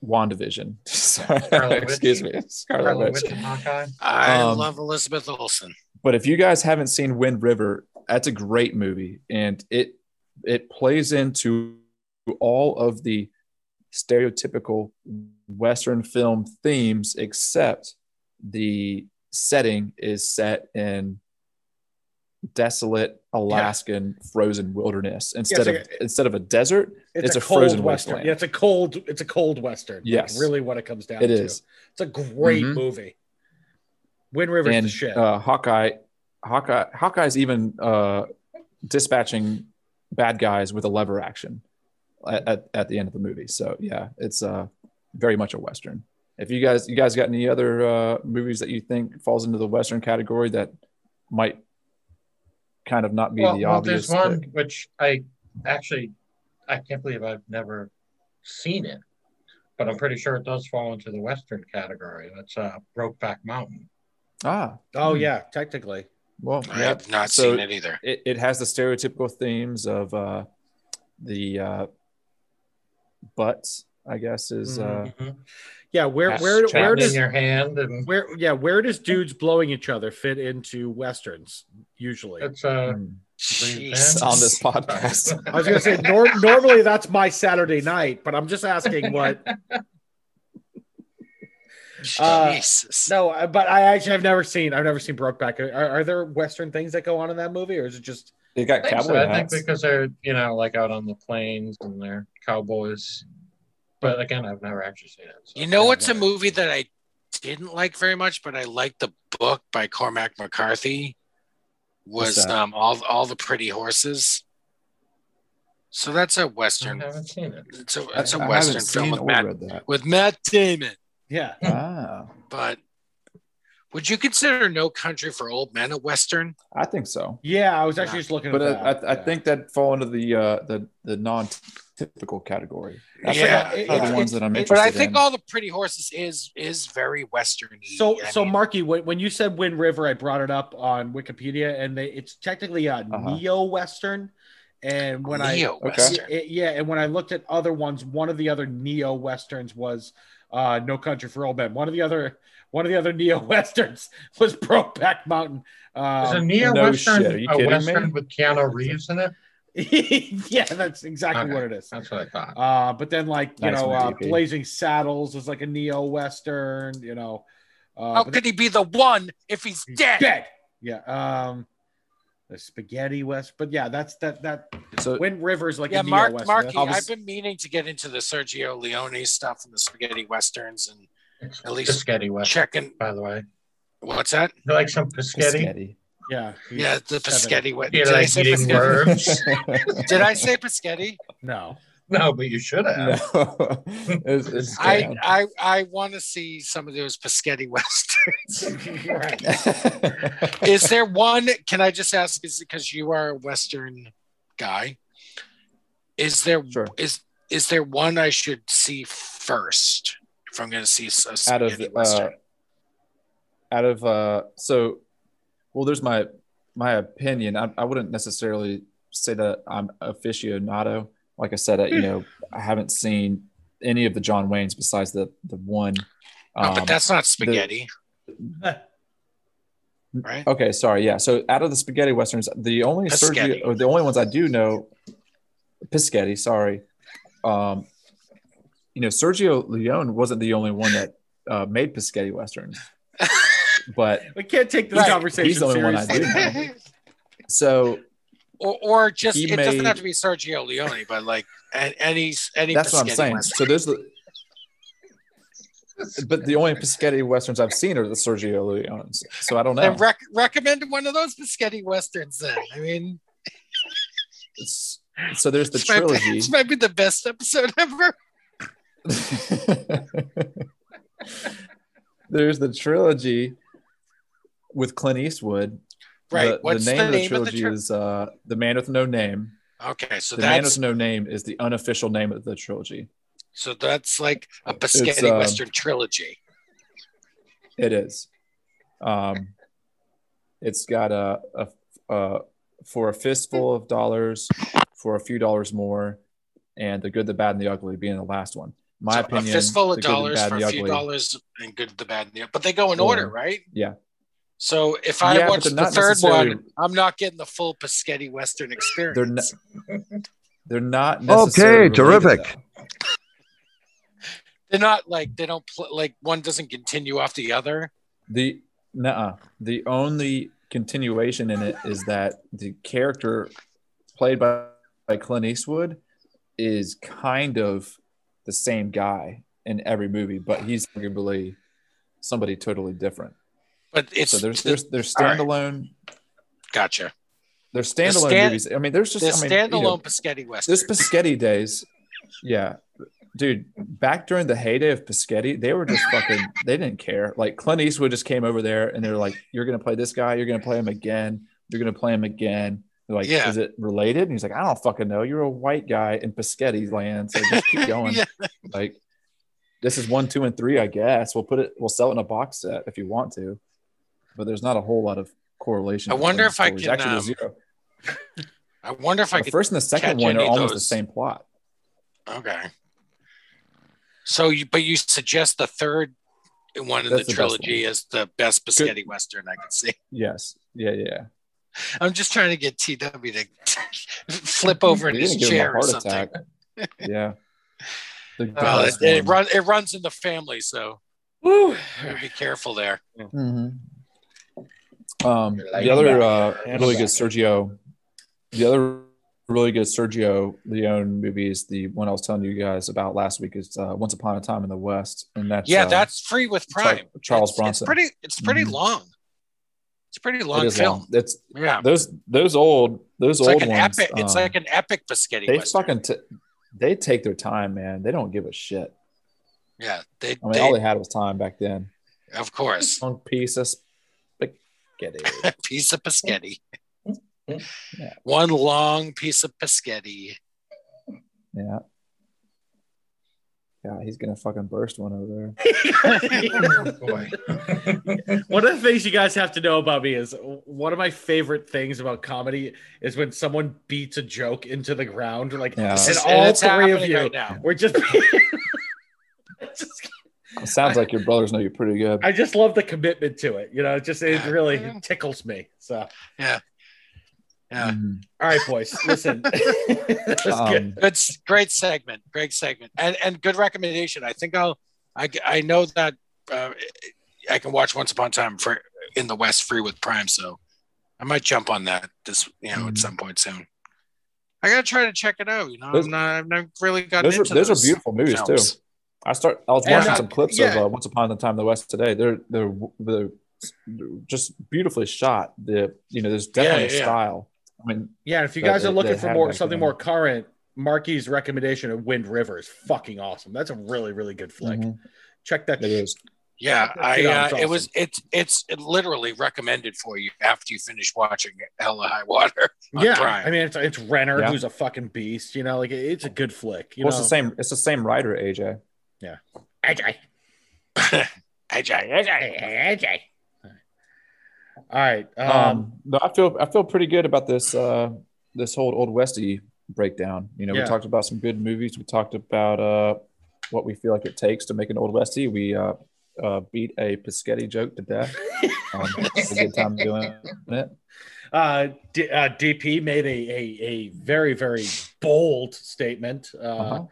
wandavision sorry excuse me scarlet Scarlet witch Witch. I Um, love Elizabeth Olsen. but if you guys haven't seen Wind River, that's a great movie, and it it plays into all of the stereotypical Western film themes, except the setting is set in desolate Alaskan frozen wilderness instead like of instead of a desert. It's, It's a, a cold frozen western. wasteland. Yeah, it's a cold. It's a cold western. like, Yes. really, what it comes down It to. is. It's a great Mhm. movie. Wind River's and the shit. uh, Hawkeye, Hawkeye, Hawkeye's even uh, dispatching bad guys with a lever action at, at, at the end of the movie. So yeah, it's uh, very much a western. If you guys, you guys got any other uh, movies that you think falls into the western category that might kind of not be well, the well, obvious? there's one pick? which I actually I can't believe I've never seen it, but I'm pretty sure it does fall into the western category. That's uh, Brokeback Mountain. Ah, oh hmm. yeah, technically. well, I yeah. have not So- seen it either. it, it has the stereotypical themes of uh, the uh, butts, I guess, is uh, Mhm. Yeah, where Yes, where where does your hand, and where yeah where does dudes blowing each other fit into westerns usually? it's uh, hmm, Jesus. on this podcast. I was gonna say nor- normally that's my Saturday night, but I'm just asking what. Uh, Jesus. No, but I actually have never seen. I've never seen Brokeback. Are, are there Western things that go on in that movie, or is it just? They got I think, so. cowboy I think hats. because they're you know like out on the plains and they're cowboys. But again, I've never actually seen it. so You know I what's a movie that I didn't like very much, but I liked the book by Cormac McCarthy. Was um all all the pretty horses. So that's a western. I haven't seen it. It's a I, it's a I western haven't film seen with Matt with Matt Damon. Yeah. Ah, But would you consider No Country for Old Men a western? I think so. Yeah, I was actually just looking But at uh, that. I, I Yeah. think that fall into the uh, the the non-typical category. That's Yeah. like It- are the ones that I'm But I think in. all the pretty horses is is very western. So, so Marky, when, when you said Wind River, I brought it up on Wikipedia, and they, it's technically a Uh-huh. neo-western. And when I neo western. Yeah, yeah, and when I looked at other ones, one of the other neo westerns was uh, No Country for Old Men. One of the other one of the other neo westerns was Brokeback Mountain. Is a Um, neo no western shit. Are you a kidding me? western with Keanu Reeves in it? yeah, that's exactly Okay. what it is. That's what I thought. Uh, but then like you Nice know, uh, Blazing Saddles is like a neo western. You know, uh, How but could he be the one if he's dead? dead. Yeah. Um, the spaghetti west, but yeah, that's that that So Wind River is like Yeah, a neo Mark. Marky, was- I've been meaning to get into the Sergio Leone stuff and the spaghetti westerns and It's at least Piscetti Western, checking. by the way. What's that? You like some Piscetti? Piscetti. yeah, Yeah, the seven. Piscetti. we- You Did I say eating Piscetti? worms? Did I say Piscetti? No, no, but you should have. No. it's, it's I. I I want to see some of those Piscetti westerns. is there one? Can I just ask? Is because you are a Western guy? Is there is Sure. is there one I should see first if I'm going to see a out of uh, out of uh so well there's my my opinion. I, I wouldn't necessarily say that i'm aficionado. Like i said I, you know i haven't seen any of the john waynes besides the the one oh, um, but that's not spaghetti, right? okay sorry yeah. So out of the spaghetti westerns the only. Sergio, or the only ones i do know Piscetti, sorry um you know sergio leone wasn't the only one that uh, made Piscetti westerns but we can't take this Right. conversation He's the only one I do know. so or, or just He it doesn't have to be Sergio Leone, but like a- any any. That's what I'm saying. western. So there's the, but the only Piscetti westerns I've seen are the Sergio Leones. So I don't know. Then rec- recommend one of those Piscetti westerns. Then I mean, It's- so there's the this might, be, trilogy. this might be the best episode ever. there's the trilogy with Clint Eastwood. Right. The, What's the the name, name, of the of the trilogy tri- is uh, The Man with No Name. Okay, so the Man with No Name is the unofficial name of the trilogy. so that's like a Piscetti uh, western trilogy. It is. Um, it's got a, a, a for a fistful of dollars, for a few dollars more, and the good, the bad, and the ugly being the last one. My So opinion. a fistful of The Good, the dollars for a few Ugly. dollars and good, the bad, and the but they go in Or- order, right? Yeah. So if I Yeah, watch the third necessarily- one, I'm not getting the full Piscetti western experience. They're not. They're not Okay, related, terrific. They're not like they don't pl- like one doesn't continue off the other. The nuh The only continuation in it is that the character played by, by Clint Eastwood is kind of the same guy in every movie, but he's arguably somebody totally different. But it's So there's the- there's there's all right. standalone gotcha. there's standalone stan- movies. I mean, there's just The I mean, standalone you know, Paschetti Western. This Paschetti days, yeah, dude. Back during the heyday of Paschetti, they were just fucking. They didn't care. Like Clint Eastwood just came over there, and they're like, "You're gonna play this guy. You're gonna play him again. You're gonna play him again." Like, Yeah. "Is it related?" And he's like, "I don't fucking know. You're a white guy in Paschetti land, so just keep going." Yeah. Like, this is one, two, and three. I guess we'll put it. We'll sell it in a box set if you want to, but there's not a whole lot of correlation. I wonder if the I can, Actually, um, zero. I wonder if I The could. first and the second one are almost the same plot. Okay. So you, but you suggest the third one in the the trilogy is the best Paschetti Western I can see. Yes. Yeah. Yeah. I'm just trying to get TW to flip over in You're his gonna give him a chair or something. attack. yeah. The Well, it, best it, run, it runs in the family, so Woo. be careful there. Mhm. Um, the other uh, really good Sergio, the other really good Sergio Leone movie is the one I was telling you guys about last week. Is uh, Once Upon a Time in the West, and that's yeah, uh, that's free with Prime. Charles It's- Bronson. It's pretty. It's pretty Mhm. long. It's a pretty long is film. long. It's Yeah, those those old those it's old like an ones. epic. It's um, like an epic Paschetti they Western. fucking t- they take their time, man. They don't give a shit. yeah, they. I mean, they all they had was time back then. of course, Long piece of spaghetti. piece of Paschetti. Yeah. One long piece of Paschetti. Yeah. Yeah, he's gonna fucking burst one over there. Oh, boy. One of the things you guys have to know about me is one of my favorite things about comedy is when someone beats a joke into the ground. Like, Yeah. And all and three of you, right now. we're just. just- It sounds like your brothers know you pretty good. I just love the commitment to it. You know, it just it really tickles me. So, Yeah. Yeah. Mhm. all right, boys, listen. That was good. Um, Good, great segment, great segment, and and good recommendation. I think I'll. I I know that uh, I can watch Once Upon a Time for in the West free with Prime, so I might jump on that this you know at Mhm. some point soon. I gotta try to check it out. You know, Those- I'm not. I've never really gotten those are into those are beautiful movies films. too. I start. I was And, watching uh, some clips yeah. of uh, Once Upon a Time in the West today. They're they're they're just beautifully shot. The you know, there's definitely Yeah, a yeah. style. I mean, Yeah, if you that guys they- are looking they for more something more current, Marky's recommendation of Wind River is fucking awesome. That's a really really good flick. mhm, Check that. it is. Yeah, I Yeah, uh, it's it was it's it's literally recommended for you after you finish watching Hell or High Water. Yeah, Prime. I mean it's it's Renner Yeah. who's a fucking beast. You know, like it's a good flick. You Well, know, it's the same. It's the same writer, AJ. Yeah AJ. AJ, AJ. AJ. AJ. All right. Um, Um, no, I feel I feel pretty good about this uh this whole old westy breakdown. You know, Yeah. we talked about some good movies. We talked about uh what we feel like it takes to make an old westy. We uh, uh beat a Paschetti joke to death. Um, it's a good time doing it. uh, D- uh, DP made a, a a very very bold statement uh, Uh-huh.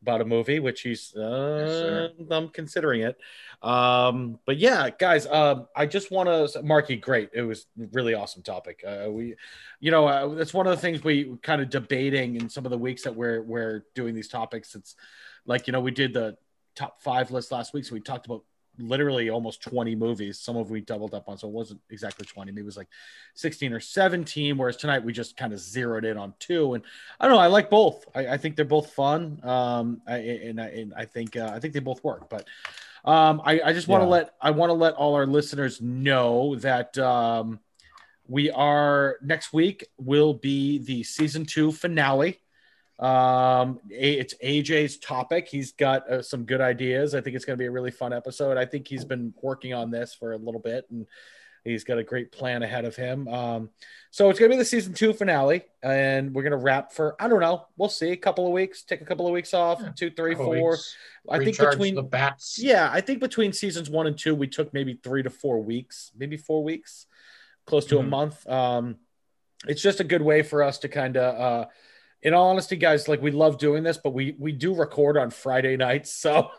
about a movie, which he's uh. I'm considering it. Um, but yeah, guys, um, I just want to, Marky, great. It was really awesome topic. Uh, we, you know, uh, that's one of the things we kind of debating in some of the weeks that we're we're doing these topics. It's like you know we did the top five list last week, so we talked about literally almost 20 movies. Some of we doubled up on, so it wasn't exactly 20. Maybe it was like 16 or 17. Whereas tonight we just kind of zeroed in on two. And I don't know. I like both. I, I think they're both fun. Um, I, and, I, and I think uh, I think they both work. But um, I, I just want to Yeah. let I want to let all our listeners know that um, we are next week will be the season two finale. Um, it's AJ's topic. He's got uh, some good ideas. I think it's going to be a really fun episode. I think he's been working on this for a little bit and he's got a great plan ahead of him. Um, so it's going to be the season two finale, and we're going to wrap for I don't know. We'll see. A couple of weeks. Take a couple of weeks off. Yeah, two, three, four. weeks, I think between the bats. yeah, I think between seasons one and two, we took maybe three to four weeks, maybe four weeks, close to a Mhm. month. Um, it's just a good way for us to kind of, uh, in all honesty, guys, like we love doing this, but we we do record on Friday nights, so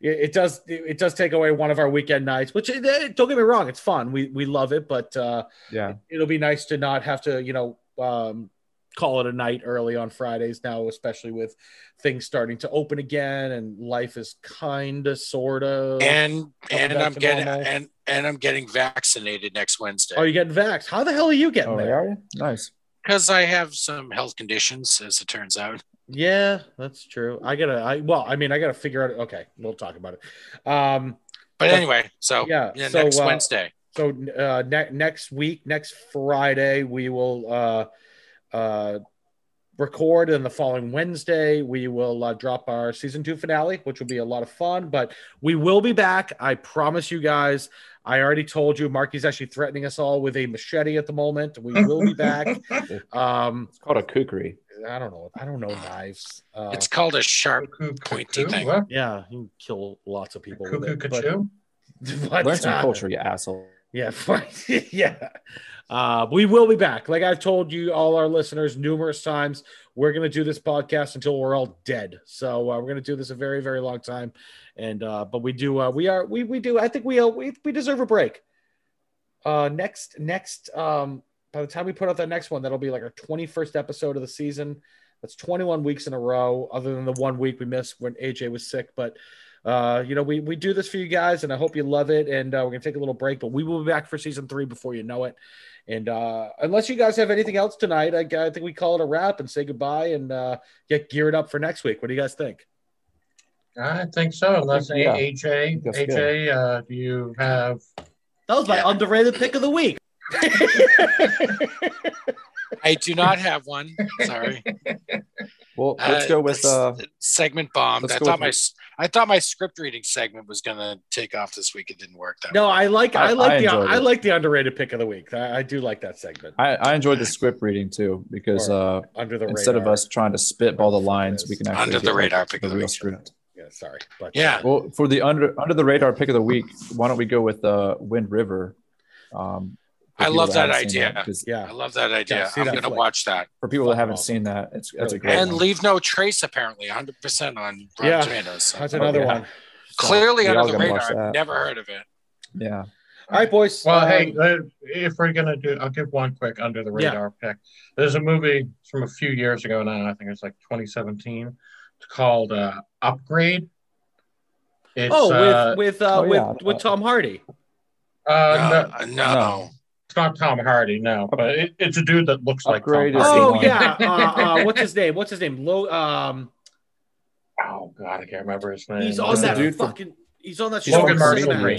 it, it does it, it does take away one of our weekend nights. Which eh, don't get me wrong, it's fun. We we love it, but uh, Yeah. it'll be nice to not have to, you know, um, call it a night early on Fridays now, especially with things starting to open again and life is kind of sort of. And and I'm getting normal. and and I'm getting vaccinated next Wednesday Are you getting vaxxed? How the hell are you getting Oh, there? are you? Nice. because I have some health conditions, as it turns out. Yeah, that's true. I gotta. I well, I mean, I gotta figure out. Okay, we'll talk about it. Um, But But- anyway, so yeah, yeah, so, next uh, Wednesday. So uh, ne- next week, next Friday, we will uh, uh, record, and the following Wednesday, we will uh, drop our season two finale, which will be a lot of fun. But we will be back. I promise you guys. I already told you, Marky's actually threatening us all with a machete at the moment. We will be back. Um, It's called a kukri. I don't know. I don't know knives. Uh, It's called a sharp. Cuckoo, Pointy cuckoo, thing. what? yeah, you can kill lots of people with Cuckoo, it. but- cuckoo? but, Learn some uh, culture, you asshole. Yeah, fine. yeah. Uh, we will be back. Like I've told you, all our listeners, numerous times. We're going to do this podcast until we're all dead. So uh, we're going to do this a very, very long time. And uh, but we do, uh, we are, we we do. I think we uh, we we deserve a break. Uh, next next um, by the time we put out that next one, that'll be like our twenty first episode of the season. That's twenty one weeks in a row. Other than the one week we missed when AJ was sick, but uh, you know, we, we do this for you guys, and I hope you love it. And uh, we're gonna take a little break, but we will be back for season three before you know it. And uh, unless you guys have anything else tonight, I, I think we call it a wrap and say goodbye and uh, get geared up for next week. What do you guys think? I think so. Unless Yeah. AJ, AJ, uh, do you have? That was my Yeah. underrated pick of the week. I do not have one. Sorry. Well, let's Uh, go with this uh, segment bomb. I thought with- my s- I thought my script reading segment was gonna take off this week. It didn't work that. no, I like I, I- like I the I it. like the underrated pick of the week. I, I do like that segment. I, I enjoyed the script reading too because uh, Under the instead of us trying to spitball the lines, we can actually Under the get, like, radar pick the of the real week. script. Yeah, sorry, but Yeah. Well, for the under under the radar pick of the week, why don't we go with uh, Wind River? Um, for I love that haven't seen yeah, I love that idea. Yeah, I'm that gonna flick. watch that. For people that haven't awesome. seen that, it's that's Really a great And one. leave no trace. Apparently, 100 percent on Rotten Yeah. Tomatoes. So that's another yeah. one. So- Clearly under the radar. I've never heard of it. Yeah, all right, boys. Well, um, hey, uh, if we're gonna do, I'll give one quick under the Yeah. radar pick. There's a movie from a few years ago now. I think it's like 2017. It's called uh, Upgrade. It's, oh, uh, with with uh, oh, yeah. with with Tom Hardy. uh, Uh, no, no, no. It's not Tom Hardy, no, but it, it's a dude that looks like Tom Upgrade Hardy. the Oh one. yeah, uh, uh, what's his name? What's his name? Low. Um, Oh God, I can't remember his name. he's on that dude from- fucking. He's on that show. Logan Marshall Superman. Green.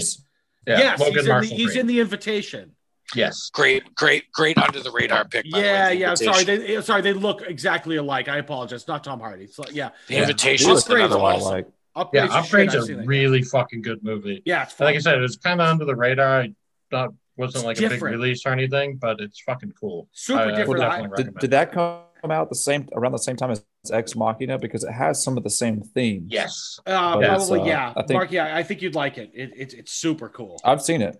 Yeah, yes, Logan he's, in the, Marshall he's in the invitation. Yes. great, great, great under the radar pick. by the way. Yeah, yeah. I'm sorry. Invitation- They, sorry, they look exactly alike. I apologize. Not Tom Hardy. It's like, yeah, The Yeah. invitation is Upgrade's another one. awesome. like upgrades. Yeah. Upgrade's a seen it. really fucking good movie. Yeah, it's like I fun. said, it's kind of under the radar. I not wasn't like a big release or anything, but it's fucking cool. Super I- I would different. definitely I- did, recommend did that come out the same around the same time as Ex Machina because it has some of the same themes. Yes. Uh, But it's, probably, uh, yeah. I think- Mark, yeah, I think you'd like it. it, it it's super cool. I've seen it.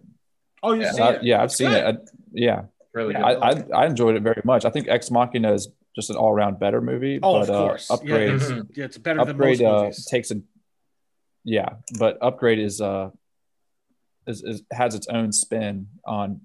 Oh, you've Yeah. seen I- it? yeah, I've It's seen good. it. I, yeah, Really Yeah. good. I, I I enjoyed it very much. I think Ex Machina is just an all around better movie. Oh, but, of course. Uh, upgrade Yeah, it's, yeah, it's better than upgrade most uh, movies. takes a yeah, but upgrade is uh is, is has its own spin on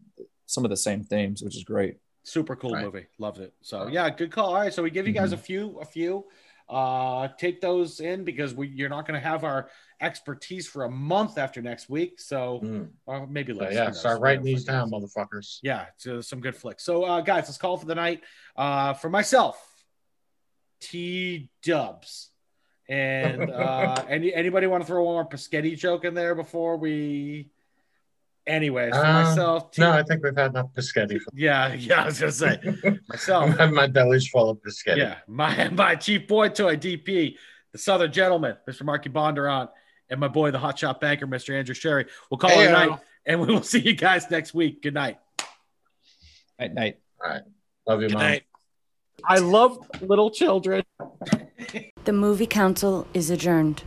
some of the same themes, which is great. Super cool Right. movie. Loved it. So yeah, good call. All right, so we give you guys Mm-hmm. a few, a few. Uh, take those in because we you're not going to have our expertise for a month after next week. So Mm. or maybe So, less. yeah, who knows? start writing Whatever these fucking down, motherfuckers. Yeah, it's uh, some good flicks. So uh, guys, let's call for the night. Uh, for myself, T Dubs. And uh, any anybody want to throw one more Paschetti joke in there before we? Anyways, for Uh, myself, T- No, I think we've had enough biscotti. yeah, yeah, I was gonna say myself. my belly's full of biscotti. Yeah, my my chief boy toy DP, the Southern gentleman, Mr. Marky Bondurant, and my boy, the hotshot banker, Mr. Andrew Sherry. We'll call it a night, and we will see you guys next week. Good night. At night. All right. Love you, Good mom. night. I love little children. The movie council is adjourned.